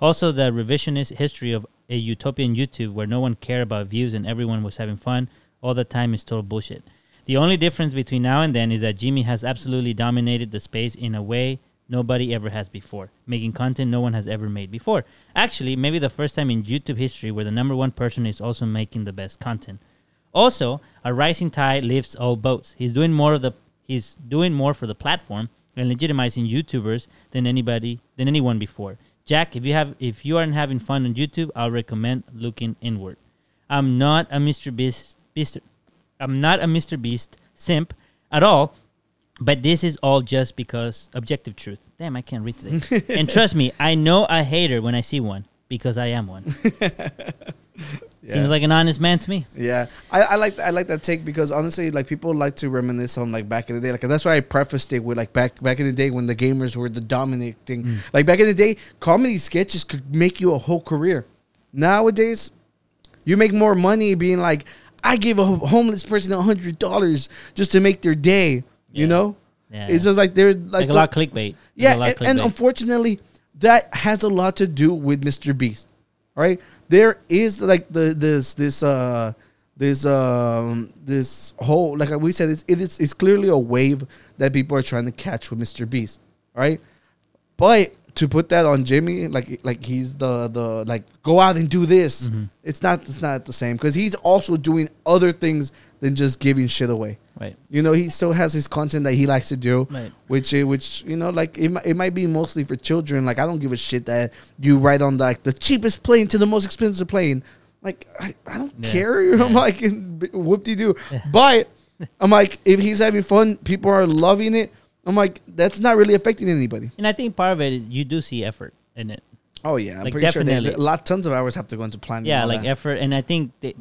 Also, the revisionist history of a utopian YouTube where no one cared about views and everyone was having fun all the time is total bullshit. The only difference between now and then is that Jimmy has absolutely dominated the space in a way nobody ever has before, making content no one has ever made before. Actually, maybe the first time in YouTube history where the number one person is also making the best content. Also, a rising tide lifts all boats. He's doing more of the he's doing more for the platform and legitimizing YouTubers than anybody than anyone before. Jack, if you have if you aren't having fun on YouTube, I'll recommend looking inward. I'm not a Mr. Beast, Beast I'm not a Mr. Beast simp at all, but this is all just because objective truth. Damn, I can't read today. and trust me, I know a hater when I see one because I am one. Seems like an honest man to me. Yeah, I, I like I like that take because honestly, like people like to reminisce on like back in the day. Like that's why I prefaced it with like back back in the day when the gamers were the dominant thing. Mm. Like back in the day, comedy sketches could make you a whole career. Nowadays, you make more money being like, I gave a homeless person a hundred dollars just to make their day. You know, Yeah. it's just like they're like, Like, a lot of clickbait. Yeah, a lot of and, and unfortunately, that has a lot to do with Mr. Beast. Right? There is like the this this uh this um this whole like we said it's it is it's clearly a wave that people are trying to catch with Mr. Beast. Right? But to put that on Jimmy, like like he's the the like go out and do this. Mm-hmm. It's not it's not the same because he's also doing other things than just giving shit away. Right. You know, he still has his content that he likes to do, Right. which uh, which you know, like it, it might be mostly for children. Like I don't give a shit that you write on like the cheapest plane to the most expensive plane. Like I, I don't Yeah. care. I'm like whoop de doo. But I'm like if he's having fun, people are loving it. I'm like that's not really affecting anybody. And I think part of it is you do see effort in it. Oh yeah, I'm Like, pretty sure they, definitely. a lot tons of hours have to go into planning. Yeah, like that. effort, and I think they,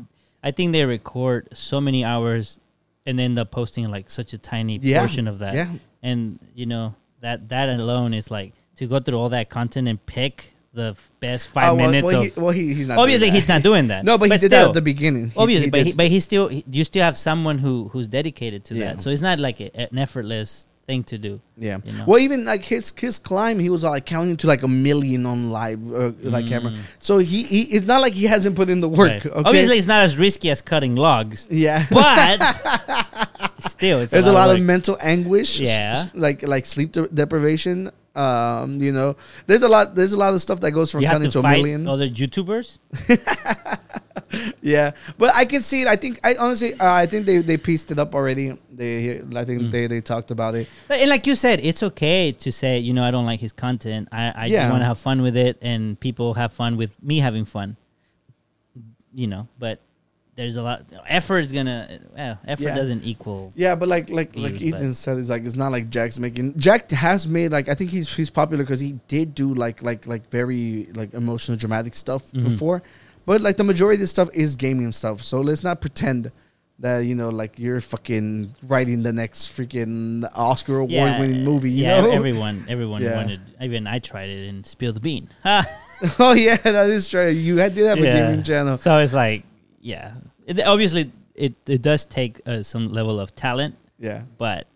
I think they record so many hours, and end up posting like such a tiny Yeah. portion of that. Yeah. and you know that that alone is like to go through all that content and pick the f- best oh, five Oh, well, minutes well, of. he, well, he, he's not. obviously, doing that. he's not doing that. No, but he did that still, at the beginning. He- obviously, he but he, but he still you still have someone who who's dedicated to Yeah. that. So it's not like a, an effortless thing to do. Yeah. you know? Well, even like his his climb, he was like counting to like a million on live uh, like camera. So he, he it's not like he hasn't put in the work. Mm. Right. Okay. Obviously, it's not as risky as cutting logs, yeah. but still, it's There's a lot of work. mental anguish. Yeah. Like like sleep de- deprivation. Um, you know, there's a lot. There's a lot of stuff that goes from you counting to to, a million. other YouTubers. Yeah, but I can see it. I think I honestly, uh, I think they they pieced it up already. They, I think Mm. they they talked about it. But- And like you said, it's okay to say, you know, I don't like his content. I, I Yeah. want to have fun with it, and people have fun with me having fun. You know, but there's a lot. Effort is gonna. Well, effort Yeah. doesn't equal. Yeah, but like like like Ethan said, it's like it's not like Jack's making. Jack has made like I think he's he's popular because he did do like like like very like emotional dramatic stuff Mm-hmm. before, but like the majority of this stuff is gaming stuff. So let's not pretend that you know like you're fucking writing the next freaking Oscar award winning movie. You yeah, know? everyone, everyone Yeah. wanted. Even I tried it and spilled the bean. Oh yeah, that is true. You had did have a gaming channel. So it's like, yeah, it, obviously it it does take uh, some level of talent, Yeah. but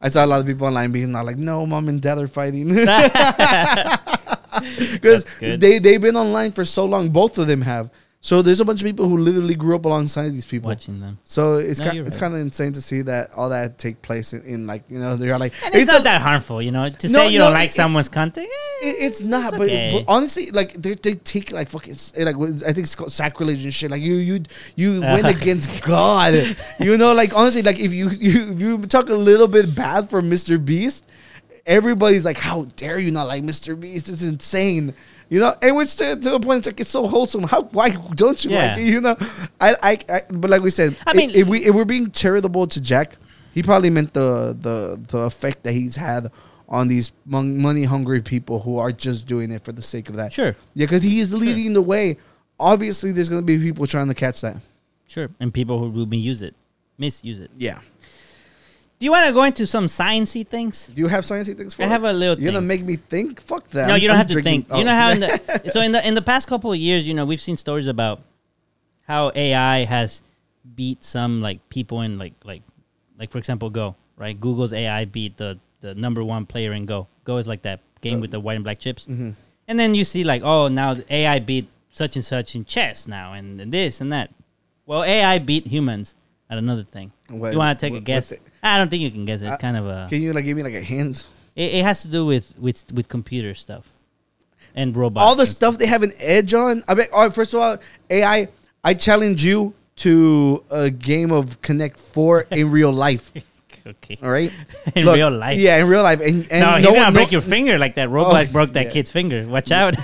I saw a lot of people online being like, "No, mom and dad are fighting," because they they've been online for so long. Both of them have. So there's a bunch of people who literally grew up alongside these people. Watching them. So it's No, it's right. kind of insane to see that all that take place in, in like you know they're like And it's, a- not that harmful, you know. To No, say you no, don't like it- someone's content, eh, It, it's not, It's but, okay. but honestly, like they, they take like fucking like I think it's called sacrilege and shit. Like you you you went against God. You know, like honestly, like if you you if you talk a little bit bad for Mr. Beast, everybody's like, how dare you not like Mr. Beast? It's insane. You know, and which to, to a point, it's like it's so wholesome. How why don't you Yeah. like it? You know, I, I I but like we said, I mean- if we if we're being charitable to Jack, he probably meant the the the effect that he's had on these money hungry people who are just doing it for the sake of that. Sure. Yeah, because he is leading the way. Obviously, there's going to be people trying to catch that. sure. And people who will misuse it, misuse it. Yeah. Do you want to go into some sciencey things? Do you have sciencey things for me? I us? have a little You're going to make me think? Fuck that. no, you don't I'm have to drinking- think. You oh. know how in the so in the in the past couple of years, you know, we've seen stories about how AI has beat some like people in like like like for example Go, right? Google's AI beat the the number one player in Go. Go is like that game with the white and black chips. Mm-hmm. And then you see like, oh, now AI beat such and such in chess now, and, and this and that. Well, AI beat humans at another thing. What- you want to take what- a guess? thing? I don't think you can guess it. It's Uh, kind of a. Can you like give me like a hint? It, it has to do with with with computer stuff and robots. All the and stuff they have an edge on. I mean, all right, first of all, AI. I challenge you to a game of Connect Four in real life. Okay. All right, In real life? Yeah, in real life. And, and no, he's no gonna one- break no- your finger like that robot Oh, broke that yeah. kid's finger. Watch out.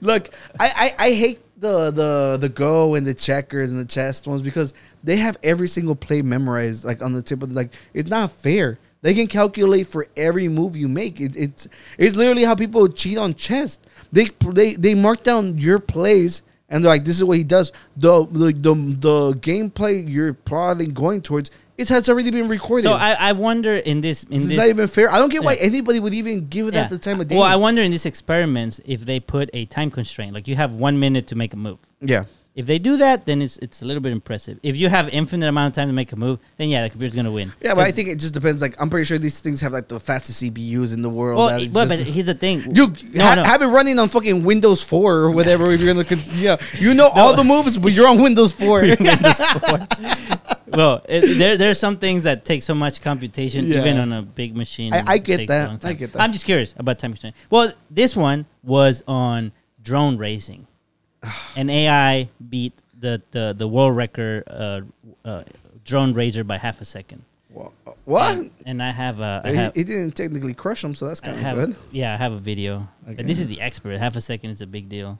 Look, I, I, I hate the, the the go and the checkers and the chess ones because they have every single play memorized like on the tip of the, like it's not fair. They can calculate for every move you make. It, it's it's literally how people cheat on chess. They they they mark down your plays and they're like, this is what he does. The the the, the gameplay you're probably going towards it has already been recorded. so I, I wonder in this in this this is not even fair. I don't get why Yeah. anybody would even give that the time of day. Well, I wonder in these experiments if they put a time constraint, like you have one minute to make a move. yeah. If they do that, then it's it's a little bit impressive. If you have infinite amount of time to make a move, then yeah, the computer's gonna win. Yeah, but I think it just depends. Like, I'm pretty sure these things have like the fastest CPUs in the world. Well, that it- just- but here's the thing, Dude, No, ha- no. have it running on fucking Windows 4 or whatever. if you're gonna, con- yeah, you know all the moves, but you're on Windows 4. well, it, there there's some things that take so much computation, Yeah. even on a big machine. I- I get that. I get that. I'm just curious about time constraint. Well, this one was on drone racing, and AI beat the the the world record uh, uh, drone racer by half a second. Wha- what? And I have a I He, have, he didn't technically crush him, so that's kind of good. yeah I have a video, Okay. but this is the expert. Half a second is a big deal.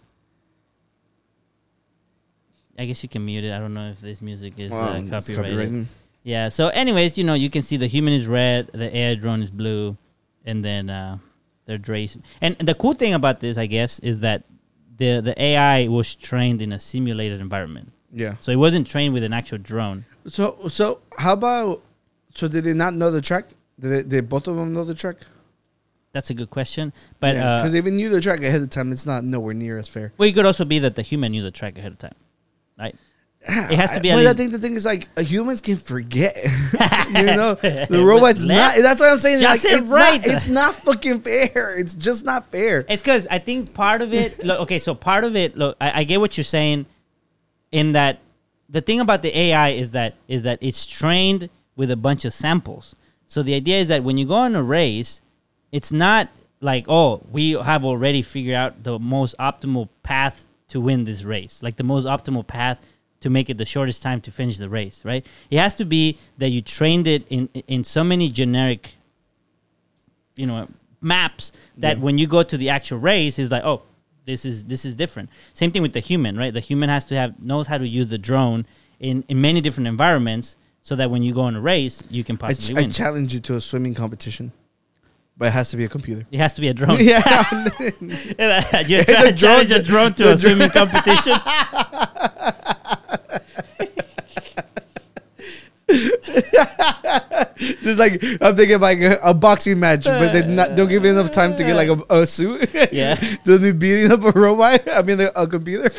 I guess you can mute it. I don't know if this music is Wow, uh, copyrighted. Yeah. So, anyways, you know, you can see the human is red, the air drone is blue, and then uh, they're racing. And the cool thing about this, I guess, is that the the AI was trained in a simulated environment, Yeah. so it wasn't trained with an actual drone. So, so how about? So, did they not know the track? Did, they, did both of them know the track? That's a good question, but Because uh, if they knew the track ahead of time, it's not nowhere near as fair. well, it could also be that the human knew the track ahead of time, right? It has to be. But I think the thing is like uh, humans can forget. you know, the robots not. That's what I'm saying. Just like, it's right. Not, it's not fucking fair. It's just not fair. It's because I think part of it. Look, okay, so part of it. Look, I, I get what you're saying. In that, the thing about the AI is that is that it's trained with a bunch of samples. So the idea is that when you go on a race, it's not like oh we have already figured out the most optimal path to win this race, like the most optimal path to make it the shortest time to finish the race. Right? It has to be that you trained it in in so many generic you know maps that when you go to the actual race is like oh this is this is different same thing with the human right the human has to have knows how to use the drone in in many different environments so that when you go on a race you can I, ch- possibly I win challenge you to a swimming competition, but it has to be a computer. it has to be a drone yeah, you The drone- challenge a drone to a swimming competition just like I'm thinking like a, a boxing match, but then not, don't give it enough time to get like a, a suit. Yeah. just be beating up a robot. I mean, a, a computer.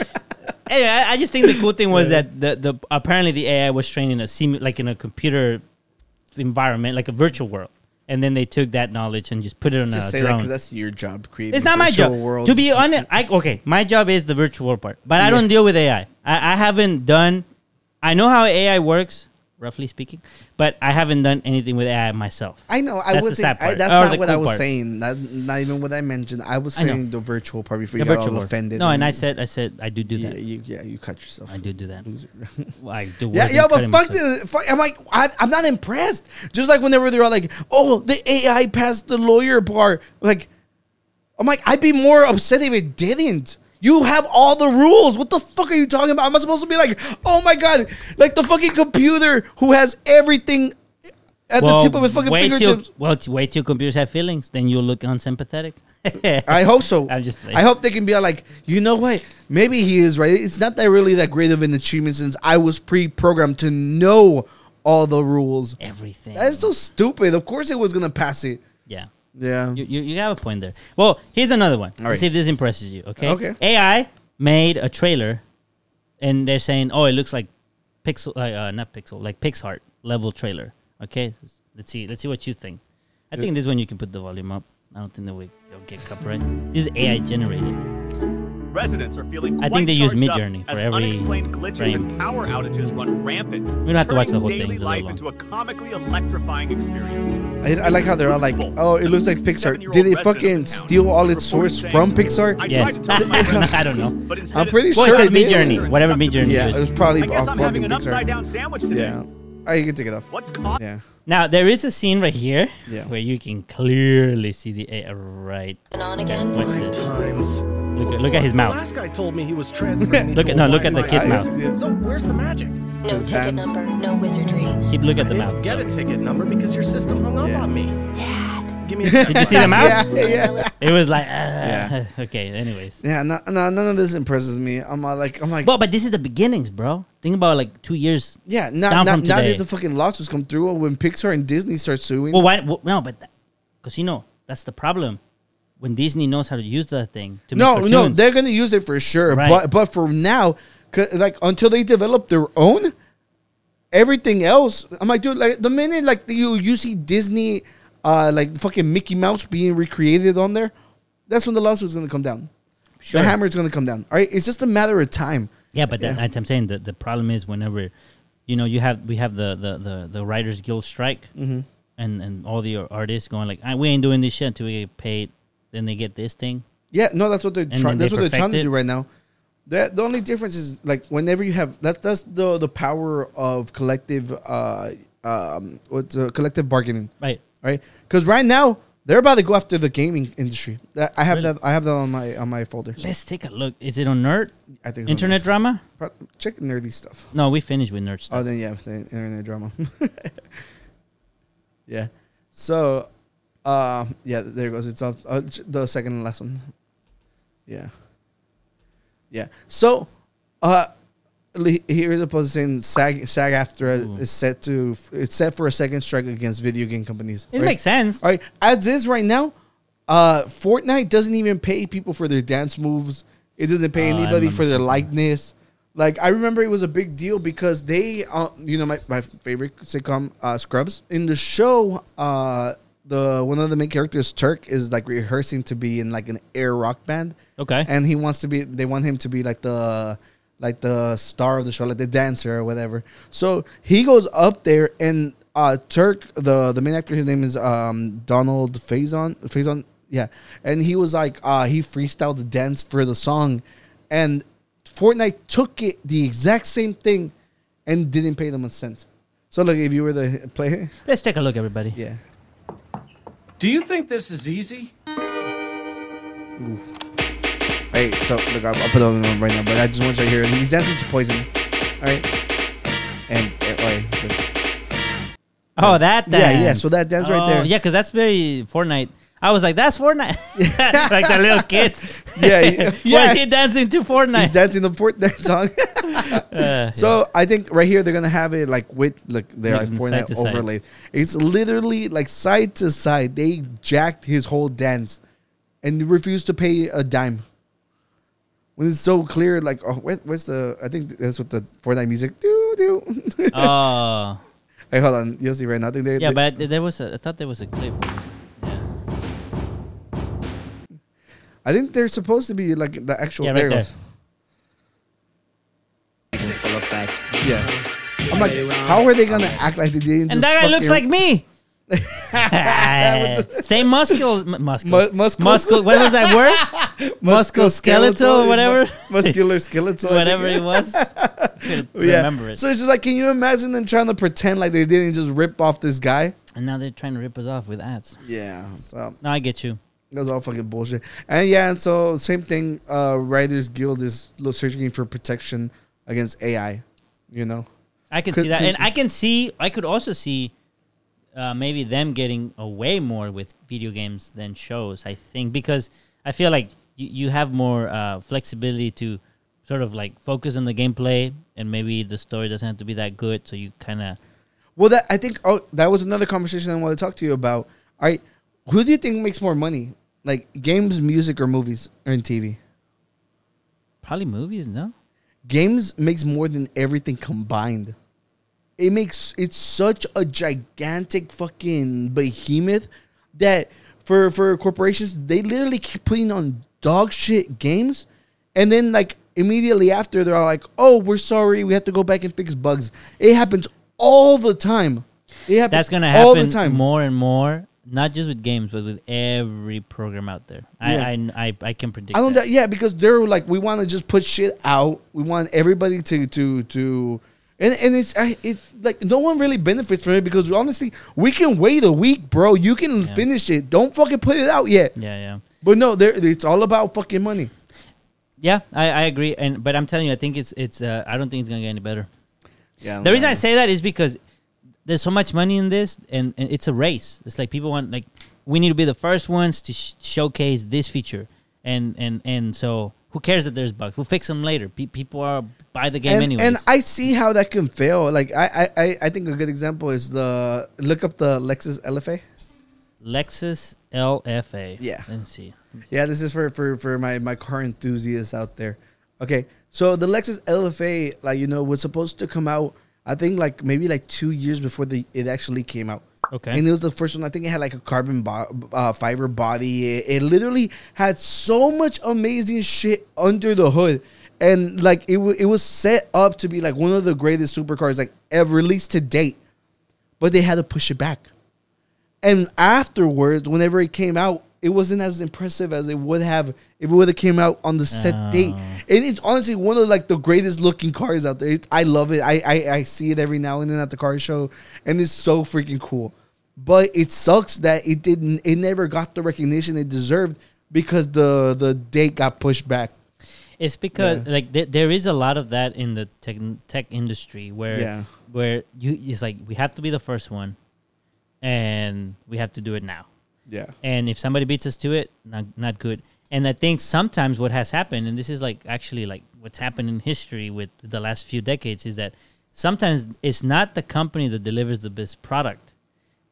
anyway, I, I just think the cool thing was that the, the apparently the AI was trained in a simu- like in a computer environment, like a virtual world, and then they took that knowledge and just put it on Just a say that drone. because that's your job. Creating It's not my job. worlds. To be honest, I okay. My job is the virtual world part, but I don't deal with AI. I, I haven't done. I know how AI works, roughly speaking, but I haven't done anything with AI myself. I know. I That's was saying, I, that's Or not what I was part. saying. That, not even what I mentioned. I was I saying the virtual part before The you got all offended. No, and I said, I said, I do do yeah, that. you, yeah, you cut yourself. I do do that. Well, I do. Yeah, yo, but fuck this. Fuck, I'm like, I, I'm not impressed. Just like whenever they're all like, oh, the AI passed the lawyer bar. Like, I'm like, I'd be more upset if it didn't. You have all the rules. What the fuck are you talking about? Am I supposed to be like, oh my god, like the fucking computer who has everything at the tip of his fucking wait till fingertips? well, wait till computers have feelings, then you'll look unsympathetic. I hope so. I'm just playing. I hope they can be like, you know what? Maybe he is right. It's not that really that great of an achievement since I was pre-programmed to know all the rules. everything. That's so stupid. Of course, it was gonna pass it. yeah. Yeah. You, you, you have a point there. Well, here's another one. All Let's right. see if this impresses you. Okay. Okay. AI made a trailer, and they're saying, "Oh, it looks like Pixel, uh, uh, not Pixel, like Pixar level trailer." Okay. Let's see. Let's see what you think. I think this one you can put the volume up. I don't think that we they'll get copyright. This is AI generated. Residents are feeling I think they use charged up Midjourney for as every unexplained glitches frame. and power outages run rampant. We don't have to watch the turning whole thing, daily it's life long. into a comically electrifying experience. I, I like how they're all like, oh, it looks like Pixar. Did it fucking steal all its source saying, from Pixar? tried Yes. to tell my friends, I don't know. but instead I'm it pretty took Well, sure it it says did. Midjourney. Whatever Midjourney Yeah, is. it was probably I guess I'm fucking having an upside Pixar. down sandwich today. Yeah. Oh, you can take it off. What's caught? Yeah. Now there is a scene right here Yeah. where you can clearly see the AI right. And on again. Watch Five this. times. Look at, look at his The mouth. last guy told me he was transferring Look at- a no, look at the kid's mouth. So where's the magic? No His ticket hands. number, no wizardry. Keep look I at the didn't mouth. get a ticket number because your system hung up Yeah. on me. Dad, give me a Did you see the mouth? Yeah, yeah. It was like, uh, Yeah. okay. Anyways, Yeah, no, no, none of this impresses me. I'm uh, like, I'm like, well, but this is the beginnings, bro. Think about like two years. yeah, not, down not, from now today. that the fucking lawsuits come through when Pixar and Disney start suing. Well, why? Well, no, but because you know that's the problem. When Disney knows how to use that thing to make no, cartoons. no, they're gonna use it for sure. Right. But but for now, like until they develop their own, everything else, I'm like, dude, like the minute like you you see Disney, uh, like fucking Mickey Mouse being recreated on there, that's when the lawsuit's gonna come down. Sure. The hammer's gonna come down. All right, it's just a matter of time. Yeah, but that, Yeah. that's I'm saying the the problem is whenever, you know, you have we have the the the, the Writers Guild strike, Mm-hmm. and and all the artists going like, "Ah, we ain't doing this shit until we get paid. Then they get this thing. Yeah, no, that's what they're trying. That's they what they're trying to do right now. The, the only difference is like whenever you have that that's the the power of collective uh um what's uh, collective bargaining, Right. right? Because right now they're about to go after the gaming industry. That I have Really? that I have that on my on my folder. Let's take a look. Is it on Nerd? I think Internet drama? Pro- check nerdy stuff. No, we finished with Nerd stuff. Oh, then yeah, internet drama. yeah. So, uh, yeah, there it goes. It's off, uh, the second lesson. Yeah. Yeah. So, uh, here is a post saying SAG SAG-AFTRA Ooh. is set to it's set for a second strike against video game companies. it right? makes sense. All right, as is right now, uh, Fortnite doesn't even pay people for their dance moves. It doesn't pay I anybody for their likeness. Like I remember, it was a big deal because they, uh, you know, my, my favorite sitcom, uh, Scrubs. In the show, uh, the one of the main characters, Turk, is like rehearsing to be in like an air rock band, Okay. and he wants to be. They want him to be like the like the star of the show, like the dancer or whatever. So he goes up there, and uh, Turk, the the main actor, his name is um, Donald Faison. Faison, yeah, and he was like, uh, he freestyled the dance for the song, and Fortnite took it the exact same thing, and didn't pay them a cent. So like, if you were the player, Let's take a look, everybody. yeah. Do you think this is easy? Hey, so look, I'll, I'll put it on right now, but I just want you to hear. He's dancing to Poison, all right, and, and all right. so- Oh, that oh, that. Yeah, yeah, so that dance right Oh, there. Yeah, because that's very Fortnite. I was like, that's Fortnite. like the little kids. Yeah, yeah, Why is he dancing to Fortnite? He's dancing the Fortnite song. Uh, so I think right here they're gonna have it like with like they're like Fortnite side. overlaid. It's literally like side to side. They jacked his whole dance, and refused to pay a dime. When it's so clear, like oh, where, where's the? I think that's what the Fortnite music do do. Oh, Hey, hold on. You'll see right now. I think they, Yeah, they- but there was a. I thought there was a clip. I think they're supposed to be like the actual. Yeah, there right it there. goes. Full effect. Yeah. I'm like, how are they gonna act like they didn't? And just that guy looks like me. Same muscle, m- muscle, Mu- muscles? muscle. What was that word? Musculoskeletal, whatever. mu- muscular skeletal, whatever it was. Yeah. remember it. So it's just like, can you imagine them trying to pretend like they didn't just rip off this guy? and now they're trying to rip us off with ads. Yeah. So No, I get you. That's all fucking bullshit. And yeah, and so same thing. Uh, Writers Guild is searching for protection against AI. You know. I can Could- see that, could- and I can see. I could also see uh, maybe them getting away more with video games than shows. I think because I feel like you, you have more uh, flexibility to sort of like focus on the gameplay, and maybe the story doesn't have to be that good. So you kind of Well, that I think oh, that was another conversation I want to talk to you about. All right, who do you think makes more money, like games, music, or movies, or in TV? probably movies. No, Games makes more than everything combined. It makes it's such a gigantic fucking behemoth that for for corporations they literally keep putting on dog shit games, and then like immediately after they're all like, "Oh, we're sorry, we have to go back and fix bugs." It happens all the time. It happens that's gonna all happen the time. more and more. Not just with games, but with every program out there. Yeah. I, I I I can predict. I don't. that. doubt- Yeah, because they're like, we want to just put shit out. We want everybody to to to, and and it's I, it like no one really benefits from it because honestly, we can wait a week, bro. You can Yeah. finish it. Don't fucking put it out yet. Yeah, yeah. But no, there it's all about fucking money. Yeah, I, I agree, and but I'm telling you, I think it's it's. Uh, I don't think it's gonna get any better. Yeah. The reason I say that is because there's so much money in this, and, and it's a race. It's like people want like we need to be the first ones to sh- showcase this feature, and and and so who cares that there's bugs? We'll fix them later. Pe- people are buy the game anyway. and I see how that can fail. Like I, I, I- I think a good example is the look up the Lexus LFA. Lexus LFA. Yeah. Let's see. Yeah, this is for for for my my car enthusiasts out there. Okay, so the Lexus LFA, like you know, was supposed to come out. I think like maybe like two years before the it actually came out. Okay. And it was the first one. I think it had like a carbon bo- uh, fiber body. It, it literally had so much amazing shit under the hood, and like it w- it was set up to be like one of the greatest supercars like ever released to date. But they had to push it back. And afterwards, whenever it came out, it wasn't as impressive as it would have if it would have came out on the set Oh. date. And it's honestly one of like the greatest looking cars out there. It, I love it. I, I I see it every now and then at the car show, and it's so freaking cool. But it sucks that it didn't. It never got the recognition it deserved because the the date got pushed back. It's because like there, there is a lot of that in the tech tech industry where Yeah. where you it's like we have to be the first one, and we have to do it now. Yeah. And if somebody beats us to it, not not good. And I think sometimes what has happened, and this is like actually like what's happened in history with the last few decades, is that sometimes it's not the company that delivers the best product,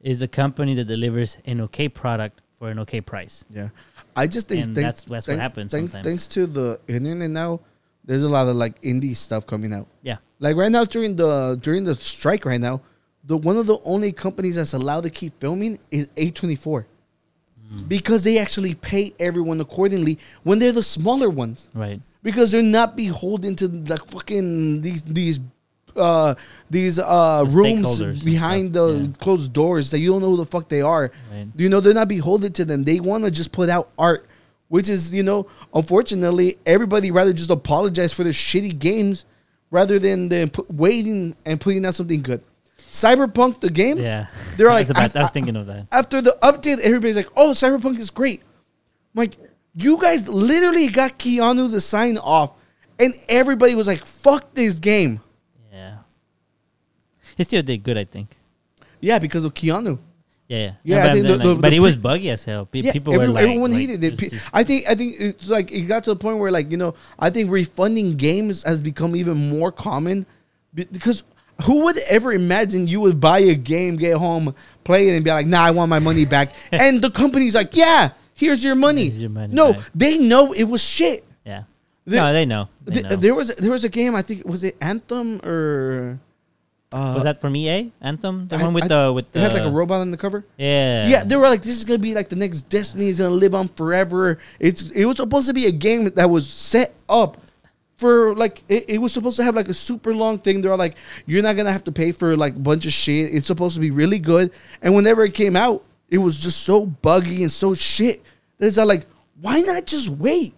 is the company that delivers an okay product for an okay price. Yeah, I just think thanks, that's- that's what happens Thanks, sometimes. thanks to the internet now, there's a lot of like indie stuff coming out. Yeah. Like right now during the during the strike right now, the one of the only companies that's allowed to keep filming is A24. Because they actually pay everyone accordingly when they're the smaller ones. Right. Because they're not beholden to the fucking these these uh these uh The rooms behind the yeah. closed doors that you don't know who the fuck they are. Right. You know, they're not beholden to them. They want to just put out art, which is, you know, unfortunately, everybody rather just apologize for their shitty games rather than, than put, waiting and putting out something good. Cyberpunk, the game, Yeah. they're I like, about- I was thinking of that. After the update, everybody's like, oh, Cyberpunk is great. I'm like, you guys literally got Keanu to sign off, and everybody was like, fuck this game. Yeah. He still did good, I think. Yeah, because of Keanu. Yeah, yeah. Yeah, No, I but, I'm think saying, the- like- the- but the he was buggy as hell. Pe- Yeah, people every- were like, everyone like, hated it. just- I think I think it's like it got to the point where like you know I think refunding games has become even more common be- because who would ever imagine you would buy a game, get home, play it, and be like, "Nah, I want my money back," and the company's like, "Yeah, here's your money." Here's your money no, back. they know it was shit. yeah. There- no, they know. They Th- know. There was there was a game I think was it Anthem or Uh, Was that from EA Anthem? The I- one with I- the with the it had like a robot on the cover. Yeah. Yeah, they were like, "This is gonna be like the next Destiny is gonna live on forever." It's it was supposed to be a game that was set up for like it, it was supposed to have like a super long thing. They're like, "You're not gonna have to pay for like a bunch of shit." It's supposed to be really good. And whenever it came out, it was just so buggy and so shit. It's like, why not just wait?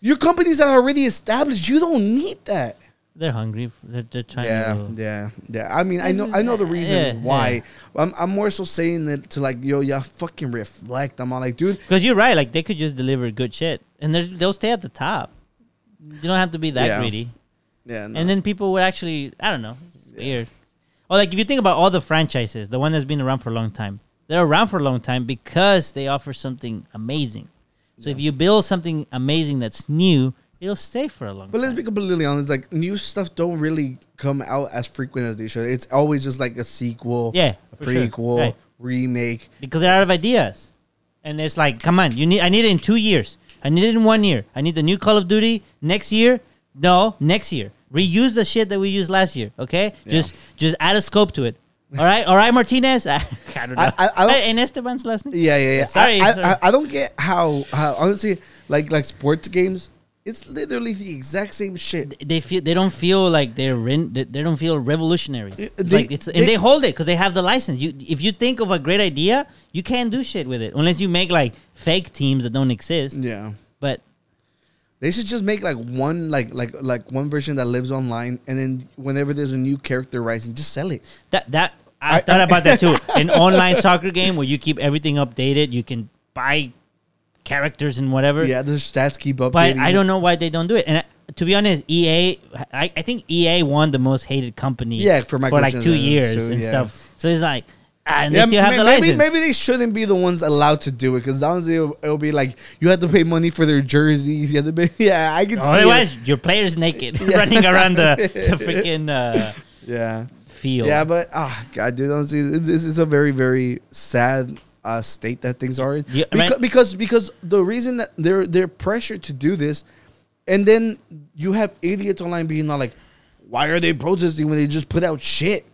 Your companies are already established, you don't need that. They're hungry. They're, they're trying Yeah, to. yeah, yeah. I mean, I know, I know the reason yeah, why. I'm, I'm more so saying that to like, yo, yeah, fucking reflect. I'm all like, dude, Because you're right. Like they could just deliver good shit, and they'll stay at the top. You don't have to be that Yeah. greedy. yeah, no. And then people would actually, I don't know, it's weird. Or like if you think about all the franchises, the one that's been around for a long time, they're around for a long time because they offer something amazing. So if you build something amazing that's new, it'll stay for a long time. But let's time. be completely honest. Like new stuff don't really come out as frequent as they should. It's always just like a sequel, Yeah, a for sure. prequel, Right. remake. because they're out of ideas, and it's like, come on, you need. I need it in two years. I need it in one year. I need the new Call of Duty next year. No, next year. Reuse the shit that we used last year. Okay, just just add a scope to it. All right, all right, Martinez. I, don't know. I- I- I don't- and Esteban's last name. Yeah, yeah, yeah. Sorry, I, I, sorry. I, I don't get how, how honestly, like like sports games. It's literally the exact same shit. they feel they don't feel like they're they don't feel revolutionary. Uh, it's they- like it's and they- they hold it because they have the license. You if you think of a great idea, you can't do shit with it unless you make like fake teams that don't exist. Yeah. But They should just make like one like like like one version that lives online, and then whenever there's a new character rising, just sell it. that that I, I- thought about that too. An online soccer game where you keep everything updated, you can buy characters and whatever. Yeah, the stats keep up. But I don't know why they don't do it. And uh, to be honest, EA, I, I think EA won the most hated company. Yeah, for for like two years too, and yeah. stuff. So it's like, ah, and Yeah, they still have ma- the maybe, license. maybe they shouldn't be the ones allowed to do it because honestly, it'll, it'll be like you have to pay money for their jerseys. You have to pay. Yeah, I can see. Otherwise, your player's naked running around the, the freaking uh, Yeah, field. yeah, but ah, God, dude, honestly, this is a very, very sad uh, state that things are in. Yeah, because, because because the reason that they're they're pressured to do this, and then you have idiots online being like, "Why are they protesting when they just put out shit?"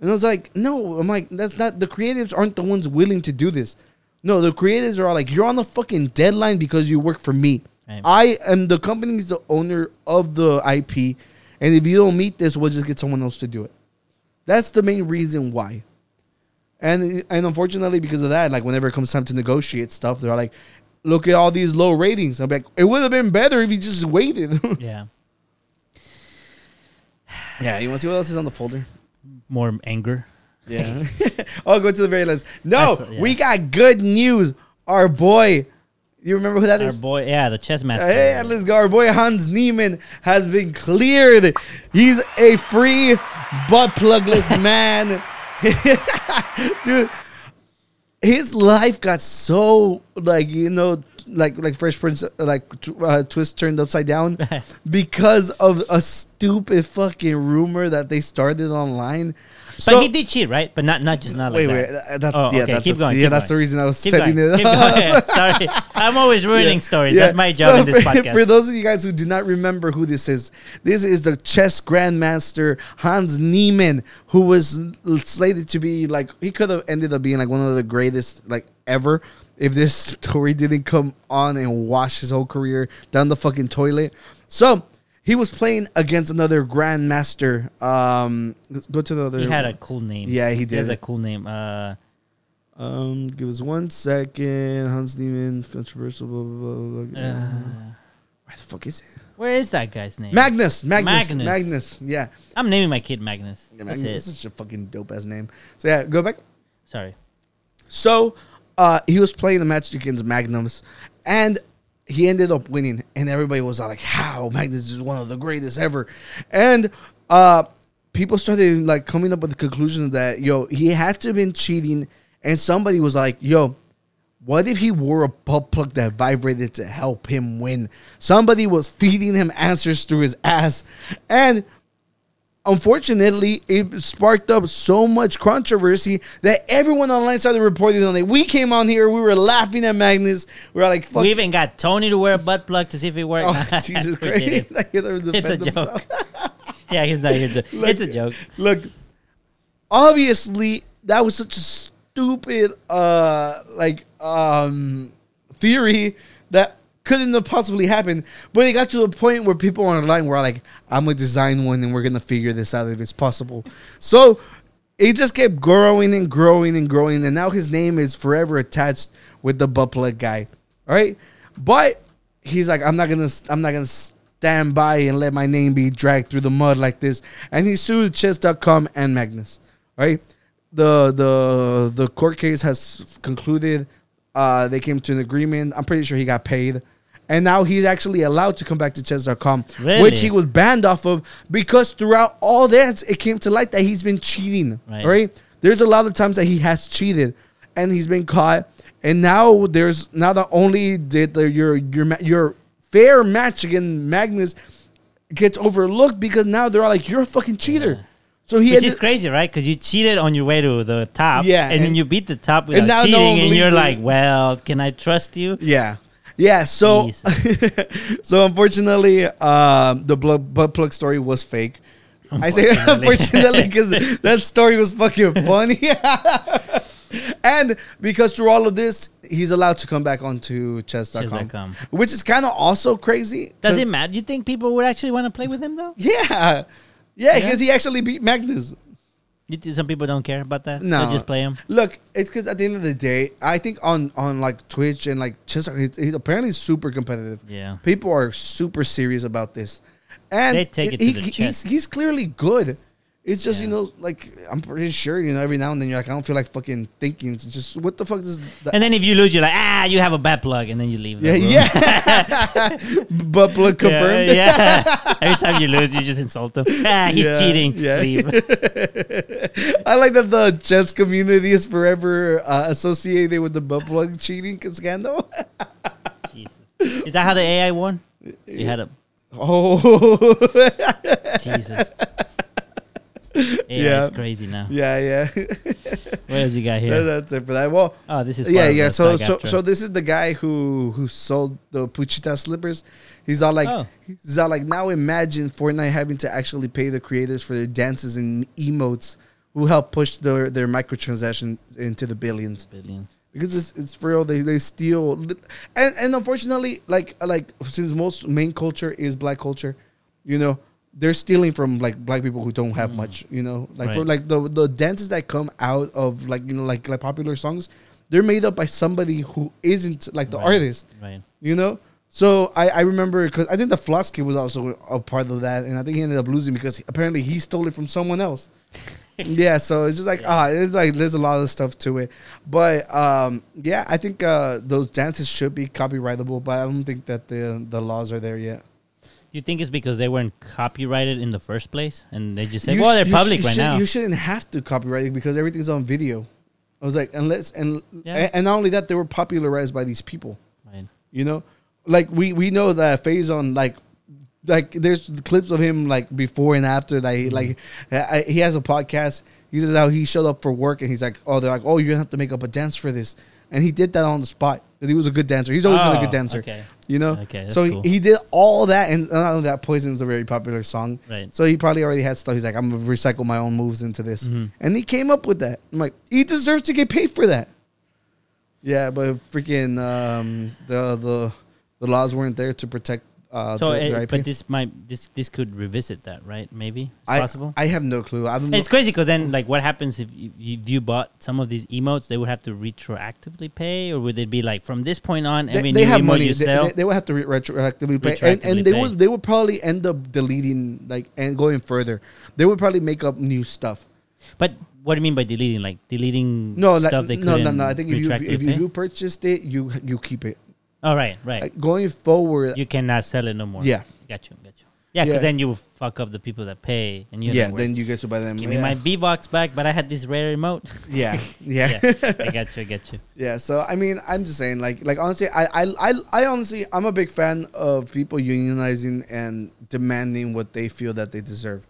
And I was like, "No, I'm like, that's not the creatives aren't the ones willing to do this. No, the creatives are all like, you're on the fucking deadline because you work for me. Right. I am the company's the owner of the IP, and if you don't meet this, we'll just get someone else to do it. That's the main reason why. And and unfortunately, because of that, like whenever it comes time to negotiate stuff, they're like, "Look at all these low ratings." I'm like, "It would have been better if you just waited." yeah. yeah, you want to see what else is on the folder? More anger. Yeah. I'll go to the very last. No, That's- yeah. we got good news. Our boy, you remember who that Our is? boy, yeah, the chess master. Hey, let's go. Our boy Hans Niemann has been cleared. He's a free butt plugless man. Dude, his life got so like you know like like Fresh Prince like uh, twist turned upside down because of a stupid fucking rumor that they started online. But he did cheat, right? But not not just not like wait, that. wait. That, Oh, yeah, okay, that's, keep going, yeah, keep that's going. the reason I was Keep setting going. it Keep up. going. Sorry, I'm always ruining stories. Yeah. That's my job So in this for, podcast. For those of you guys who do not remember who this is, this is the chess grandmaster Hans Niemann, who was slated to be like he could have ended up being like one of the greatest like ever if this story didn't come on and wash his whole career down the fucking toilet. So he was playing against another grandmaster. Um, go to the other. he had a cool name. Yeah, he did. He has a cool name. Uh, Um, give us one second. Hans Niemann, controversial. Blah blah blah. blah. uh, Where the fuck is it? where is that guy's name? Magnus, Magnus, Magnus. Magnus. Yeah, I'm naming my kid Magnus. Yeah, That's Magnus it. is such a fucking dope ass name. So yeah, go back. Sorry. So uh, he was playing the match against Magnus, and he ended up winning. And everybody was like, "How Magnus is one of the greatest ever," and uh, people started like coming up with the conclusion that yo, he had to have been cheating. And somebody was like, "Yo." What if he wore a butt plug that vibrated to help him win? Somebody was feeding him answers through his ass. And unfortunately, it sparked up so much controversy that everyone online started reporting on it. We came on here, we were laughing at Magnus. We were like, fuck. We even got Tony to wear a butt plug to see if it worked. oh, Jesus Christ. it. I hear them It's a joke. yeah, he's not here to. it's a joke. Look, obviously that was such a stupid uh like um theory that couldn't have possibly happened. But it got to a point where people online were like, I'm gonna design one and we're gonna figure this out if it's possible. So it just kept growing and growing and growing, and now his name is forever attached with the butt plug guy. All right. But he's like, I'm not gonna I'm not gonna stand by and let my name be dragged through the mud like this. And he sued chess.com and Magnus. Right? The the the court case has concluded. Uh they came to an agreement. I'm pretty sure he got paid. And now he's actually allowed to come back to chess.com, Really? which he was banned off of because throughout all this, it came to light that he's been cheating. Right. right? There's a lot of times that he has cheated and he's been caught. And now there's now not only did the, your your your fair match against Magnus gets overlooked because now they're all like you're a fucking cheater. So he Which is crazy, right? Because you cheated on your way to the top. Yeah, And, then you beat the top and without now cheating. and you're like, well, can I trust you? yeah. Yeah, so so unfortunately, um, the blood, butt plug story was fake. I say unfortunately because that story was fucking funny, and because through all of this, he's allowed to come back onto chess.com, Chess.com. which is kind of also crazy. Does it matter? You think people would actually want to play with him, though? Yeah, yeah, Yeah? because he actually beat Magnus. You some people don't care about uh, that? No, They just play him? Look, it's because at the end of the day, I think on on like Twitch and like chess, uh, he's, he's apparently super competitive. Yeah. people are super serious about this, and They take it to he, the he's he's clearly good. It's just you know like I'm pretty sure you know every now and then you're like I don't feel like fucking thinking. It's just what the fuck is that? And then if you lose, you're like, ah, you have a bad plug. And then you leave. Yeah, yeah. but Yeah, confirmed. Yeah. Every time you lose, you just insult him. Ah, he's Yeah, cheating. yeah. Leave. I like that the chess community is forever uh, associated with the butt plug cheating scandal. Jesus. Is that how the AI won? You had a oh, Jesus. Yeah. is crazy now. yeah, yeah. What else you got here? That's it for that. Well, Oh, this is yeah, yeah. So, so, so this is the guy who who sold the Puchita slippers. He's all like, Oh. he's all like, now imagine Fortnite having to actually pay the creators for their dances and emotes, who help push their their microtransactions into the billions. Billions. Because it's, it's real, they they steal, and and unfortunately, like like since most main culture is black culture, you know, they're stealing from like black people who don't have much, you know, like for Mm. Like the the dances that come out of like you know like like popular songs, they're made up by somebody who isn't like the Right. artist, Right. you know. So I, I remember because I think the Floss kid was also a part of that, and I think he ended up losing because apparently he stole it from someone else. yeah, so it's just like ah, it's like there's a lot of stuff to it, but um, yeah, I think uh, those dances should be copyrightable, but I don't think that the the laws are there yet. You think it's because they weren't copyrighted in the first place, and they just said, You "Well, they're you public you right should- now." You shouldn't have to copyright it because everything's on video. I was like, unless and Yeah. and, not only that, they were popularized by these people. Right. You know, like we we know that Faison like like there's clips of him like before and after like Mm-hmm. like I, he has a podcast. He says how he showed up for work and he's like, oh, they're like, oh, you're have to make up a dance for this, and he did that on the spot because he was a good dancer. He's always been a Oh, good dancer. okay. You know, Okay, so he, he did all that, and not only that, Poison is a very popular song. Right. So he probably already had stuff. He's like, I'm gonna recycle my own moves into this, Mm-hmm. and he came up with that. I'm like, he deserves to get paid for that. Yeah, but freaking um, the the the laws weren't there to protect uh, So, the, it, but this might this this could revisit that, right? Maybe it's I, possible. I have no clue. I don't know. it's crazy because then, like, what happens if you, if you bought some of these emotes? They would have to retroactively pay, or would it be like from this point on, they, every they new have money. you They, they, they would have to re- retroactively pay, and, Retroactively and they pay. would they would probably end up deleting like and going further. They would probably make up new stuff. but what do you mean by deleting? Like deleting No, like, stuff they no, no, no. I think if you if you, you purchased it, you you keep it. Oh, right, right. Like, going forward, you cannot sell it no more. Yeah. got you, got you. Yeah, because Yeah. then you fuck up the people that pay, and you yeah, then you get to buy them. give yeah. me my V-Bucks back, but I had this rare emote. yeah, yeah. yeah, I got you, I got you. Yeah, so I mean, I'm just saying, like, like honestly, I, I, I, I honestly, I'm a big fan of people unionizing and demanding what they feel that they deserve,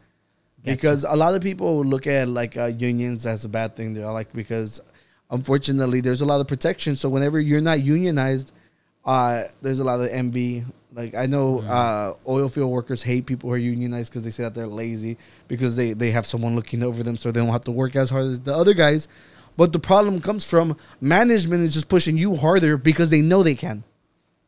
Gotcha. because a lot of people look at like uh, unions as a bad thing. They're like because, unfortunately, there's a lot of protection. So whenever you're not unionized, uh, there's a lot of envy, Like I know uh, oil field workers hate people who are unionized because they say that they're lazy because they they have someone looking over them, so they don't have to work as hard as the other guys. But the problem comes from management is just pushing you harder because they know they can.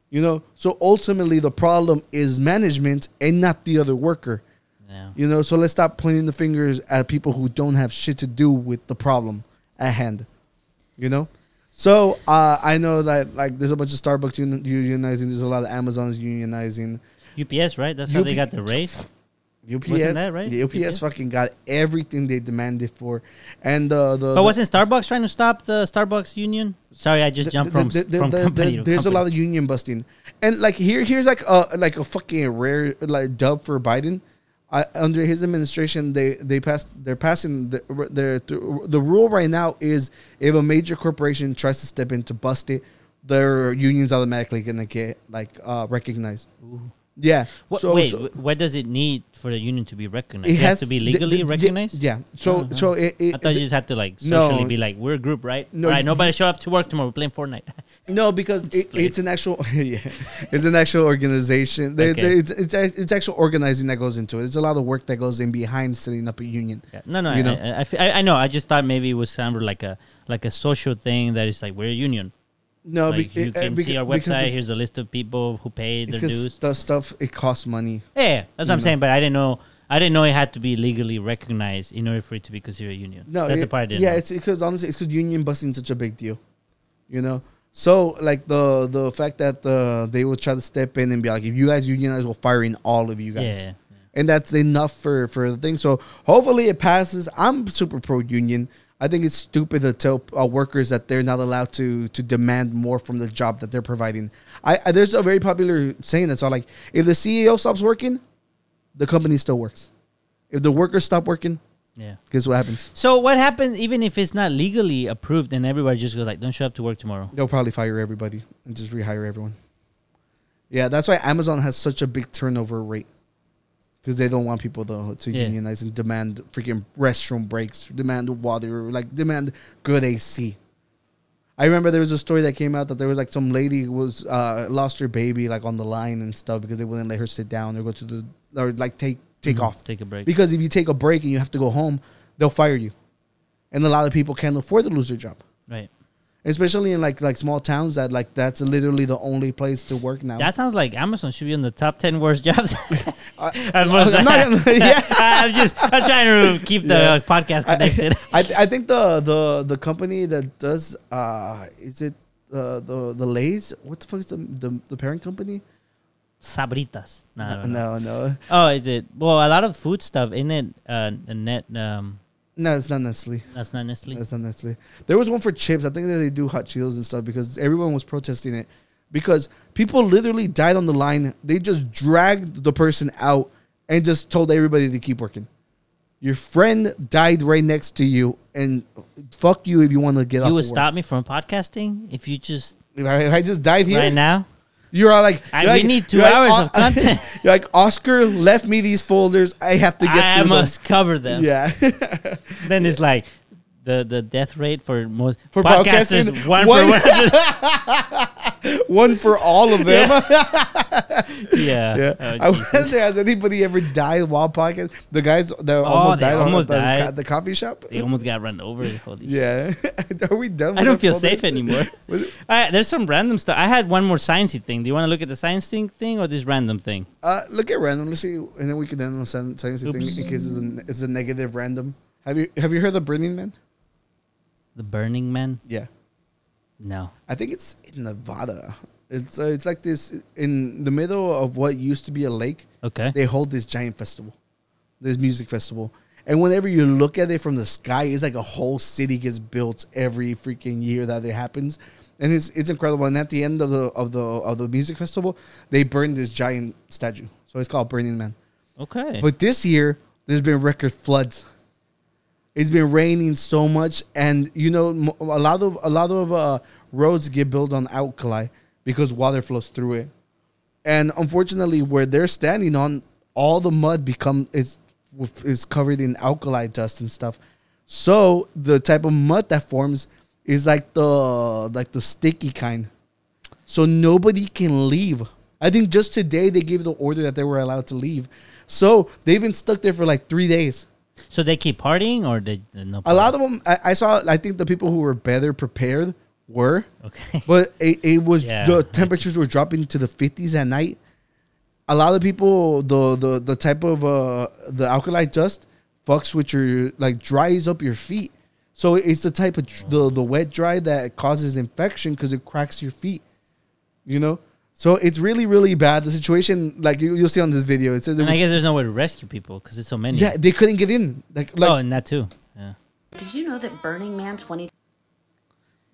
You know, so ultimately the problem is management and not the other worker. Yeah. You know, so let's stop pointing the fingers at people who don't have shit to do with the problem at hand. You know, so uh, I know that like there's a bunch of Starbucks uni- unionizing. There's a lot of Amazons unionizing. UPS, right? That's how they got the raise. UPS, that right? The UPS, UPS? fucking got everything they demanded for, and uh, the But the, wasn't Starbucks trying to stop the Starbucks union? Sorry, I just jumped from, the- the- from the- company the- there's company. a lot of union busting, and like here, here's like a like a fucking rare like dub for Biden. I, under his administration, they they passed they're passing the the the rule right now is if a major corporation tries to step in to bust it, their unions automatically gonna get like uh, recognized. Yeah. What, So- wait, so- what does it need for the union to be recognized? It, has, to be legally the- the- recognized. Yeah. So Oh, so it, it, I thought you just had to like No. socially be like, we're a group, right? No, right, nobody show up to work tomorrow. We're playing Fortnite. No, because it, it's an actual yeah, it's an actual organization. They, Okay. they- it's, it's it's actual organizing that goes into it. There's a lot of work that goes in behind setting up a union. Yeah. No, no, You I, know? I, I I, I know. I just thought maybe it was kind of like a like a social thing that is like we're a union. No, like be- you uh, can beca- see our website. it- Here's a list of people who paid their dues. the stuff it costs money. Yeah, that's what I'm know. saying. But I didn't know. I didn't know it had to be legally recognized in order for it to be considered a union. No, that's it- the part I didn't. yeah, know. it's because honestly, it's because union busting such a big deal. You know, so like the the fact that uh, they will try to step in and be like, if you guys unionize, we'll fire in all of you guys. Yeah, yeah, and that's enough for for the thing. So hopefully it passes. I'm super pro union. I think it's stupid to tell uh, workers that they're not allowed to to demand more from the job that they're providing. I, I there's a very popular saying that's all like if the CEO stops working, the company still works. If the workers stop working, yeah. guess what happens? So what happens even if it's not legally approved and everybody just goes like, "Don't show up to work tomorrow." They'll probably fire everybody and just rehire everyone. Yeah, that's why Amazon has such a big turnover rate because they don't want people to, to Yeah. unionize and demand freaking restroom breaks, demand water, like demand good AC. I remember there was a story that came out that there was like some lady who was uh, lost her baby like on the line and stuff because they wouldn't let her sit down or go to the or like take take Mhm, off. take a break. Because if you take a break and you have to go home, they'll fire you, and a lot of people can't afford to lose their job Right. especially in like like small towns that like that's literally the only place to work now. That sounds like Amazon should be in the top ten worst jobs. I, As much I'm not yeah. I'm just I'm trying to keep the Yeah. podcast connected. I, I think the the the company that does uh is it uh, the the Lay's what the fuck is the the, the parent company? Sabritas. No, I. No, no, Oh, is it? Well, a lot of food stuff in it. Uh, net. Um, no, it's not Nestle. that's not Nestle. That's not Nestle. There was one for chips. I think that they do hot Cheetos and stuff because everyone was protesting it because people literally died on the line. They just dragged the person out and just told everybody to keep working. Your friend died right next to you, and fuck you if you want to get off. you would stop me from podcasting if you just If I, if I just died here right now. You're all like, I- you're we like- need two you're like, hours uh, of content." you're like Oscar left me these folders. I have to get. Them. I through them." must cover them. Yeah. Then it's like the the death rate for most For podcasters podcasting, one, one- for one. One for all of them. yeah. Yeah. Oh, I wonder, has anybody ever died while podcast? The guys that almost Oh, they died almost the, the, died. co- the coffee shop. They almost got run over. Holy. Yeah. Are we done? I don't feel safe anymore. All right, there's some random stuff. I had one more sciencey thing. Do you want to look at the science thing, thing or this random thing? Uh, look at random. Let's see, and then we can end on the science thing in case it's a, it's a negative random. Have you have you heard of Burning Man? The Burning Man? Yeah. No. I think it's in Nevada. It's uh, it's like this in the middle of what used to be a lake. Okay. They hold this giant festival, this music festival, and whenever you look at it from the sky, it's like a whole city gets built every freaking year that it happens, and it's it's incredible. And at the end of the of the of the music festival, they burn this giant statue, so it's called Burning Man. Okay. But this year, there's been record floods. It's been raining so much, and you know, a lot of a lot of uh, roads get built on alkali because water flows through it. And unfortunately, where they're standing on, all the mud become is is covered in alkali dust and stuff. So the type of mud that forms is like the like the sticky kind. So nobody can leave I think just today they gave the order that they were allowed to leave. So they've been stuck there for like three days. So they keep partying, or they no? A lot of them, I, I saw. I think the people who were better prepared were, Okay. but it, it was Yeah, the temperatures were dropping to the fifties at night. A lot of people, the the the type of uh the alkali dust fucks with your like dries up your feet. So it's the type of the the wet dry that causes infection because it cracks your feet. You know, so it's really really bad. The situation, like you, you'll see on this video, it says And I guess there's no way to rescue people because it's so many. yeah they couldn't get in. Like like oh, and that too. Yeah. Did you know that Burning Man 2023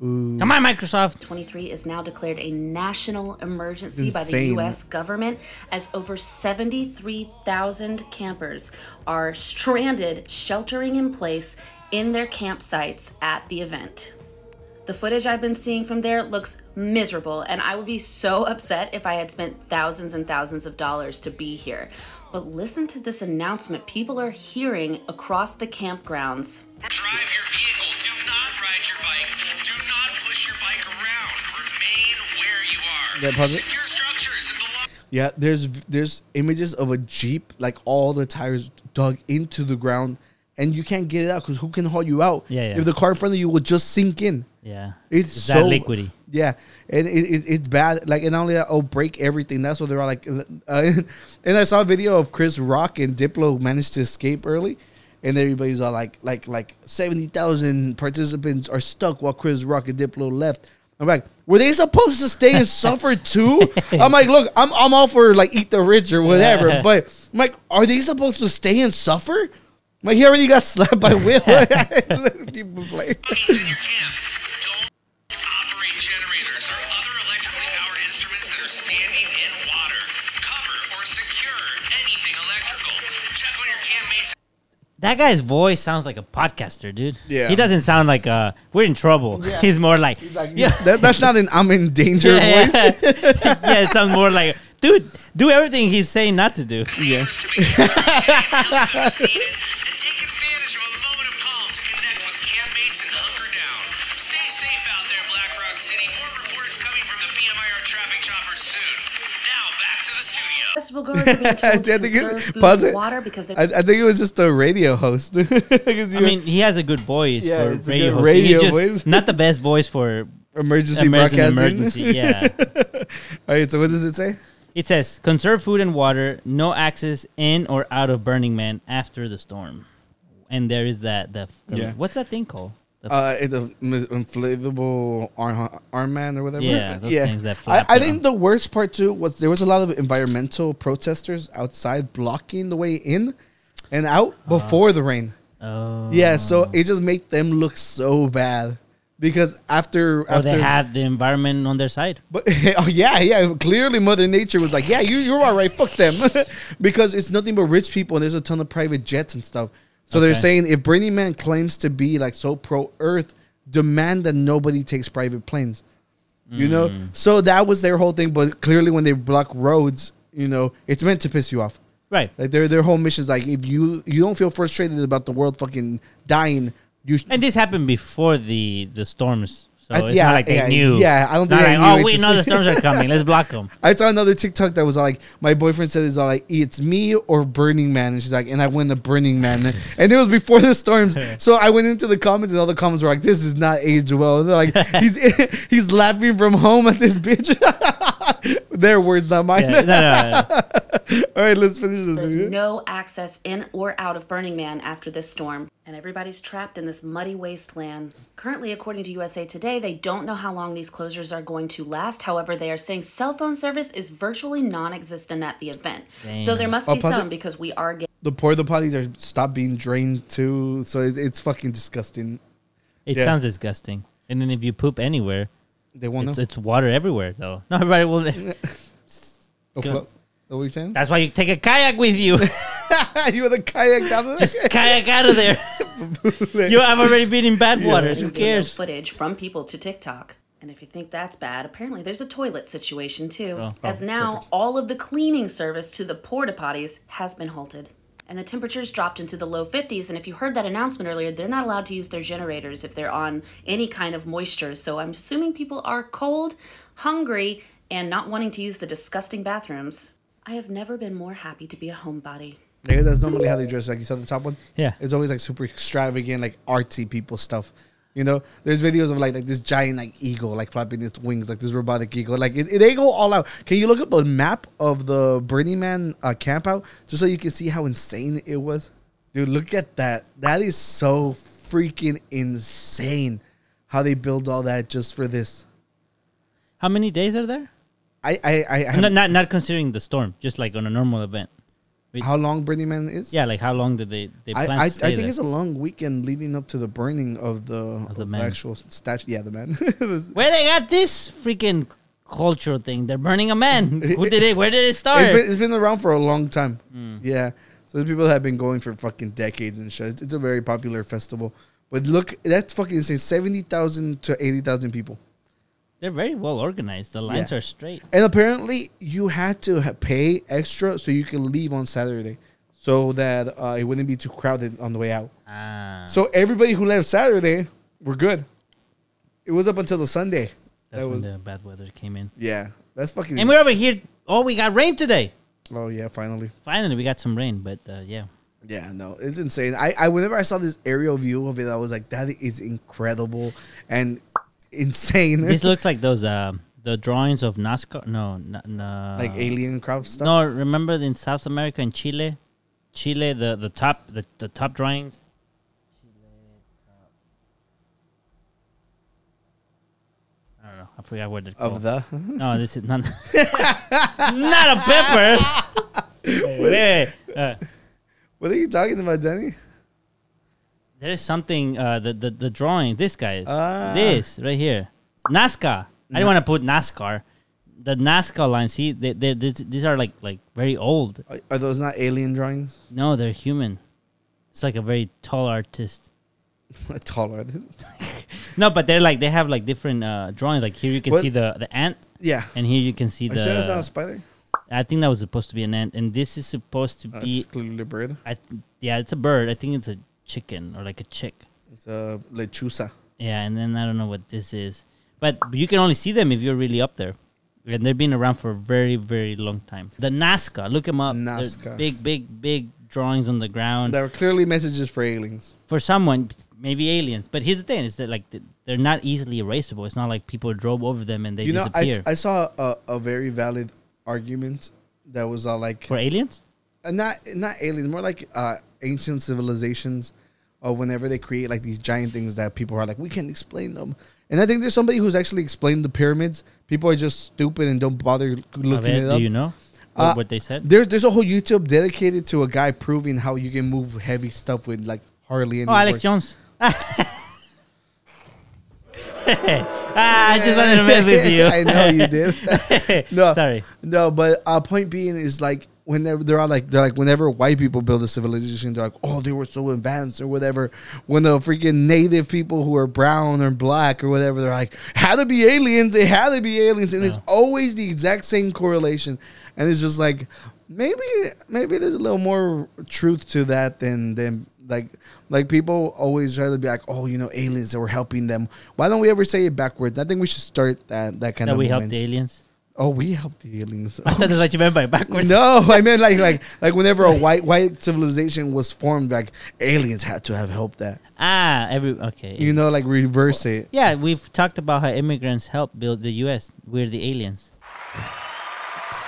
Come on, Microsoft. 23 is now declared a national emergency by the U.S. government as over 73,000 campers are stranded, sheltering in place in their campsites at the event. The footage I've been seeing from there looks miserable, and I would be so upset if I had spent thousands and thousands of dollars to be here. But listen to this announcement people are hearing across the campgrounds. Drive your vehicle. Do not ride your bike. Do not push your bike around. Remain where you are. Yeah, pause. Secure structures and the Yeah, there's there's images of a jeep like all the tires dug into the ground, and you can't get it out because who can haul you out? Yeah, yeah. If the car in front of you will just sink in. Yeah. It's, It's so that liquidy. Yeah, and it, it, it's bad. Like, and not only that, oh, break everything. That's what they're all like. Uh, and I saw a video of Chris Rock and Diplo managed to escape early, and everybody's all like, like, like seventy thousand participants are stuck while Chris Rock and Diplo left. I'm like, were they supposed to stay and suffer too? I'm like, look, I'm I'm all for like eat the rich or whatever, but I'm like, are they supposed to stay and suffer? I'm like, he already got slapped by Will. People play. operate generators or other electrically powered instruments that are standing in water. Cover or secure anything electrical. Check on your campmates. That guy's voice sounds like a podcaster, dude. Yeah. He doesn't sound like uh we're in trouble. Yeah. He's more like, yeah. That, that's not an I'm in danger yeah, voice. yeah. yeah, it sounds more like, dude, do everything he's saying not to do. Yeah. studio. Festival goers are being told to I think it- conserve food pause and it. water because they I, I think it was just a radio host. I mean, he has a good voice Yeah, for it's a radio good hosting. radio He's just voice. not the best voice for emergency emergency, broadcasting. emergency. Yeah. All right, so what does it say? It says conserve food and water, no access in or out of Burning Man after the storm. And there is that the, the Yeah. what's that thing called? The Uh, it's a m- inflatable arm arm man or whatever. Yeah, those things that flap I, I think the worst part too was there was a lot of environmental protesters outside blocking the way in and out before the rain. oh. Yeah, so it just made them look so bad because after Or after they had the environment on their side. But oh yeah, yeah. Clearly, Mother Nature was like, "Yeah, you you're all right. Fuck them," because it's nothing but rich people, and there's a ton of private jets and stuff. So they're saying if Burning Man claims to be like so pro Earth, demand that nobody takes private planes. You know, Mm. so that was their whole thing. But clearly, when they block roads, you know, it's meant to piss you off. Right. Like their their whole mission is like if you you don't feel frustrated about the world fucking dying, you sh- And this happened before the the storms. So I- it's yeah, not like they yeah, knew. yeah, I don't It's not think they like, knew. oh, we know the storms are coming. Let's block them. I saw another TikTok that was like, my boyfriend said it's all like, it's me or Burning Man, and she's like, and I went to Burning Man, and it was before the storms. So I went into the comments, and all the comments were like, this is not age well. They're like, he's he's laughing from home at this bitch. Their words, not mine. Yeah, no, no, no. all right, let's finish this There's video. no access in or out of Burning Man after this storm, and everybody's trapped in this muddy wasteland. Currently, according to USA Today, they don't know how long these closures are going to last. However, they are saying cell phone service is virtually non existent at the event. Dang. Though there must Oh, be pause some because we are getting. The porta potties are stopped being drained too, so it, it's fucking disgusting. It Yeah. sounds disgusting. And then if you poop anywhere, They won't it's, know. it's water everywhere, though. No, everybody will. Oh, Go. Flo- what were you saying? That's why you take a kayak with you. you with a kayak down there? Just kayak out of there. you have already been in bad waters. Who cares? Footage from people to TikTok. And if you think that's bad, apparently there's a toilet situation too. Oh. as Oh, now perfect. all of the cleaning service to the porta potties has been halted. And the temperatures dropped into the low 50s. And if you heard that announcement earlier, they're not allowed to use their generators if they're on any kind of moisture. So I'm assuming people are cold, hungry, and not wanting to use the disgusting bathrooms, I have never been more happy to be a homebody. Yeah, that's normally how they dress. Like you saw the top one. Yeah. it's always like super extravagant, like artsy people stuff. You know, there's videos of like like this giant like eagle like flapping its wings, like this robotic eagle. Like it, it- they go all out. Can you look up a map of the Burning Man uh, camp out just so you can see how insane it was? Dude, look at that. That is so freaking insane. How they build all that just for this. How many days are there? I I, I have, Not, not not considering the storm, just like on a normal event. how long Burning Man is? Yeah, like how long did they they I, plan I, I to stay think there? it's a long weekend leading up to the burning of the, of the the actual statue. Yeah, the man. Where they got this freaking cultural thing? They're burning a man. Who did it? Where did it start? It's been, it's been around for a long time. Hmm. Yeah. So the people have been going for fucking decades and shit. It's, it's a very popular festival. But look, that's fucking insane. 70,000 to 80,000 people. They're very well organized. The lines Yeah. are straight. And apparently, you had to ha- pay extra so you can leave on Saturday so that uh, it wouldn't be too crowded on the way out. Ah, So everybody who left Saturday were good. It was up until the Sunday. that's that when was, the bad weather came in. yeah. That's fucking. And we're over here. Oh, we got rain today. oh, yeah, finally. Finally, we got some rain. But uh, yeah, Yeah, no, it's insane. I, I whenever I saw this aerial view of it, I was like, that is incredible and insane. this looks like those uh, the drawings of NASCAR. No, n- no, like alien crop stuff. No, remember in South America in Chile, Chile the the top the, the top drawings. I don't know. I forgot what it Of called. the? No, this is not. not a pepper. Wait, wait, wait. Uh, What are you talking about, Danny? There's something. Uh, the the the drawing. This guy is Ah. this right here. NASCAR. I didn't want to put NASCAR. The NASCAR line. See, they, they, these these are like like very old. Are, are those not alien drawings? No, they're human. It's like a very tall artist. A taller. Artist. No, but they're like they have like different uh, drawings. Like here you can What? see the the ant. Yeah. And here you can see Are you sure that's not a the. spider? I think that was supposed to be an ant, and this is supposed to Uh, be. clearly a bird. I th- yeah, it's a bird. I think it's a chicken or like a chick. It's a lechuza. Yeah, and then I don't know what this is, but you can only see them if you're really up there, and they've been around for a very, very long time. The Nazca, look them up. They're Nazca. big, big, big drawings on the ground. There are clearly messages for aliens. For someone, maybe aliens. But here's the thing: is that like they're not easily erasable. It's not like people drove over them and they you know, I. I saw a, a very valid argument that was uh, like For aliens? uh, not not aliens, more like uh, ancient civilizations of whenever they create like these giant things that people are like, we can't explain them. And I think there's somebody who's actually explained the pyramids. People are just stupid and don't bother looking it up. do you know what, Uh, what they said? There's there's a whole YouTube dedicated to a guy proving how you can move heavy stuff with like hardly any. Oh, Alex work. Jones. ah, I just wanted to mess with you. I know you did. no, Sorry. No, but uh, point being is like whenever they're all like they're like whenever white people build a civilization, they're like, oh, they were so advanced or whatever. When the freaking native people who are brown or black or whatever, they're like, had to be aliens. They had to be aliens, and it's always the exact same correlation. And it's just like maybe maybe there's a little more truth to that than than like like people always try to be like, oh, you know, aliens that were helping them. Why don't we ever say it backwards? I think we should start that that kind That of we helped the aliens. Oh, we helped the aliens. I thought that's what you meant by backwards. No, I meant like like like whenever a white white civilization was formed, like aliens had to have helped that. Ah, every okay. You know, like reverse it. Yeah, we've talked about how immigrants help build the U.S. We're the aliens.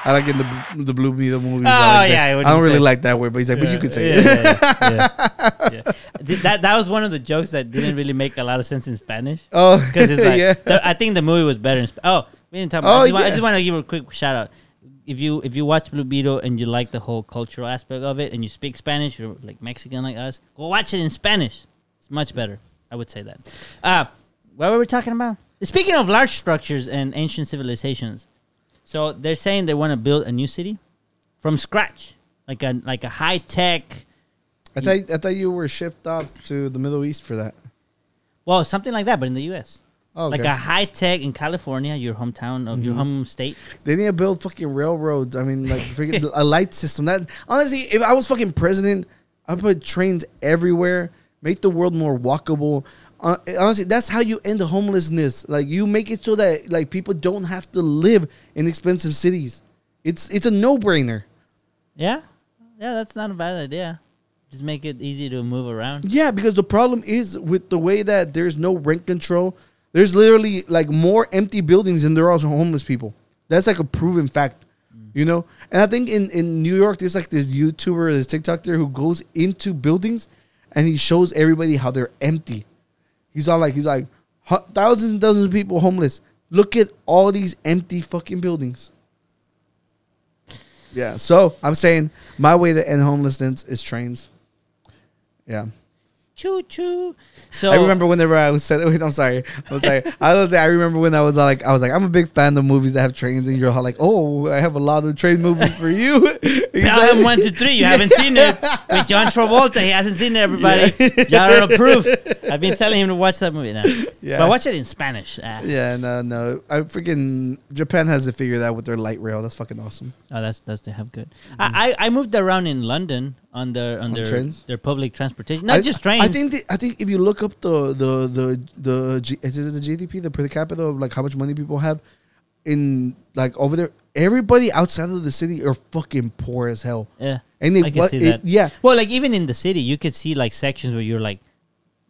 I like in the the Blue Beetle movies. Oh, I like yeah. I don't really like that word, but he's like, but you could say yeah, it. yeah, yeah, yeah. Th- That that was one of the jokes that didn't really make a lot of sense in Spanish. Oh, because it's like yeah. the- I think the movie was better in. Sp- oh, we didn't talk about. Oh, I, just want, I just want to give a quick shout out. If you if you watch Blue Beetle and you like the whole cultural aspect of it, and you speak Spanish, you're like Mexican like us, go watch it in Spanish. It's much better. I would say that. Uh, what were we talking about? Speaking of large structures and ancient civilizations, so they're saying they want to build a new city from scratch, like a like a high tech. I thought I thought you were shipped off to the Middle East for that. Well, something like that, but in the U.S. Oh, Like a high tech in California, your hometown of your Mhm. home state. They need to build fucking railroads. I mean, like a light system. That honestly, if I was fucking president, I'd put trains everywhere, make the world more walkable. uh, honestly, that's how you end homelessness. Like you make it so that like people don't have to live in expensive cities. It's it's a no brainer. Yeah, yeah, that's not a bad idea. Just make it easy to move around. Yeah, because the problem is with the way that there's no rent control. There's literally like more empty buildings than there are homeless people. That's like a proven fact, mm. you know. And I think in in New York, there's like this YouTuber, this TikToker who goes into buildings and he shows everybody how they're empty. He's all like, he's like, thousands and thousands of people homeless. Look at all these empty fucking buildings. Yeah, so I'm saying my way to end homelessness is trains. Yeah. Choo choo. So I remember whenever I was said, I'm sorry, I'm sorry. I was I remember when I was like, I was like, I'm a big fan of movies that have trains, and you're all like, oh, I have a lot of train movies for you. Pelham one two three. You haven't seen it with John Travolta. He hasn't seen it. Everybody, y'all are approved. I've been telling him to watch that movie now. Yeah. but watch it in Spanish. Ah. Yeah, no, no. I freaking Japan has it figured out with their light rail. That's fucking awesome. Oh, that's that's they have good. I, I I moved around in London on their on, On their trains? their public transportation, not I- just trains. I think the, I think if you look up the the the the G, is it the GDP, the per capita of like how much money people have in like over there, everybody outside of the city are fucking poor as hell. yeah, and they I can what see it- that. yeah, Well, like even in the city, you could see like sections where you're like,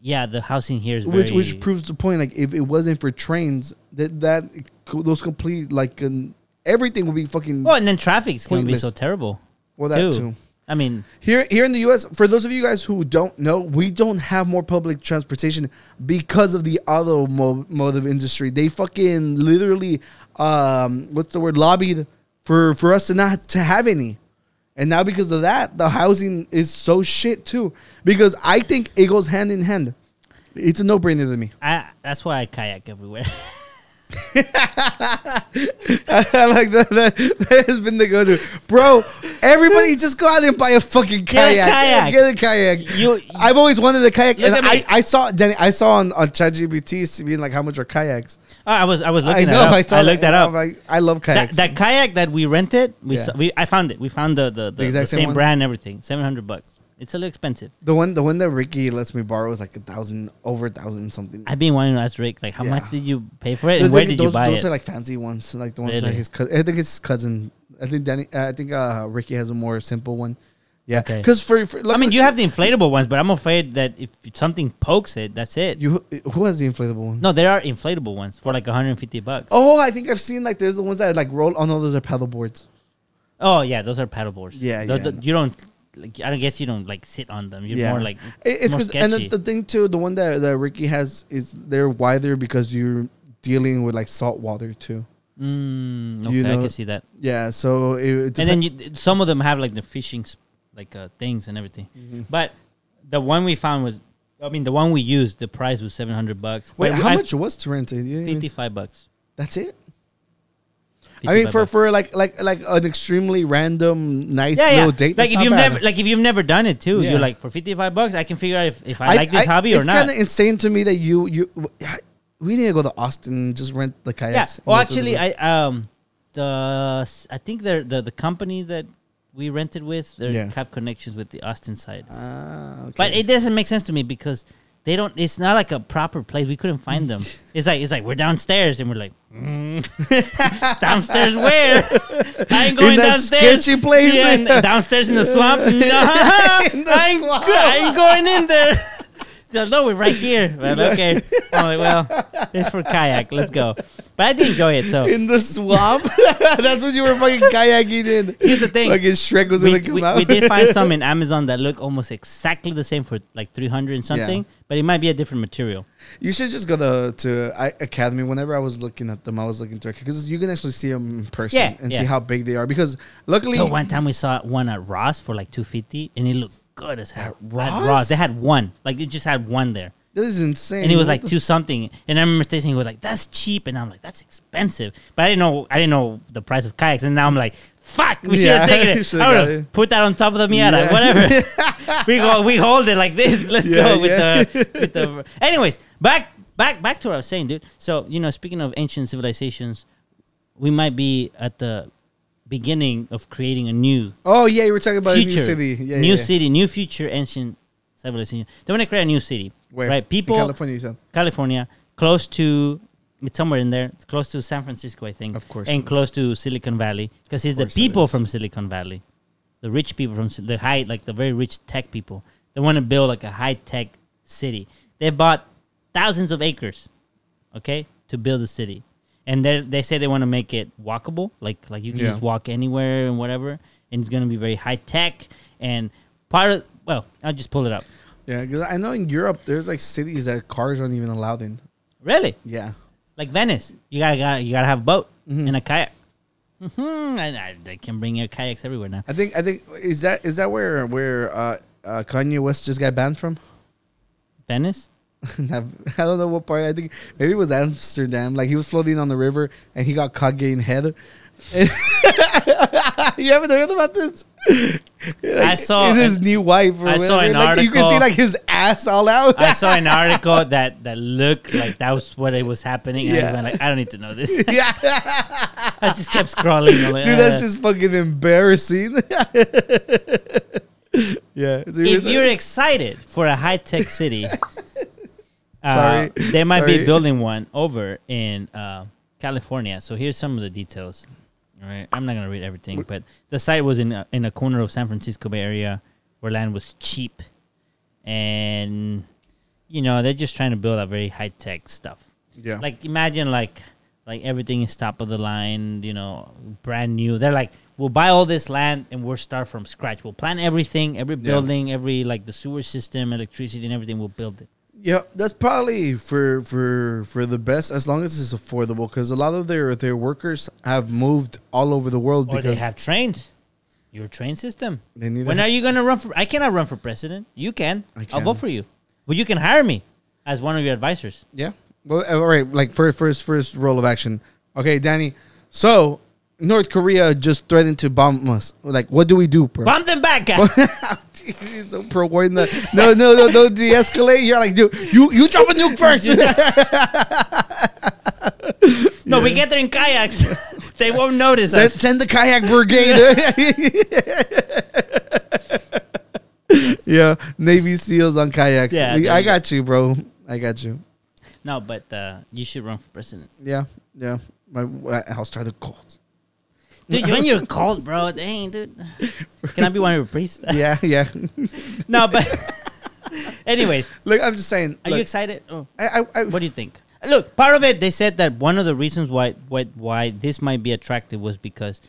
yeah, the housing here is which very, which proves the point. Like if it wasn't for trains, that that those complete like um, everything would be fucking. Well, and then traffic's gonna be so terrible. Well, that too. I mean, Here, here in the U.S., for those of you guys who don't know, we don't have more public transportation because of the automotive industry. They fucking literally, um, what's the word, lobbied for for us to not to have any, and now because of that, the housing is so shit too. Because I think it goes hand in hand. It's a no brainer to me. I that's why I kayak everywhere. I like that, that. That has been the go-to, bro. Everybody just go out and buy a fucking Get a kayak. kayak. Get a kayak. You- I've always wanted a kayak, and. I, I saw Danny. I saw on on ChatGPT being like, "How much are kayaks?" Oh, I was I was looking. I know. that up. I I, saw. looked that, that up. Like, I love kayaks. that kayak that we rented, we, Yeah. saw, we I found it. We found the the, the, the, exact same same brand, and everything. Seven hundred bucks. It's a little expensive. the one, the one that Ricky lets me borrow is like a thousand, over a thousand something. I've been wanting to ask Rick, like, how Yeah. much did you pay for it, Those- and where did you those, buy those it? are like fancy ones, like the ones that Really? his cousin. I think his cousin. I think Danny. Uh, I think uh, Ricky has a more simple one. Yeah, Okay. because for, for I mean, you have the inflatable ones, but I'm afraid that if something pokes it, that's it. you. Who has the inflatable one? no, there are inflatable ones for like 150 bucks. Oh, I think I've seen like there's the ones that like roll. Oh no, those are paddle boards. Oh yeah, those are paddle boards. Yeah, yeah. you don't. Like, I don't guess you don't like sit on them. You're yeah, more like It- it's more and the, the thing too, the one that that Ricky has is they're wider because you're dealing with like salt water too. mm, okay, you I can see that. Yeah, so it, and then you, some of them have like the fishing like uh, things and everything. Mm-hmm. But the one we found was, I mean, the one we used, the price was 700 bucks. wait, But how I- much was to rent it? You didn't even- 55 bucks. That's it. I mean, for for like like like an extremely random nice yeah, yeah. little date. Like if you've bad. never, like if you've never done it too, Yeah. you're like for 55 bucks, I can figure out if, if I, like this hobby or it's not. kind of insane to me that you you. We need to go to Austin just rent the Yeah. kayaks. Well, go to actually, I um the I think they're the the company that we rented with they Yeah. have connections with the Austin side. Ah, okay. But it doesn't make sense to me because they don't. It's not like a proper place. We couldn't find them. it's like it's like we're downstairs and we're like mm, downstairs where? I ain't going in that downstairs. sketchy place? Yeah, downstairs in the swamp. No, I, ain't, swamp. I ain't going in there. No, we're right here. Well, okay. I'm like, well, it's for kayak. Let's go. But I did enjoy it. So in the swamp. That's what you were fucking kayaking in. Here's the thing. Like Shrek was we, gonna come we- out. we did find some in Amazon that look almost exactly the same for like 300 and something, but it might be a different material. You should just go to to I, Academy. Whenever I was looking at them, I was looking through because you can actually see them in person Yeah, and yeah. see how big they are. Because luckily, So one time we saw one at Ross for like 250 and it looked good as hell. At Ross? They had one. Like it just had one there. this is insane. And it was like two something. And I remember Stacey was like, that's cheap. And I'm like, that's expensive. But I didn't know I didn't know the price of kayaks. And now I'm like, fuck, we should Yeah, have taken it. I would have put that on top of the Miata. Yeah. Whatever. we go we hold it like this. Let's Yeah, go with the with the anyways, back back back to what I was saying, dude. So, you know, speaking of ancient civilizations, we might be at the beginning of creating a new Oh yeah, you were talking about future, a new city. Yeah, new yeah, yeah. city, new future, ancient Civilización. They want to create a new city. Where? Right? In People. California, you said. California, close to. It's somewhere in there. It's close to San Francisco, I think. Of course And close to Silicon Valley, because it's the course it people from Silicon Valley, the rich people from the high, like the very rich tech people. They want to build like a high tech city. They bought thousands of acres, okay, to build a city, and they they say they want to make it walkable, like like you can Yeah. just walk anywhere and whatever, and it's gonna be very high tech. And part of well, I'll just pull it up. Yeah, because I know in Europe there's like cities that cars aren't even allowed in. Really? Yeah. like Venice. You gotta, gotta you gotta have a boat Mm-hmm. and a kayak. hmm And I, they can bring your kayaks everywhere now. I think I think is that is that where where uh, uh, Kanye West just got banned from? Venice. I don't know what part. I think maybe it was Amsterdam. Like he was floating on the river and he got caught getting head. you haven't heard about this? I saw It's his an- new wife. Or I saw an like, You can see like his ass all out. I saw an article that that looked like that was what it was happening. And I Yeah. was like, I don't need to know this. yeah, I just kept scrolling. Like, dude, that's uh, just fucking embarrassing. yeah. If you're excited for a high tech city, uh, they might be building one over in uh, California. So here's some of the details. All right, I'm not gonna read everything, but the site was in a, in a corner of San Francisco Bay Area where land was cheap, and you know they're just trying to build a very high tech stuff. yeah. Like imagine like like everything is top of the line, you know, brand new. They're like, we'll buy all this land and we'll start from scratch. We'll plan everything, every building, every like the sewer system, electricity, and everything. We'll build it. Yeah, that's probably for for for the best as long as it's affordable because a lot of their their workers have moved all over the world Or they have trains. Your train system. They need when a- are you gonna run for? I cannot run for president. You can. I can. I'll vote for you. But you can hire me as one of your advisors. yeah. Well, uh, all right, like first first first role of action. Okay, Danny. So North Korea just threatened to bomb us. Like, what do we do, bro? Bomb them back, guys. You're so pro war in the no no no no de-escalate. You're like, dude, you you drop a nuke first. no, we get there in kayaks. they won't notice send, us. send the kayak brigade. yeah, Navy SEAls on kayaks. Yeah, We- I got you, bro. I got you. No, but uh, you should run for president. Yeah, yeah. My, I'll start the calls. Dude, when you're cold, bro, dang, dude. Can I be one of your priests? Yeah, yeah. no, but anyways, Look, I'm just saying. are look, you excited? Oh, I, I, I, what do you think? Look, part of it, they said that one of the reasons why why why this might be attractive was because,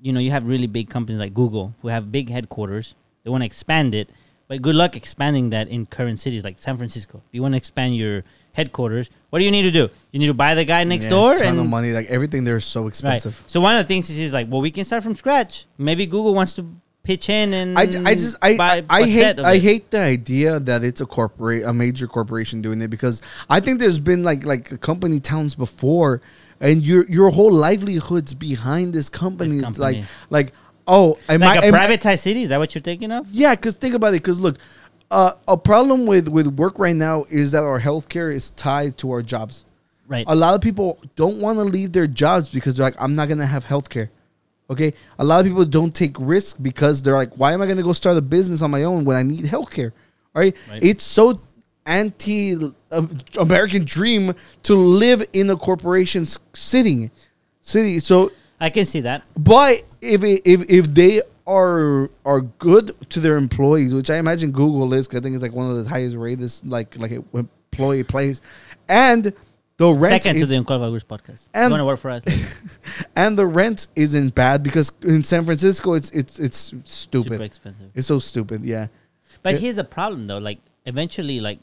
you know, you have really big companies like Google who have big headquarters. They want to expand it, but good luck expanding that in current cities like San Francisco. If you want to expand your headquarters, what do you need to do? You need to buy the guy next yeah, door ton and of money. Like everything there is so Right. expensive. So one of the things is, is like, well, we can start from scratch. Maybe Google wants to pitch in and I, I just I buy I, I hate I hate the idea that it's a corporate a major corporation doing it because I think there's been like like company towns before and your your whole livelihood's behind this company. This It's like like oh am like I, a am I- privatized city. Is that what you're thinking of? Yeah, because think about it. Because look, uh, a problem with with work right now is that our healthcare is tied to our jobs. Right. A lot of people don't want to leave their jobs because they're like, I'm not gonna have healthcare. Okay. A lot of people don't take risks because they're like, why am I gonna go start a business on my own when I need healthcare? All right. Right. It's so anti uh, American dream to live in a corporation's sitting city. So I can see that. but if it, if if they are are good to their employees, which I imagine Google is. Cause I think it's like one of the highest rated like like employee place, and the rent Second to is, the Uncle Groups podcast. And- you want to work for us? and the rent isn't bad because in San Francisco it's it's it's stupid. Super expensive. It's so stupid. Yeah. But Yeah. here's the problem, though. Like eventually, like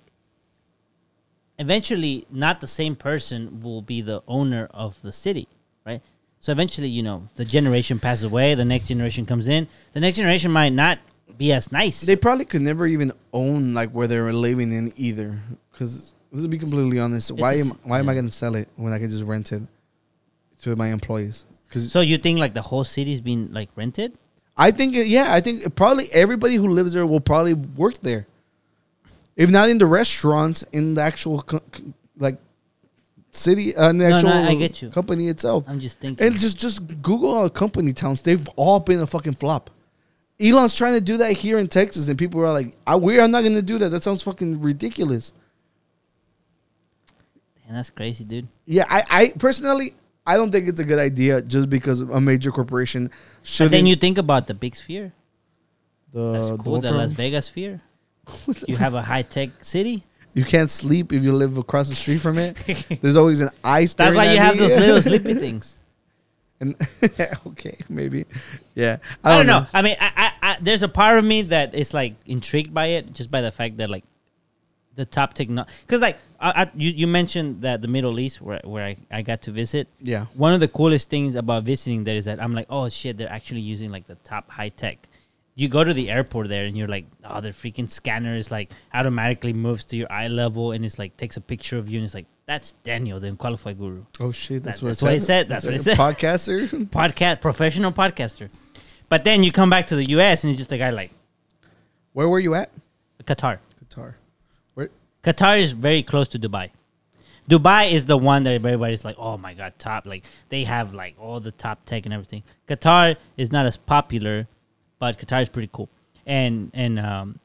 eventually, not the same person will be the owner of the city, right? So eventually, you know, the generation passes away. The next generation comes in. The next generation might not be as nice. They probably could never even own like where they're living in either. Because let's be completely honest, why a am why am I going to sell it when I can just rent it to my employees? So you think like the whole city's been like rented? I think uh, yeah, I think probably everybody who lives there will probably work there. If not in the restaurants, in the actual co- co- like city, uh, the No, actual no, I get you. company itself. I'm just thinking. And just just Google our company towns. They've all been a fucking flop. Elon's trying to do that here in Texas, and people are like, I, "We are not going to do that. That sounds fucking ridiculous." And that's crazy, dude. Yeah, I, I personally, I don't think it's a good idea just because a major corporation should. But then you think about the big sphere. the, That's cool. one The Las Vegas sphere. You have a high tech city. You can't sleep if you live across the street from it. There's always an eye. That's why you have me. those little sleepy things. And okay, maybe, yeah. I don't know. I mean, I, I, I, there's a part of me that is like intrigued by it, just by the fact that like the top technology. Because like I, I, you, you mentioned that the Middle East, where where I, I got to visit. Yeah. One of the coolest things about visiting there is that I'm like, oh shit, they're actually using like the top high tech. You go to the airport there and you're like, oh, the freaking scanner is like automatically moves to your eye level and it's like takes a picture of you and it's like that's Daniel, the qualified guru. Oh shit, that's, That- what, that's what he said. That's what he said. Podcaster. Podcast professional podcaster. But then you come back to the US and it's just a guy like Where were you at? Qatar. Qatar. Where? Qatar is very close to Dubai. Dubai is the one that everybody's like, oh my god, top. Like they have like all the top tech and everything. Qatar is not as popular, but Qatar is pretty cool. And and um,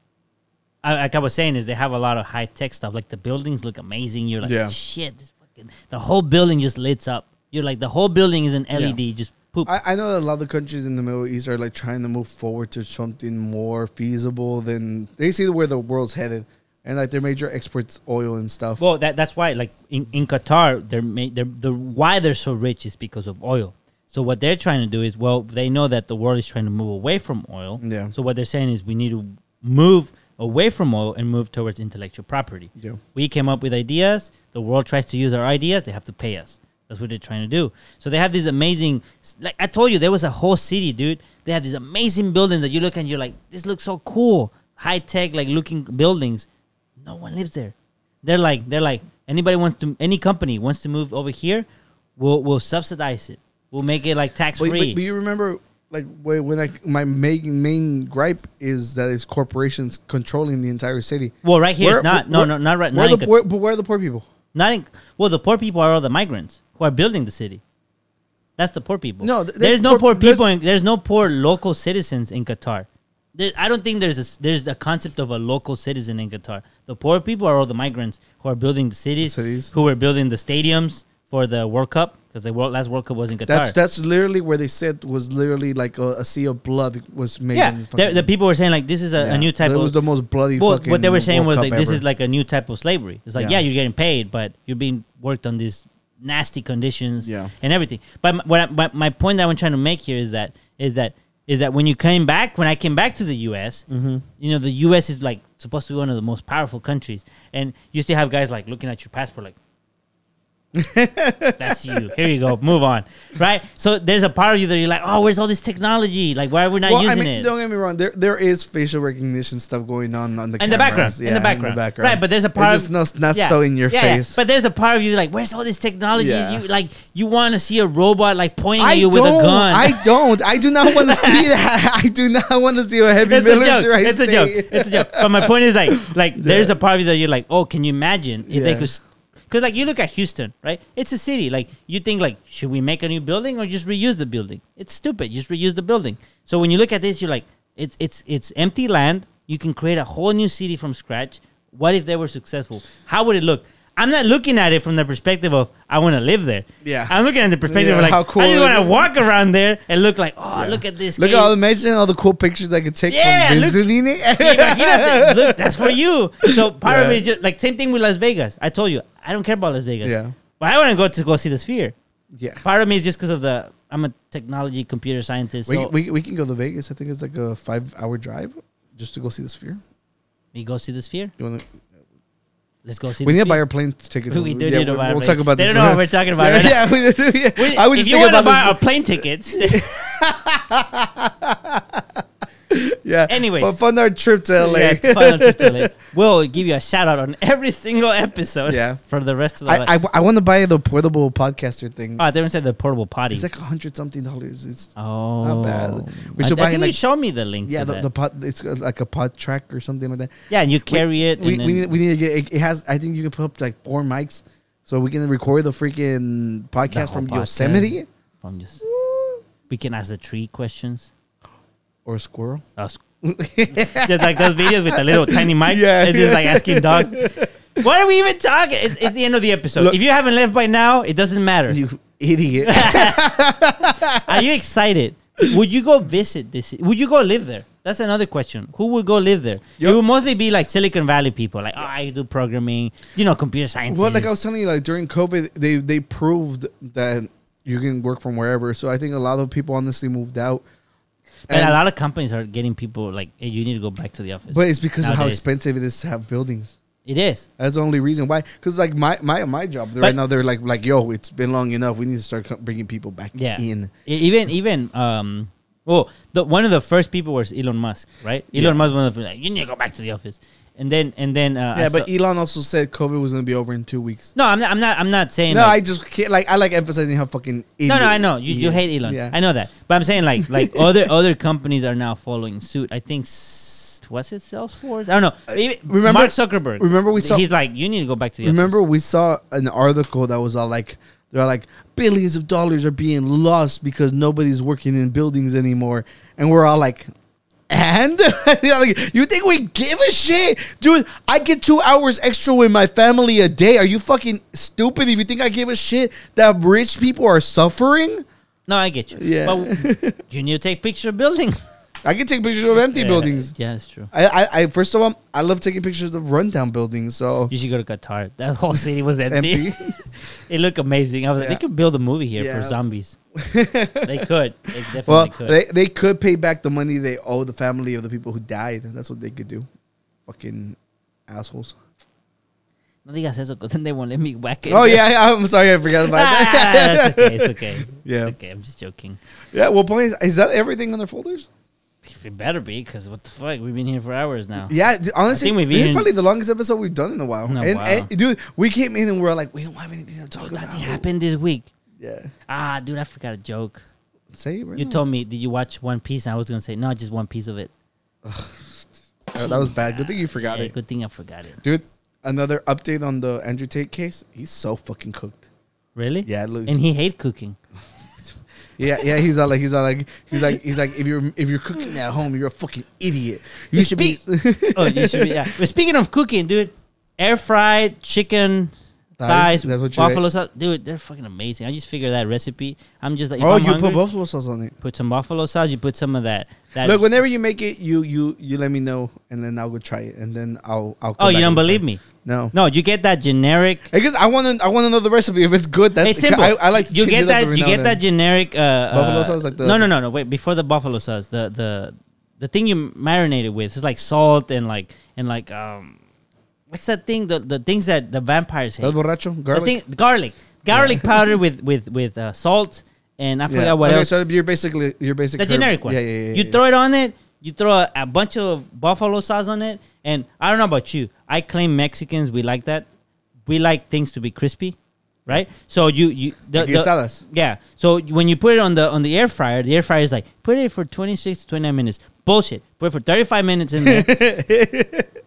I, like I was saying, is they have a lot of high tech stuff. Like the buildings look amazing. You're like, Yeah. shit, this fucking the whole building just lights up. You're like the whole building is an LED, just poop. I, I know that a lot of the countries in the Middle East are like trying to move forward to something more feasible than they see where the world's headed, and like their major exports oil and stuff. Well, that that's why like in, in Qatar, they're made they're the why they're so rich is because of oil. So what they're trying to do is well, they know that the world is trying to move away from oil. Yeah. So what they're saying is we need to move away from oil and move towards intellectual property. Yeah. We came up with ideas. The world tries to use our ideas. They have to pay us. That's what they're trying to do. So they have these amazing, like I told you, there was a whole city, dude. They have these amazing buildings that you look and you're like, this looks so cool, high tech, like looking buildings. No one lives there. They're like, they're like, anybody wants to, any company wants to move over here, we'll we'll subsidize it. We'll make it like tax But, free. but, but you remember, like when I, my main main gripe is that it's corporations controlling the entire city. Well, right here it's Where- not. No, where- no, not right- Where not the where, but where are the poor people? Not in well, the poor people are all the migrants who are building the city. That's the poor people. No, there's, there's no poor- poor, there's- people. In, there's no poor local citizens in Qatar. There, I don't think there's a there's a concept of a local citizen in Qatar. The poor people are all the migrants who are building the cities, cities. who are building the stadiums for the World Cup because the world, last World Cup was in Qatar. That's that's literally where they said was literally like a, a sea of blood was made. yeah, the, the people were saying like this is a, Yeah. a new type of. was the most bloody Well, what they were saying World was Cup like this is like a new type of slavery. It's like Yeah. yeah, you're getting paid, but you're being worked on these nasty conditions Yeah. and everything. But my, what I, my, my point that I'm trying to make here is that is that is that when you came back, when I came back to the U.S., Mm-hmm. you know, the U.S. is like supposed to be one of the most powerful countries, and you still have guys like looking at your passport like. That's you. Here you go. Move on. Right. So there's a part of you that you're like, oh, where's all this technology? Like, why are we not well, I using mean, it? don't get me wrong. There there is facial recognition stuff going on on the in the background, cameras. in the background, background. right? But there's a part It's just not, not yeah, so in your yeah, yeah. face. But there's a part of you like, where's all this technology? Yeah. You like, you want to see a robot like pointing I at you with a gun? I don't. I do not want to see that. I do not want to see a heavy it's a joke. It's a joke. It's a joke. But my point is like, like there's a part of you that you're like, oh, can you imagine if they could? Because like you look at Houston, right? It's a city. Like you think like, should we make a new building or just reuse the building? It's stupid. Just reuse the building. So when you look at this, you're like, it's it's it's empty land. You can create a whole new city from scratch. What if they were successful? How would it look? I'm not looking at it from the perspective of I want to live there. Yeah. I'm looking at the perspective Yeah, of like how cool I just it want to walk around there and look like, oh, look at this. Look at all imagine all the cool pictures I could take Yeah, from look- visiting it. Imagínate. Look, that's for you. So part of Yeah. it is just like same thing with Las Vegas. I told you I don't care about Las Vegas. Yeah. but I want to go to go see the Sphere. yeah. Part of me is just because of the I'm a technology computer scientist. We, So we, we can go to Vegas. I think it's like a five hour drive just to go see the sphere. we go see the Sphere. You wanna, Let's go see. we need to buy our plane tickets. We do Yeah, need to buy We'll plane. talk about They this. don't know what we're talking about, Yeah, right? yeah, we do, yeah. We- I was if just you thinking want to about buy our plane tickets, Yeah. Anyways. but fund our trip to LA. yeah, it's fun on trip to LA. we'll give you a shout out on every single episode. Yeah. for the rest of the. I, I, I want to buy the portable podcaster thing. oh, I didn't say the portable potty. It's like a hundred something dollars. It's oh, not bad. We should I buy think like you show me the link. yeah to the, that. the pod. It's like a PodTrak or something like that. yeah, and you carry it. We, and we, need, we need to get it, it has I think you can put up like four mics so we can record the freaking podcast whole from podcast. Yosemite. from just we can ask the tree questions. Or a squirrel. A s- Just like those videos with the little tiny mic. Yeah, and just like asking dogs. What are we even talking? It's, it's the end of the episode. Look- if you haven't left by now, it doesn't matter. You idiot. Are you excited? Would you go visit this? Would you go live there? That's another question. Who would go live there? It would mostly be like Silicon Valley people, like oh, I do programming, you know, computer science. well, like I was telling you, like during COVID, they they proved that you can work from wherever. So I think a lot of people honestly moved out. And- a lot of companies are getting people like, hey, you need to go back to the office. but it's because of how expensive it is to have buildings. it is. That's the only reason why. Because like my my my job right now, they're like like yo, it's been long enough. We need to start bringing people back Yeah. in. Even even um well the one of the first people was Elon Musk, right? Elon Yeah. Musk was one of the like you need to go back to the office. And then and then uh, I Yeah, but saw- Elon also said COVID was gonna be over in two weeks. no, I'm not I'm not I'm not saying No, like, I just can't, like I like emphasizing how fucking No, no, I know you, you hate Elon. Yeah. I know that, but I'm saying like like other other companies are now following suit. I think s- what's it Salesforce? I don't know. Even Uh, remember- Mark Zuckerberg? remember we saw- He's like, you need to go back to the Remember, office." we saw an article that was all like, they're like billions of dollars are being lost because nobody's working in buildings anymore, and we're all like, and you, know, like, you think we give a shit, dude? I get two hours extra with my family a day. Are you fucking stupid if you think I give a shit that rich people are suffering? No, I get you. Yeah. but you need to take picture of buildings. I can take pictures of empty buildings. Yeah, that's true. I, I, I, first of all, I love taking pictures of rundown buildings. So You should go to Qatar. That whole city was empty. Empty. it looked amazing. I was like, Yeah. they could build a movie here Yeah. for zombies. they could. They definitely Well, could. they, they could pay back the money they owe the family of the people who died. That's what they could do. Fucking assholes. no digas eso, because then they won't let me whack it. Oh yeah, yeah, I'm sorry, I forgot about Ah, that. that's okay. It's okay. Yeah. It's okay. I'm just joking. yeah. Well, point is, is that everything on their folders? It better be, because what the fuck? We've been here for hours now. Yeah, honestly, we've this is probably the longest episode we've done in a while. In a and, while. and, dude, we came in and we are like, we don't have anything to talk about. Nothing happened this week. Yeah, Ah, dude, I forgot a joke. say it. Right You now. told me, did you watch One Piece? And I was going to say, no, just one piece of it. That was bad. Good thing you forgot Yeah, it, good thing I forgot it. dude. Another update on the Andrew Tate case. He's so fucking cooked. Really? Yeah, look. And he hate cooking. Yeah, yeah, he's all like, he's all like, he's like, he's like, if you're if you're cooking at home, you're a fucking idiot. You should be. oh, you should be. Yeah. But speaking of cooking, dude, air fried chicken Thighs? That's what you buffalo ate? sauce, dude, they're fucking amazing. I just figured that recipe. I'm just like, if oh, I'm you hungry, put buffalo sauce on it. put some buffalo sauce. You put some of that. that Look, whenever you make it, you you you let me know, and then I'll go try it, and then I'll I'll. oh, you don't believe me? No, No, you get that generic. I guess I want to I want to know the recipe. If it's good, that's it's simple. I, I like you get it that. You get that generic uh, Buffalo uh, sauce, like the- no, no, no, no. Wait, before the buffalo sauce, the the the thing you marinate it with is like salt and like and like um, what's that thing? The the things that the vampires hate. El borracho, The garlic. thing, garlic, garlic powder with with with uh, salt, and I forgot what okay, else. So you're basically you're basically the generic one. Yeah, yeah, yeah. You yeah. throw it on it. You throw a, a bunch of buffalo sauce on it, and I don't know about you. I claim Mexicans we like that. We like things to be crispy, right? So you you the, the- quesadillas. yeah. So when you put it on the on the air fryer, the air fryer is like put it for twenty six to twenty nine minutes. Bullshit. Put it for thirty five minutes in there.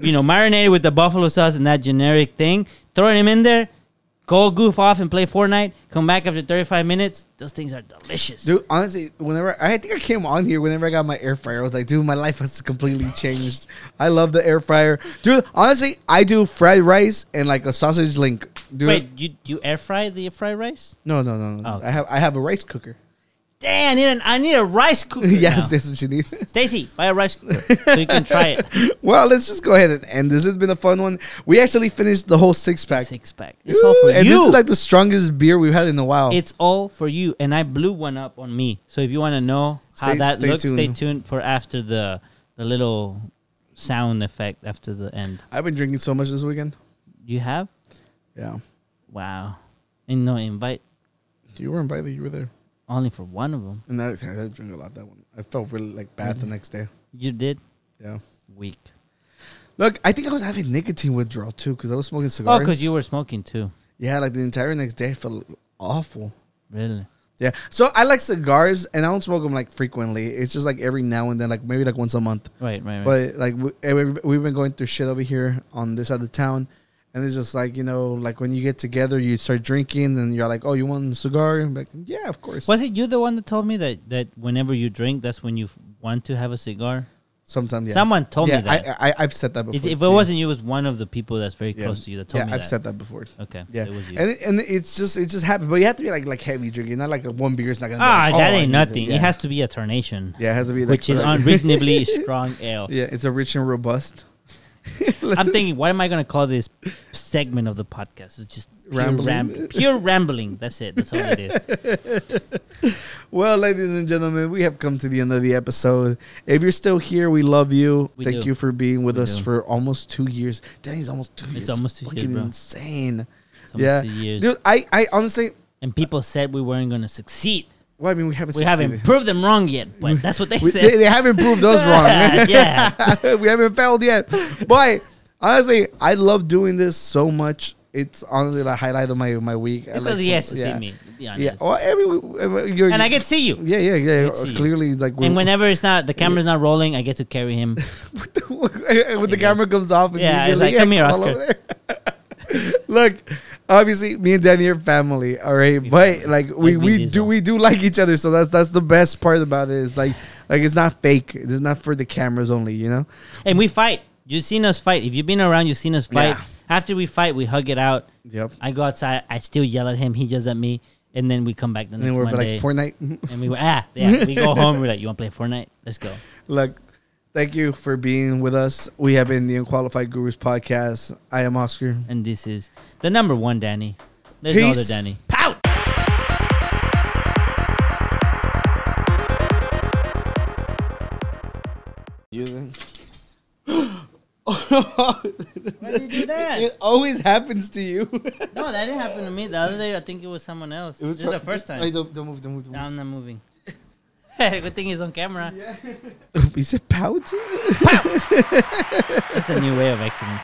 you know, marinated with the buffalo sauce and that generic thing. Throw him in there. Go goof off and play Fortnite. Come back after 35 minutes. Those things are delicious. Dude, honestly, whenever I think I came on here, whenever I got my air fryer, I was like, dude, my life has completely changed. I love the air fryer, dude. Honestly, I do fried rice and like a sausage link. Dude, Wait, you you air fry the fried rice? no, no, no, no. Oh. I have I have a rice cooker. Damn, I need, an, I need a rice cooker. yes, now. that's what you need. Stacy, buy a rice cooker so you can try it. well, let's just go ahead and end. This has been a fun one. We actually finished the whole six pack. Six pack. It's all for and you. this is like the strongest beer we've had in a while. it's all for you, and I blew one up on me. So if you want to know how Stay- that stay looks, stay tuned. tuned for after the the little sound effect after the end. I've been drinking so much this weekend. You have? Yeah, Wow. And no invite you were invited. You were there, only for one of them. and I, I drink a lot that one. I felt really like bad Mm-hmm. the next day. You did? Yeah. Weak. Look, I think I was having nicotine withdrawal too because I was smoking cigars. Oh, because you were smoking too. Yeah, like the entire next day I felt awful. Really? Yeah, so I like cigars, and I don't smoke them like frequently. It's just like every now and then, like maybe like once a month. Right, right, right. But like we, we- we've been going through shit over here on this side of town, and it's just like you know, like when you get together, you start drinking, and you're like, "Oh, you want a cigar?" I'm like, "Yeah, of course." Was it you the one that told me that that whenever you drink, that's when you f- want to have a cigar. Sometimes, yeah. Someone told yeah, me that. I, I, I've said that before. It's, if too. it wasn't you, it was one of the people that's very Yeah. close to you that told me. yeah, me I've that. said that before. Okay, Yeah, it was you. and it, and it's just it just happened, but you have to be like like heavy drinking, not like a one beer is not gonna. Ah, like, that oh, ain't nothing. Yeah. It has to be a tarnation. Yeah, it has to be like- which is unreasonably strong ale. Yeah, it's a rich and robust. I'm thinking, what am I going to call this segment of the podcast? It's just pure Rambling? pure rambling. That's it. That's all it is. Well, ladies and gentlemen, we have come to the end of the episode. If you're still here, we love you. We Thank do. you for being with We us do. for almost two years. Danny's almost two years. It's almost two years, Fucking bro. insane. It's almost yeah, two years. Dude, I, I honestly, And people said we weren't going to succeed. Well, I mean, we haven't. We haven't proved them wrong yet, but that's what they We- said. they, they haven't proved us wrong. Yeah. we haven't failed yet. But honestly, I love doing this so much. It's honestly the highlight of my my week. It's like he to- to yeah. see me. Yeah. Well, I mean, you're, And I get to see you. Yeah, yeah, yeah. get to see you. Clearly, like And whenever it's not the camera's not rolling, I get to carry him. when the camera comes off, and Yeah, get like, "Come here, Oscar." Look, obviously, me and Danny are family, all right. But like, we Like we do we do like each other, so that's that's the best part about it. Is like like it's not fake. It's not for the cameras only, you know. And we fight. You've seen us fight. If you've been around, you've seen us fight. Yeah. After we fight, we hug it out. Yep. I go outside. I still yell at him. He yells at me. And then we come back the And next then we're Monday. like Fortnite. and we ah yeah we go home. We're like, you want to play Fortnite? Let's go. Look, thank you for being with us. We have been the Unqualified Gurus podcast. I am Oscar. And this is the number one Danny. There's no other Danny. Pout. You then. Why did you do that? It always happens to you. No, that didn't happen to me. The other day, I think it was someone else. It was this is the first time. Hey, don't, don't move, don't move, don't No. I'm not moving. Good thing he's on camera. You said pout? That's a new way of exiting.